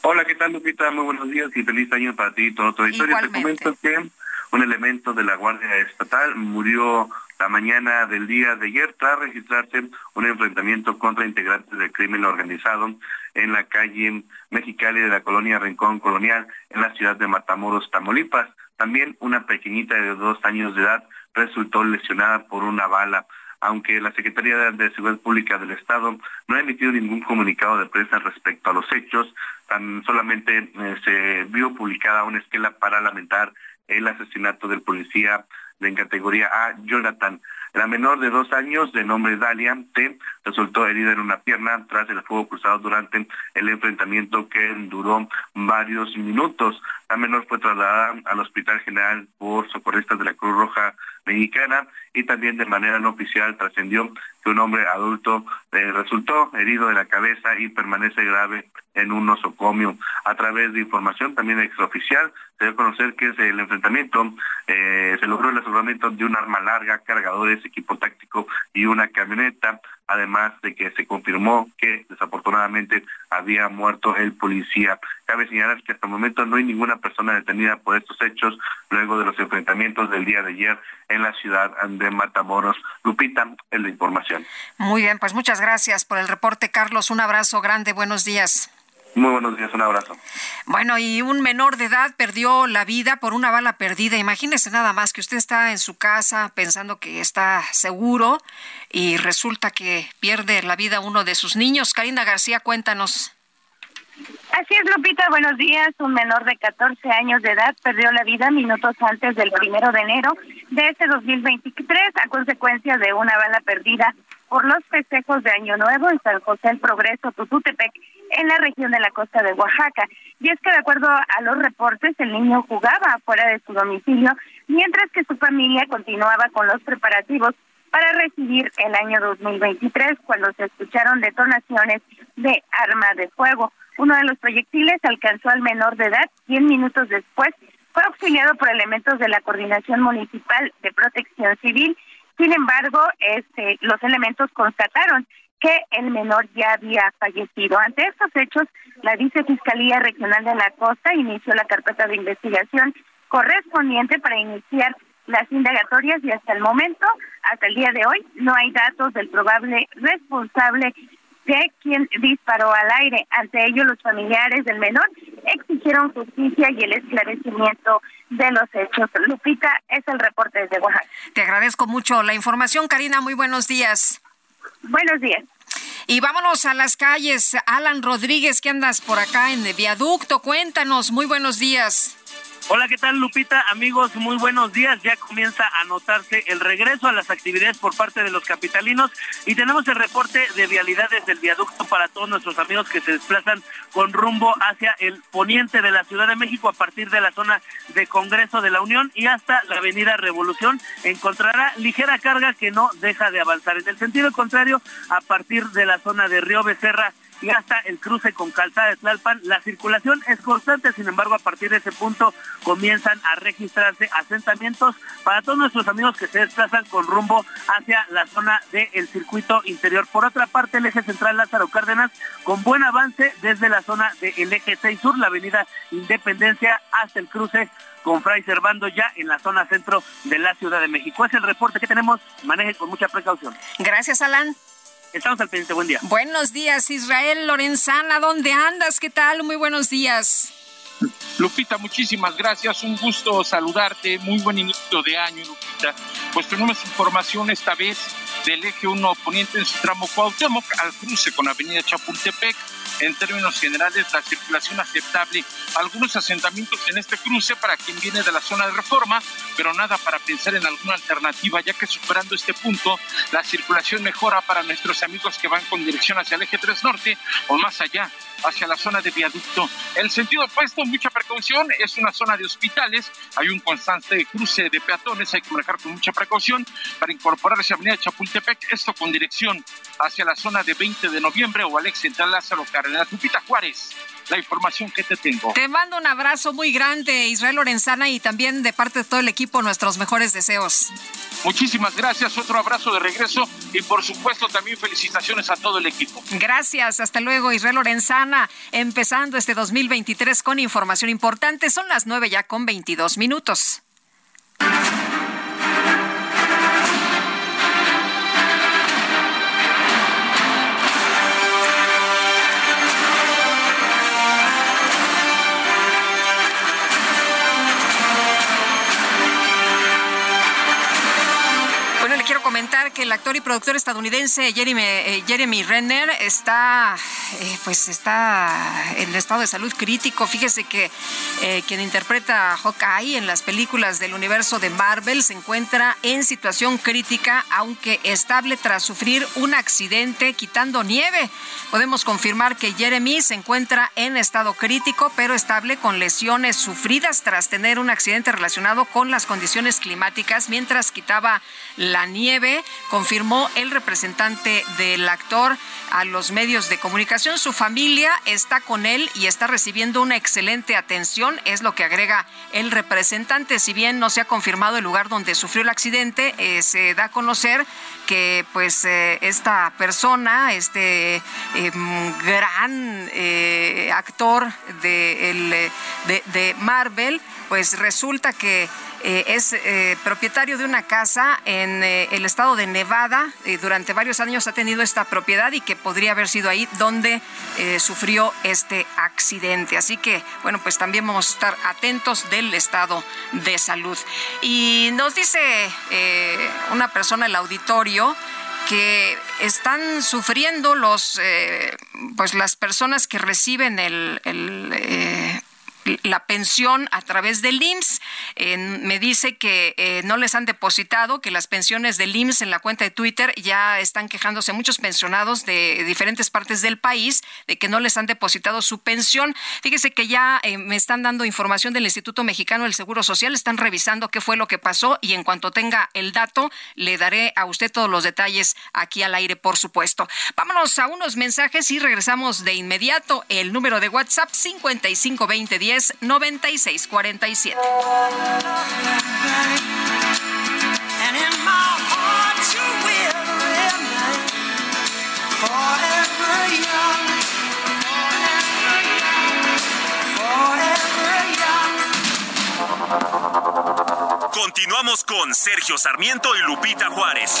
Hola, ¿qué tal, Lupita? Muy buenos días y feliz año para ti y todo tu historia. Te comento que un elemento de la Guardia Estatal murió la mañana del día de ayer tras registrarse un enfrentamiento contra integrantes del crimen organizado en la calle Mexicali de la colonia Rincón Colonial en la ciudad de Matamoros, Tamaulipas. También una pequeñita de dos años de edad resultó lesionada por una bala aunque la Secretaría de Seguridad Pública del Estado no ha emitido ningún comunicado de prensa respecto a los hechos, tan solamente eh, se vio publicada una esquela para lamentar el asesinato del policía de categoría A, Jonathan. La menor de dos años, de nombre Dalia T, resultó herida en una pierna tras el fuego cruzado durante el enfrentamiento que duró varios minutos. La menor fue trasladada al Hospital General por socorristas de la Cruz Roja Mexicana y también de manera no oficial trascendió que un hombre adulto eh, resultó herido de la cabeza y permanece grave en un nosocomio. A través de información también extraoficial, se debe conocer que el enfrentamiento eh, se logró el aseguramiento de un arma larga, cargadores, equipo táctico y una camioneta, además de que se confirmó que desafortunadamente había muerto el policía. Cabe señalar que hasta el momento no hay ninguna persona detenida por estos hechos luego de los enfrentamientos del día de ayer en la ciudad de Matamoros. Lupita, es la información. Muy bien, pues muchas gracias por el reporte, Carlos. Un abrazo grande, buenos días. Muy buenos días, un abrazo. Bueno, y un menor de edad perdió la vida por una bala perdida. Imagínese nada más que usted está en su casa pensando que está seguro y resulta que pierde la vida uno de sus niños. Karina García, cuéntanos. Así es, Lupita, buenos días. Un menor de 14 años de edad perdió la vida minutos antes del primero de enero de este 2023 a consecuencia de una bala perdida por los festejos de Año Nuevo en San José el Progreso, Tututepec, en la región de la costa de Oaxaca. Y es que de acuerdo a los reportes, el niño jugaba fuera de su domicilio, mientras que su familia continuaba con los preparativos para recibir el año 2023, cuando se escucharon detonaciones de arma de fuego. Uno de los proyectiles alcanzó al menor de edad 100 minutos después. Fue auxiliado por elementos de la Coordinación Municipal de Protección Civil sin embargo, este, los elementos constataron que el menor ya había fallecido. Ante estos hechos, la Vicefiscalía Regional de la Costa inició la carpeta de investigación correspondiente para iniciar las indagatorias y hasta el momento, hasta el día de hoy, no hay datos del probable responsable de quien disparó al aire. Ante ello, los familiares del menor exigieron justicia y el esclarecimiento de los hechos. Lupita, es el reporte desde Oaxaca. Te agradezco mucho la información, Karina. Muy buenos días. Buenos días. Y vámonos a las calles. Alan Rodríguez, ¿qué andas por acá en el viaducto? Cuéntanos. Muy buenos días. Hola, ¿qué tal Lupita? Amigos, muy buenos días. Ya comienza a notarse el regreso a las actividades por parte de los capitalinos y tenemos el reporte de vialidades del viaducto para todos nuestros amigos que se desplazan con rumbo hacia el poniente de la Ciudad de México a partir de la zona de Congreso de la Unión y hasta la Avenida Revolución. Encontrará ligera carga que no deja de avanzar. En el sentido contrario, a partir de la zona de Río Becerra y hasta el cruce con Calzada de Tlalpan. La circulación es constante, sin embargo, a partir de ese punto comienzan a registrarse asentamientos para todos nuestros amigos que se desplazan con rumbo hacia la zona del circuito interior. Por otra parte, el eje central Lázaro Cárdenas con buen avance desde la zona del eje 6 sur, la avenida Independencia hasta el cruce con Fray Servando ya en la zona centro de la Ciudad de México. Es el reporte que tenemos. Maneje con mucha precaución. Gracias, Alan. Estamos al pendiente, buen día. Buenos días, Israel Lorenzana, ¿dónde andas? ¿Qué tal? Muy buenos días. Lupita, muchísimas gracias. Un gusto saludarte. Muy buen inicio de año, Lupita. Pues tenemos información esta vez del eje 1 poniente en su tramo Cuauhtémoc al cruce con Avenida Chapultepec. En términos generales, la circulación aceptable. Algunos asentamientos en este cruce para quien viene de la zona de reforma, pero nada para pensar en alguna alternativa, ya que superando este punto, la circulación mejora para nuestros amigos que van con dirección hacia el eje 3 norte o más allá hacia la zona de viaducto. El sentido opuesto, mucha precaución, es una zona de hospitales, hay un constante cruce de peatones, hay que manejar con mucha precaución para incorporarse a Avenida Chapultepec, esto con dirección hacia la zona de 20 de noviembre o al ex central Lázaro Cárdenas. Lupita Juárez, la información que te tengo. Te mando un abrazo muy grande, Israel Lorenzana, y también de parte de todo el equipo, nuestros mejores deseos. Muchísimas gracias, otro abrazo de regreso y por supuesto también felicitaciones a todo el equipo. Gracias, hasta luego Israel Lorenzana, empezando este 2023 con información importante, son las 9 ya con 22 minutos. Actor y productor estadounidense Jeremy, eh, Jeremy Renner está, eh, pues está en estado de salud crítico. Fíjese que eh, quien interpreta a Hawkeye en las películas del universo de Marvel se encuentra en situación crítica, aunque estable tras sufrir un accidente quitando nieve. Podemos confirmar que Jeremy se encuentra en estado crítico, pero estable con lesiones sufridas tras tener un accidente relacionado con las condiciones climáticas mientras quitaba la nieve, confirmó el representante del actor a los medios de comunicación. Su familia está con él y está recibiendo una excelente atención, es lo que agrega el representante. Si bien no se ha confirmado el lugar donde sufrió el accidente, eh, se da a conocer que pues eh, esta persona, este eh, gran actor de, de, de Marvel, pues resulta que eh, es eh, propietario de una casa en eh, el estado de Nevada. durante varios años ha tenido esta propiedad y que podría haber sido ahí donde sufrió este accidente. Así que, bueno, pues también vamos a estar atentos del estado de salud. Y nos dice una persona el auditorio que están sufriendo los pues las personas que reciben el la pensión a través del IMSS. me dice que eh, no les han depositado, que las pensiones del IMSS en la cuenta de Twitter ya están quejándose muchos pensionados de diferentes partes del país de que no les han depositado su pensión. Fíjese que ya eh, me están dando información del Instituto Mexicano del Seguro Social, están revisando qué fue lo que pasó y en cuanto tenga el dato le daré a usted todos los detalles aquí al aire, por supuesto. Vámonos a unos mensajes y regresamos de inmediato. El número de WhatsApp 552010 9647. Continuamos con Sergio Sarmiento y Lupita Juárez.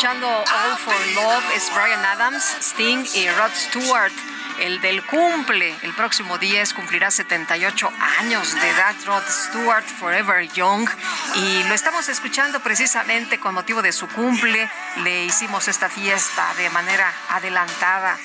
Escuchando All for Love, es Brian Adams, Sting y Rod Stewart. El del cumple, el próximo 10 cumplirá 78 años de edad, Rod Stewart, Forever Young. Y lo estamos escuchando precisamente con motivo de su cumple. Le hicimos esta fiesta de manera adelantada.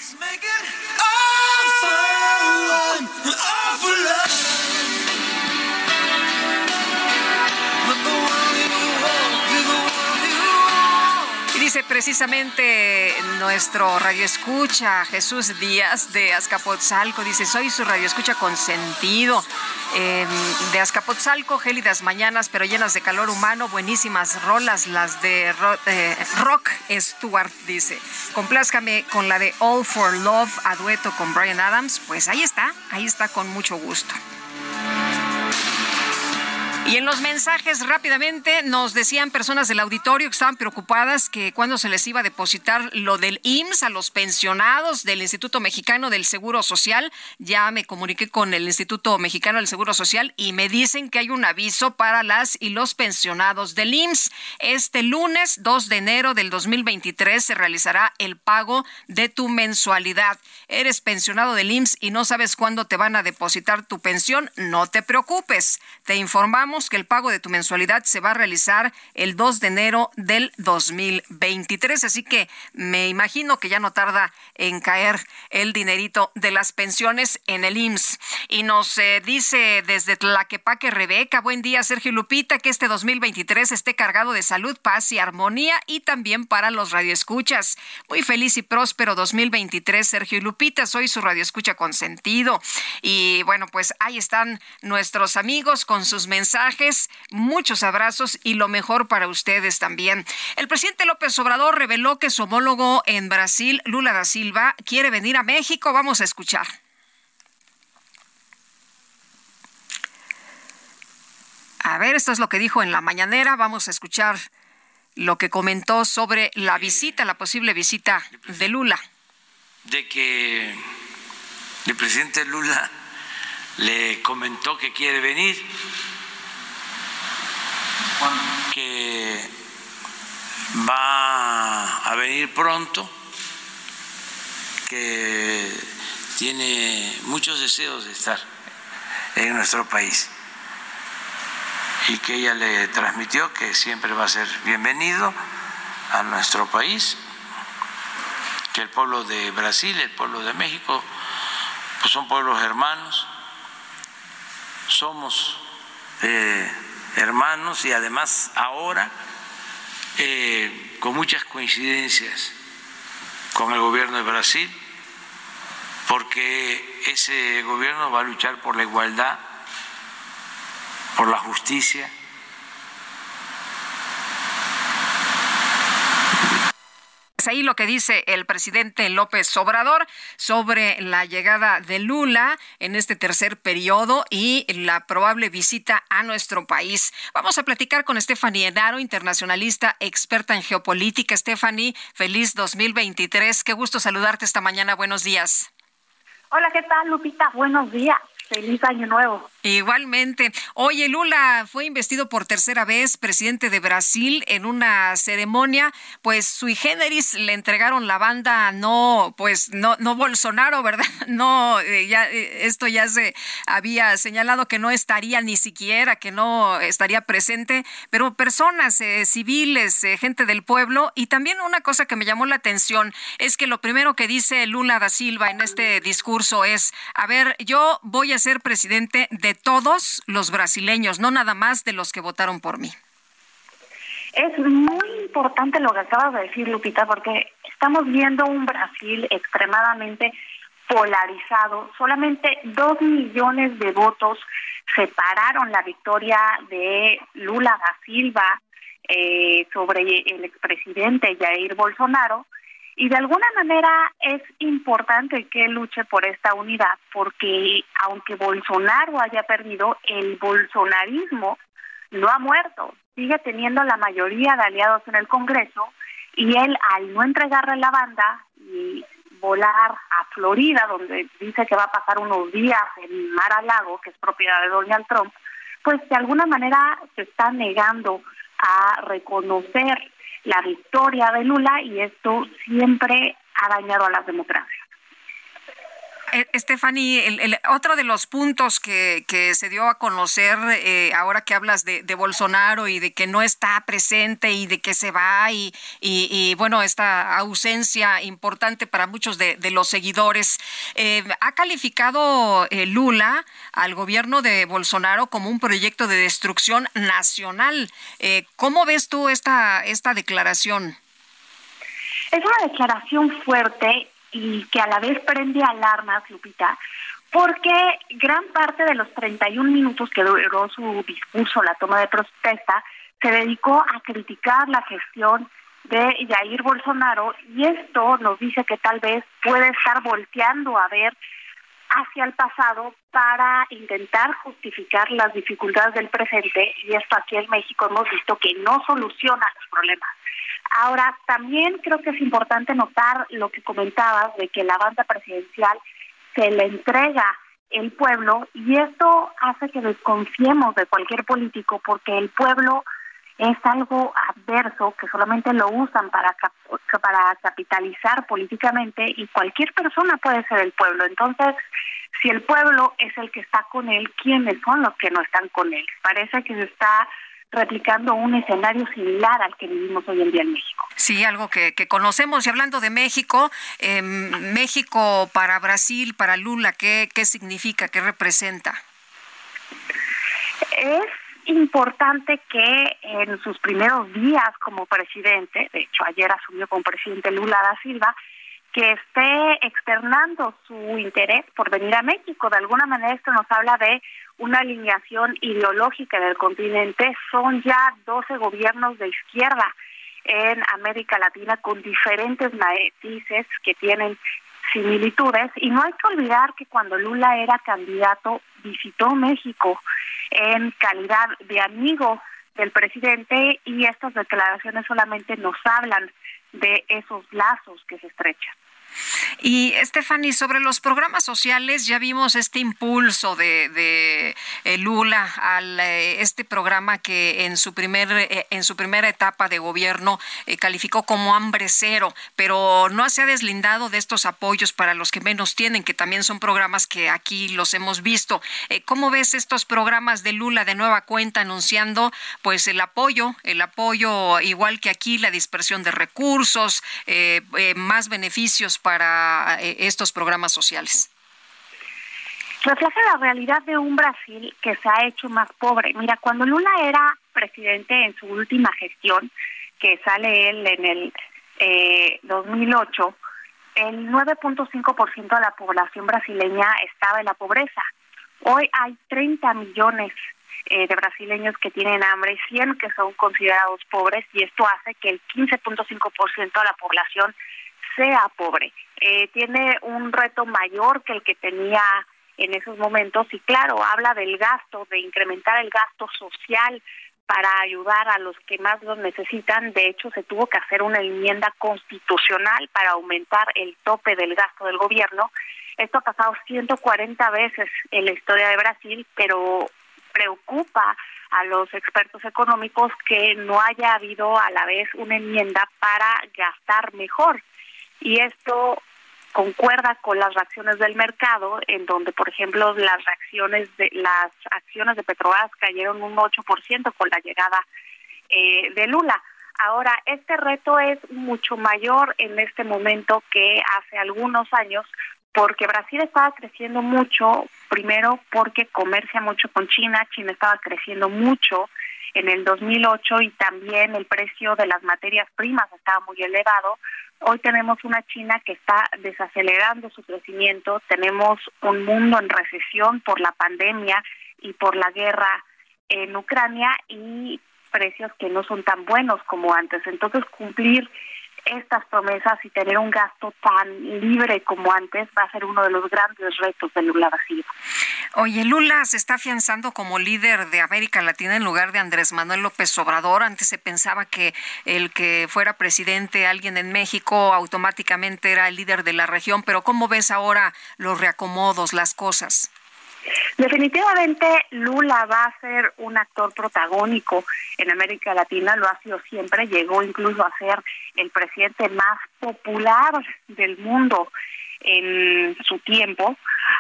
Precisamente nuestro radioescucha, Jesús Díaz de Azcapotzalco, dice, soy su radioescucha consentido. Eh, de Azcapotzalco, gélidas mañanas, pero llenas de calor humano, buenísimas rolas, las de eh, Rock Stewart, dice. Complázcame con la de All for Love a dueto con Brian Adams. Pues ahí está, ahí está con mucho gusto. Y en los mensajes rápidamente nos decían personas del auditorio que estaban preocupadas que cuando se les iba a depositar lo del IMSS a los pensionados del Instituto Mexicano del Seguro Social. Ya me comuniqué con el Instituto Mexicano del Seguro Social y me dicen que hay un aviso para las y los pensionados del IMSS. Este lunes 2 de enero del 2023 se realizará el pago de tu mensualidad. Eres pensionado del IMSS y no sabes cuándo te van a depositar tu pensión, no te preocupes. Te informamos que el pago de tu mensualidad se va a realizar el 2 de enero del 2023. Así que me imagino que ya no tarda en caer el dinerito de las pensiones en el IMSS. Y nos eh, dice desde Tlaquepaque Rebeca, buen día Sergio Lupita, que este 2023 esté cargado de salud, paz y armonía y también para los radioescuchas. Muy feliz y próspero 2023, Sergio Lupita, soy su radioescucha consentido. Y bueno, pues ahí están nuestros amigos con sus mensajes muchos abrazos y lo mejor para ustedes también. El presidente López Obrador reveló que su homólogo en Brasil, Lula da Silva, quiere venir a México. Vamos a escuchar. A ver, esto es lo que dijo en la mañanera. Vamos a escuchar lo que comentó sobre la visita, la posible visita de Lula. De que el presidente Lula le comentó que quiere venir que va a venir pronto, que tiene muchos deseos de estar en nuestro país. Y que ella le transmitió que siempre va a ser bienvenido a nuestro país, que el pueblo de Brasil, el pueblo de México, pues son pueblos hermanos, somos eh, hermanos y además ahora eh, con muchas coincidencias con el gobierno de Brasil, porque ese gobierno va a luchar por la igualdad, por la justicia ahí lo que dice el presidente López Obrador sobre la llegada de Lula en este tercer periodo y la probable visita a nuestro país. Vamos a platicar con Stephanie Enaro, internacionalista experta en geopolítica. Stephanie, feliz 2023. Qué gusto saludarte esta mañana. Buenos días. Hola, ¿qué tal, Lupita? Buenos días. Feliz año nuevo. Igualmente. Oye, Lula fue investido por tercera vez presidente de Brasil en una ceremonia, pues sui generis le entregaron la banda, no, pues no, no Bolsonaro, ¿verdad? No, eh, ya eh, esto ya se había señalado que no estaría ni siquiera, que no estaría presente, pero personas eh, civiles, gente del pueblo, y también una cosa que me llamó la atención es que lo primero que dice Lula da Silva en este discurso es, a ver, yo voy a ser presidente de todos los brasileños, no nada más de los que votaron por mí. Es muy importante lo que acabas de decir, Lupita, porque estamos viendo un Brasil extremadamente polarizado. Solamente dos millones de votos separaron la victoria de Lula da Silva eh, sobre el expresidente Jair Bolsonaro y de alguna manera es importante que luche por esta unidad, porque aunque Bolsonaro haya perdido, el bolsonarismo no ha muerto, sigue teniendo la mayoría de aliados en el Congreso y él al no entregarle la banda y volar a Florida, donde dice que va a pasar unos días en Mar a Lago, que es propiedad de Donald Trump, pues de alguna manera se está negando a reconocer la victoria de Lula y esto siempre ha dañado a las democracias. Eh, Stephanie, el, otro de los puntos que, se dio a conocer eh, ahora que hablas de, Bolsonaro y de que no está presente y de que se va y, bueno, esta ausencia importante para muchos de, los seguidores, eh, ha calificado Lula al gobierno de Bolsonaro como un proyecto de destrucción nacional. ¿Cómo ves tú esta, esta declaración? Es una declaración fuerte y que a la vez prende alarmas, Lupita, porque gran parte de los 31 minutos que duró su discurso, la toma de protesta, se dedicó a criticar la gestión de Jair Bolsonaro y esto nos dice que tal vez puede estar volteando a ver hacia el pasado para intentar justificar las dificultades del presente y esto aquí en México hemos visto que no soluciona los problemas. Ahora, también creo que es importante notar lo que comentabas de que la banda presidencial se le entrega el pueblo y esto hace que desconfiemos de cualquier político porque el pueblo es algo adverso que solamente lo usan para para capitalizar políticamente y cualquier persona puede ser el pueblo. Entonces, si el pueblo es el que está con él, ¿quiénes son los que no están con él? Parece que se está replicando un escenario similar al que vivimos hoy en día en México. Sí, algo que, conocemos. Y hablando de México, em, México para Brasil, para Lula, ¿qué, ¿qué significa, qué representa? Es importante que en sus primeros días como presidente, de hecho ayer asumió como presidente Lula da Silva, que esté externando su interés por venir a México. De alguna manera esto nos habla de una alineación ideológica del continente. Son ya 12 gobiernos de izquierda en América Latina con diferentes matices que tienen similitudes. Y no hay que olvidar que cuando Lula era candidato visitó México en calidad de amigo del presidente y estas declaraciones solamente nos hablan de esos lazos que se estrechan. Y Stephanie, sobre los programas sociales, ya vimos este impulso de, de eh, Lula al eh, este programa que en su primer eh, en su primera etapa de gobierno calificó como hambre cero, pero no se ha deslindado de estos apoyos para los que menos tienen, que también son programas que aquí los hemos visto. ¿Cómo ves estos programas de Lula de nueva cuenta anunciando pues el apoyo, el apoyo igual que aquí, la dispersión de recursos, más beneficios para eh, estos programas sociales? Refleja la realidad de un Brasil que se ha hecho más pobre. Mira, cuando Lula era presidente en su última gestión, que sale él en el eh, 2008, el 9.5% de la población brasileña estaba en la pobreza. Hoy hay 30 millones eh, de brasileños que tienen hambre y 100 que son considerados pobres y esto hace que el 15.5% de la población sea pobre. Eh, tiene un reto mayor que el que tenía en esos momentos y claro, habla del gasto, de incrementar el gasto social para ayudar a los que más lo necesitan. De hecho, se tuvo que hacer una enmienda constitucional para aumentar el tope del gasto del gobierno. Esto ha pasado 140 veces en la historia de Brasil, pero preocupa a los expertos económicos que no haya habido a la vez una enmienda para gastar mejor y esto concuerda con las reacciones del mercado, en donde, por ejemplo, las reacciones de las acciones de Petrobras cayeron un 8% con la llegada eh, de Lula. Ahora, este reto es mucho mayor en este momento que hace algunos años, porque Brasil estaba creciendo mucho, primero porque comercia mucho con China, China estaba creciendo mucho en el 2008 y también el precio de las materias primas estaba muy elevado, Hoy tenemos una China que está desacelerando su crecimiento, tenemos un mundo en recesión por la pandemia y por la guerra en Ucrania y precios que no son tan buenos como antes. Entonces, cumplir estas promesas y tener un gasto tan libre como antes va a ser uno de los grandes retos de Lula da Oye, Lula se está afianzando como líder de América Latina en lugar de Andrés Manuel López Obrador. Antes se pensaba que el que fuera presidente alguien en México automáticamente era el líder de la región, pero ¿cómo ves ahora los reacomodos, las cosas? Definitivamente Lula va a ser un actor protagónico en América Latina, lo ha sido siempre, llegó incluso a ser el presidente más popular del mundo en su tiempo.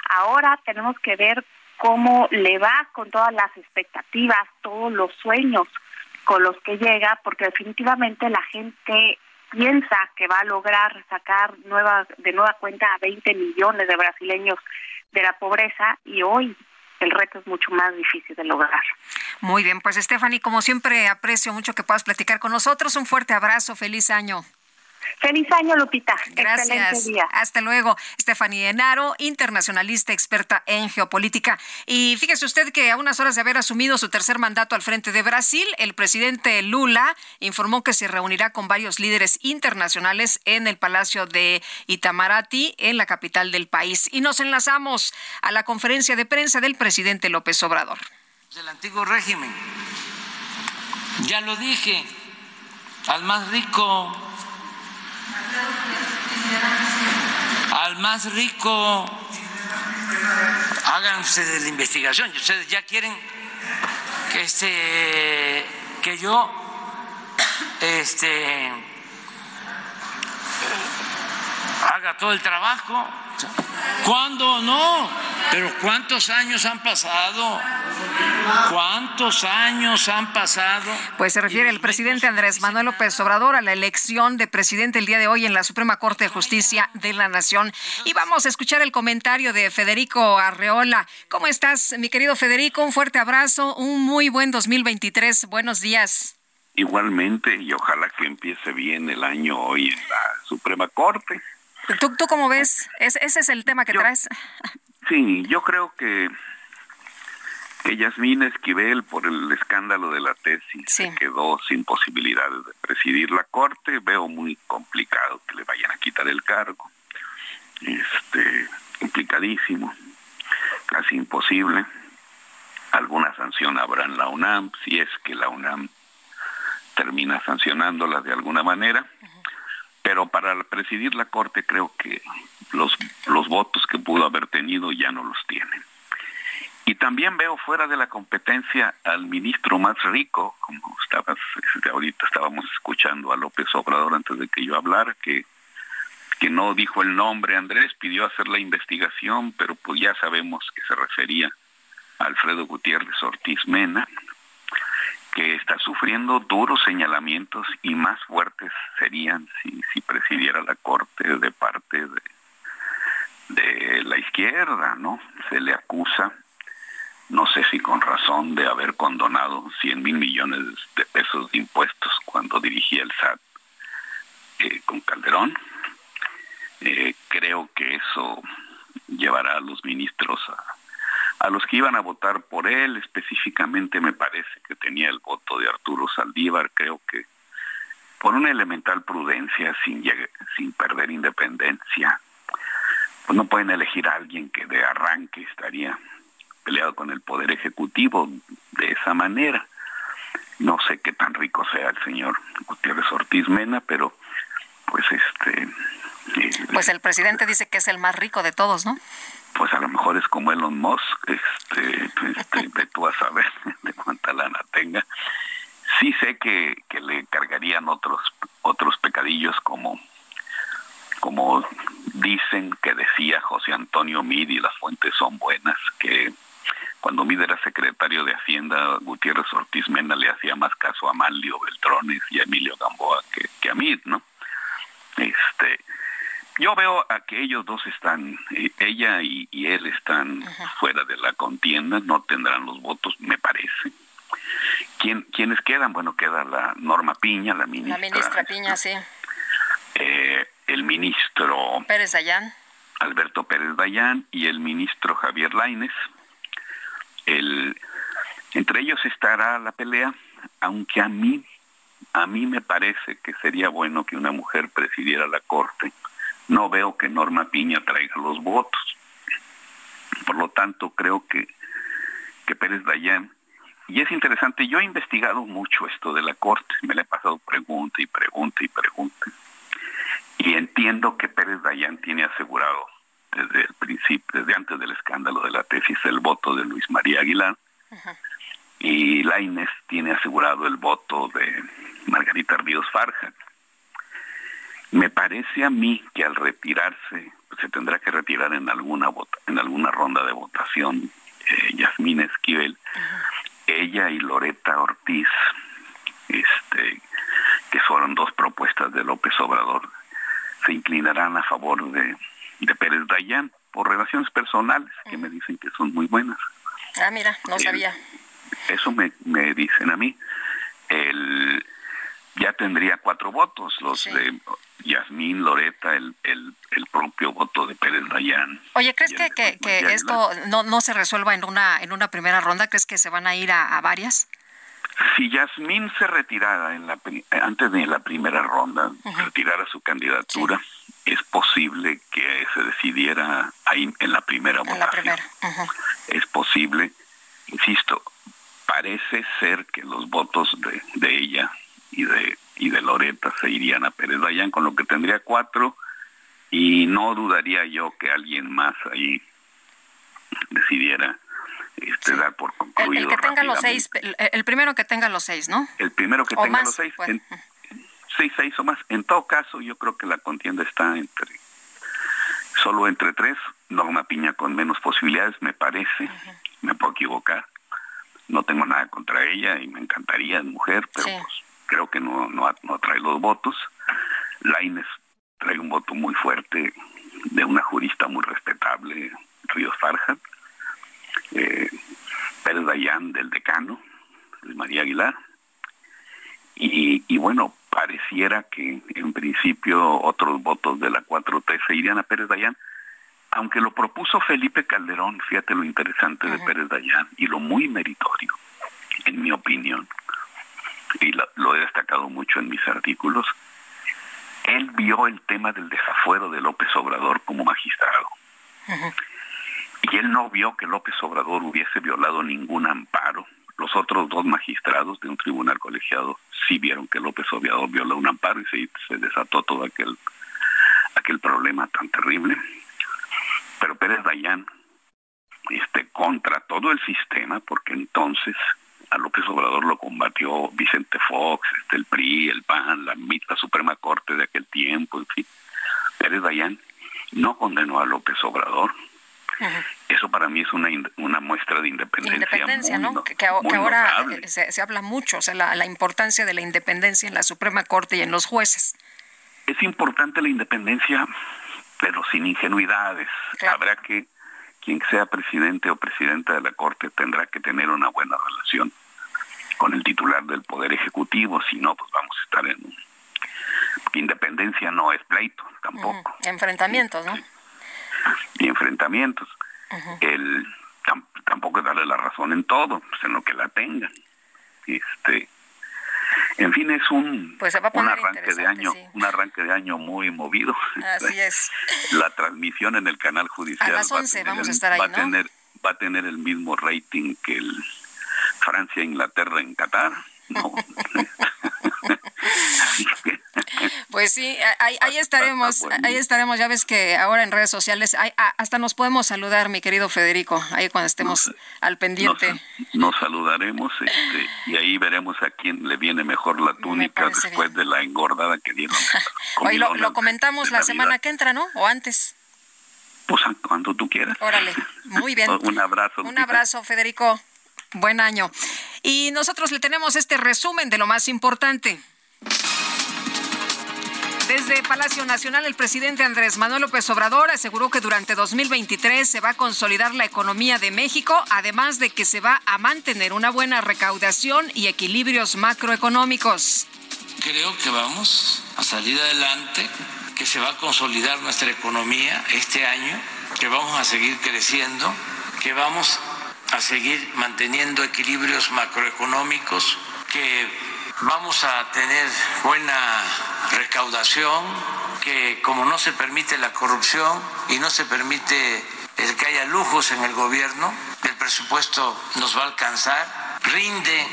Ahora tenemos que ver cómo le va con todas las expectativas, todos los sueños con los que llega, porque definitivamente la gente piensa que va a lograr sacar de nueva cuenta a 20 millones de brasileños de la pobreza y hoy el reto es mucho más difícil de lograr. Muy bien, pues Stephanie, como siempre aprecio mucho que puedas platicar con nosotros. Un fuerte abrazo, feliz año. Feliz año, Lupita. Gracias. día. Hasta luego. Stephanie Enaro, internacionalista experta en geopolítica. Y fíjese usted que a unas horas de haber asumido su tercer mandato al frente de Brasil, el presidente Lula informó que se reunirá con varios líderes internacionales en el Palacio de Itamaraty, en la capital del país. Y nos enlazamos a la conferencia de prensa del presidente López Obrador. Del antiguo régimen. Ya lo dije, al más rico al más rico. Hagan ustedes la investigación. Ustedes ya quieren que este que yo este haga todo el trabajo. ¿Cuándo no? Pero ¿cuántos años han pasado? ¿Cuántos años han pasado? Pues se refiere el presidente Andrés Manuel López Obrador a la elección de presidente el día de hoy en la Suprema Corte de Justicia de la Nación. Y vamos a escuchar el comentario de Federico Arreola. ¿Cómo estás, mi querido Federico? Un fuerte abrazo, un muy buen 2023. Buenos días. Igualmente, y ojalá que empiece bien el año hoy en la Suprema Corte. ¿Tú, tú cómo ves? ¿Ese, es el tema que traes? Sí, yo creo que, que Yasmín Esquivel, por el escándalo de la tesis, se quedó sin posibilidades de presidir la Corte. Veo muy complicado que le vayan a quitar el cargo. Este, complicadísimo, casi imposible. Alguna sanción habrá en la UNAM, si es que la UNAM termina sancionándola de alguna manera pero para presidir la Corte creo que los, los votos que pudo haber tenido ya no los tiene. Y también veo fuera de la competencia al ministro más rico, como estabas, este, ahorita estábamos escuchando a López Obrador antes de que yo hablara, que, que no dijo el nombre, Andrés pidió hacer la investigación, pero pues ya sabemos que se refería a Alfredo Gutiérrez Ortiz Mena, que está sufriendo duros señalamientos y más fuertes serían si, si presidiera la Corte de parte de, de la izquierda, ¿no? Se le acusa, no sé si con razón, de haber condonado 100 mil millones de pesos de impuestos cuando dirigía el SAT eh, con Calderón. Eh, creo que eso llevará a los ministros a a los que iban a votar por él, específicamente me parece que tenía el voto de Arturo Saldívar, creo que por una elemental prudencia, sin, sin perder independencia, pues no pueden elegir a alguien que de arranque estaría peleado con el Poder Ejecutivo de esa manera. No sé qué tan rico sea el señor Gutiérrez Ortiz Mena, pero pues este... Eh, pues el presidente dice que es el más rico de todos, ¿no? Pues a lo mejor es como Elon Musk, este, este tú a saber de cuánta lana tenga. Sí sé que, que le cargarían otros otros pecadillos como como dicen que decía José Antonio Mid y las fuentes son buenas, que cuando Mid era secretario de Hacienda, Gutiérrez Ortiz Mena le hacía más caso a Manlio Beltrones y a Emilio Gamboa que, que a Mid, ¿no? Este, yo veo a que ellos dos están, eh, ella y, él están fuera de la contienda, no tendrán los votos, me parece. ¿Quién, ¿Quiénes quedan? Bueno, queda la Norma Piña, la ministra. La ministra Piña, sí. Eh, el ministro... Pérez Dayán. Alberto Pérez Dayán y el ministro Javier Laines. El, entre ellos estará la pelea, aunque a mí, a mí me parece que sería bueno que una mujer presidiera la Corte no veo que Norma Piña traiga los votos. Por lo tanto, creo que, que Pérez Dayán, y es interesante, yo he investigado mucho esto de la Corte, me le he pasado pregunta y pregunta y pregunta, y entiendo que Pérez Dayán tiene asegurado desde el principio, desde antes del escándalo de la tesis, el voto de Luis María Aguilar. Y Laines tiene asegurado el voto de Margarita Ríos Farja. Me parece a mí que al retirarse, pues, se tendrá que retirar en alguna en alguna ronda de votación eh, Yasmín Esquivel, ella y Loreta Ortiz, este, que fueron dos propuestas de López Obrador, se inclinarán a favor de, de Pérez Dayán por relaciones personales que me dicen que son muy buenas. Ah, mira, no sabía. Eso me, me dicen a mí. El, ya tendría cuatro votos, los de Yasmín, Loreta, el, el, el, propio voto de Pérez Dayán. Oye, ¿crees que, que, que esto no, no se resuelva en una, en una primera ronda? ¿Crees que se van a ir a, a varias? Si Yasmín se retirara en la, antes de la primera ronda, retirara su candidatura, es posible que se decidiera ahí en la primera en votación. La primera. Es posible, insisto, parece ser que los votos de, de ella y de y de Loreta se irían a Pérez Dayán, con lo que tendría cuatro y no dudaría yo que alguien más ahí decidiera este, dar por concluido. El, que tenga los seis, el, primero que tenga los seis, ¿no? El primero que tenga los seis, seis, seis o más. En todo caso, yo creo que la contienda está entre, solo entre tres, Norma Piña con menos posibilidades, me parece, me puedo equivocar. No tengo nada contra ella y me encantaría, mujer, pero pues creo que no, no, no trae los votos. Laines trae un voto muy fuerte de una jurista muy respetable, Ríos Farja, eh, Pérez Dayán del decano, Luis María Aguilar, y, y, bueno, pareciera que en principio otros votos de la 4T se irían a Pérez Dayán, aunque lo propuso Felipe Calderón, fíjate lo interesante de Pérez Dayán y lo muy meritorio, en mi opinión, y lo, he destacado mucho en mis artículos, él vio el tema del desafuero de López Obrador como magistrado. Y él no vio que López Obrador hubiese violado ningún amparo. Los otros dos magistrados de un tribunal colegiado sí vieron que López Obrador violó un amparo y se, se desató todo aquel, aquel problema tan terrible. Pero Pérez Dayán, este, contra todo el sistema, porque entonces a López Obrador lo combatió Vicente Fox, este, el PRI, el PAN, la, la Suprema Corte de aquel tiempo, en fin. Pérez Dayán no condenó a López Obrador. Eso para mí es una, una muestra de independencia. Independencia, ¿no? Que, ahora se, se, habla mucho, o sea, la, la importancia de la independencia en la Suprema Corte y en los jueces. Es importante la independencia, pero sin ingenuidades. Habrá que quien sea presidente o presidenta de la Corte tendrá que tener una buena relación con el titular del Poder Ejecutivo, si no, pues vamos a estar en... Independencia no es pleito, tampoco. Enfrentamientos, ¿no? Y enfrentamientos. el, tampoco es darle la razón en todo, pues en lo que la tengan. Este, en fin, es un, pues un arranque de año, un arranque de año muy movido. Así es. La transmisión en el canal judicial a las 11 va a vamos a estar ahí, va a tener va a tener el mismo rating que el Francia Inglaterra en Qatar. No. Pues sí, ahí, estaremos, ahí estaremos. Ya ves que ahora en redes sociales hasta nos podemos saludar, mi querido Federico, ahí cuando estemos al pendiente. Nos, saludaremos este, y ahí veremos a quién le viene mejor la túnica después de la engordada que dieron. Hoy lo, lo comentamos la, semana que entra, ¿no? O antes. Pues cuando tú quieras. Órale, muy bien. Un abrazo. Un abrazo, Federico. Buen año. Y nosotros le tenemos este resumen de lo más importante. Desde Palacio Nacional, el presidente Andrés Manuel López Obrador aseguró que durante 2023 se va a consolidar la economía de México, además de que se va a mantener una buena recaudación y equilibrios macroeconómicos. Creo que vamos a salir adelante, que se va a consolidar nuestra economía este año, que vamos a seguir creciendo, que vamos a seguir manteniendo equilibrios macroeconómicos, que vamos a tener buena recaudación, que como no se permite la corrupción y no se permite el que haya lujos en el gobierno, el presupuesto nos va a alcanzar, rinde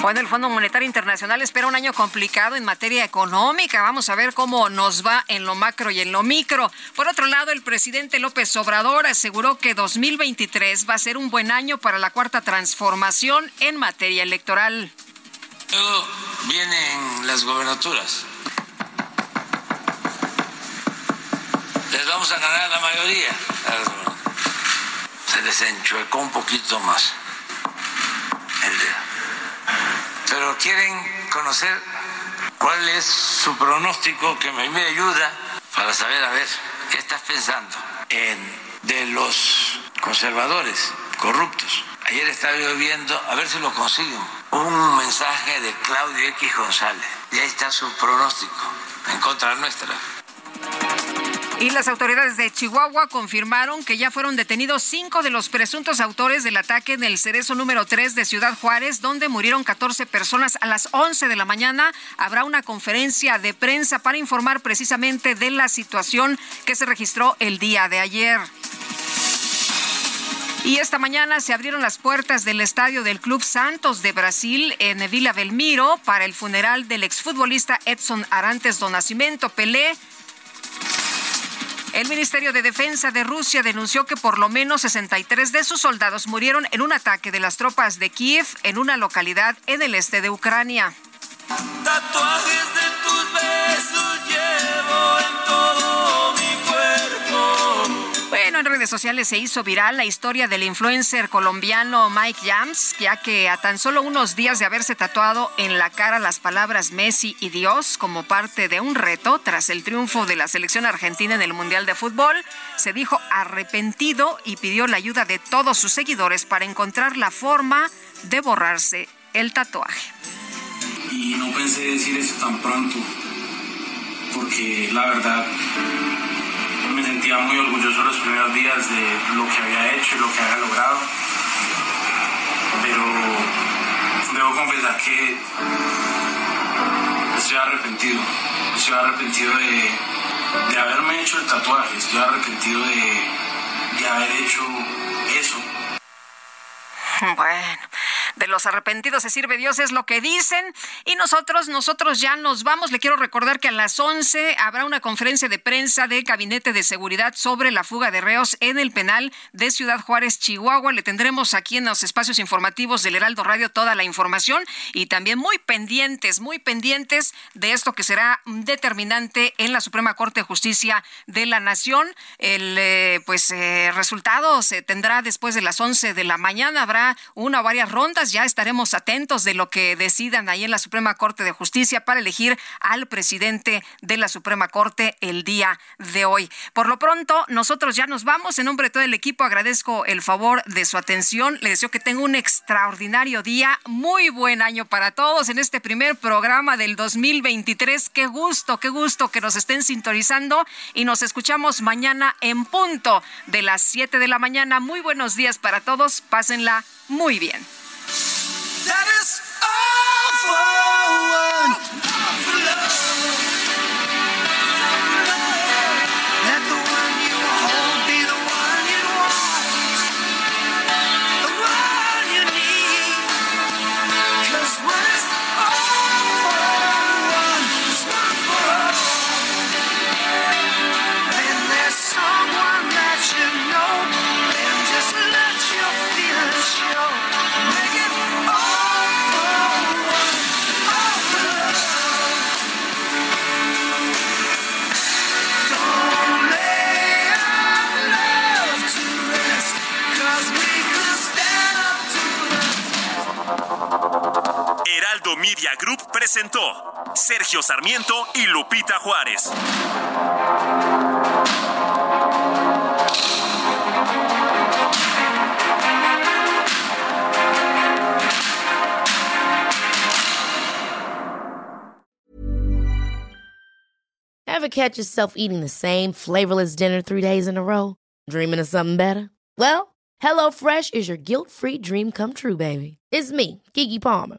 Bueno, el Fondo Monetario Internacional espera un año complicado en materia económica. Vamos a ver cómo nos va en lo macro y en lo micro. Por otro lado, el presidente López Obrador aseguró que 2023 va a ser un buen año para la cuarta transformación en materia electoral. Luego vienen las gobernaturas. Les vamos a ganar la mayoría. Se les enchuecó un poquito más el dedo pero quieren conocer cuál es su pronóstico que me, ayuda para saber, a ver, ¿qué estás pensando en, de los conservadores corruptos? Ayer estaba yo viendo, a ver si lo consiguen, un mensaje de Claudio X González. Y ahí está su pronóstico en contra nuestra. Y las autoridades de Chihuahua confirmaron que ya fueron detenidos cinco de los presuntos autores del ataque en el cerezo número 3 de Ciudad Juárez, donde murieron 14 personas. A las 11 de la mañana habrá una conferencia de prensa para informar precisamente de la situación que se registró el día de ayer. Y esta mañana se abrieron las puertas del estadio del Club Santos de Brasil en Vila Belmiro para el funeral del exfutbolista Edson Arantes do Nascimento Pelé el Ministerio de Defensa de Rusia denunció que por lo menos 63 de sus soldados murieron en un ataque de las tropas de Kiev en una localidad en el este de Ucrania. Tatuajes de tus Bueno, en redes sociales se hizo viral la historia del influencer colombiano Mike Jams, ya que a tan solo unos días de haberse tatuado en la cara las palabras Messi y Dios como parte de un reto tras el triunfo de la selección argentina en el Mundial de Fútbol, se dijo arrepentido y pidió la ayuda de todos sus seguidores para encontrar la forma de borrarse el tatuaje. Y no pensé decir eso tan pronto, porque la verdad me sentía muy orgulloso los primeros días de lo que había hecho y lo que había logrado. Pero debo confesar que estoy arrepentido. Estoy arrepentido de, haberme hecho el tatuaje. Estoy arrepentido de haber hecho eso. Bueno, de los arrepentidos se sirve Dios, es lo que dicen. Y nosotros, nosotros ya nos vamos. Le quiero recordar que a las 11 habrá una conferencia de prensa de Gabinete de Seguridad sobre la fuga de reos en el penal de Ciudad Juárez, Chihuahua. Le tendremos aquí en los espacios informativos del Heraldo Radio toda la información y también muy pendientes, muy pendientes de esto que será determinante en la Suprema Corte de Justicia de la Nación. El eh, pues eh, resultado se tendrá después de las 11 de la mañana. Habrá una o varias rondas ya estaremos atentos de lo que decidan ahí en la Suprema Corte de Justicia para elegir al presidente de la Suprema Corte el día de hoy. Por lo pronto, nosotros ya nos vamos. En nombre de todo el equipo agradezco el favor de su atención. Le deseo que tenga un extraordinario día. Muy buen año para todos en este primer programa del 2023. Qué gusto, qué gusto que nos estén sintonizando y nos escuchamos mañana en punto de las 7 de la mañana. Muy buenos días para todos. Pásenla muy bien. That is all one. Media Group presentó Sergio Sarmiento y Lupita Juárez. Ever catch yourself eating the same flavorless dinner three days in a row? Dreaming of something better? Well, HelloFresh is your guilt-free dream come true, baby. It's me, Kiki Palmer.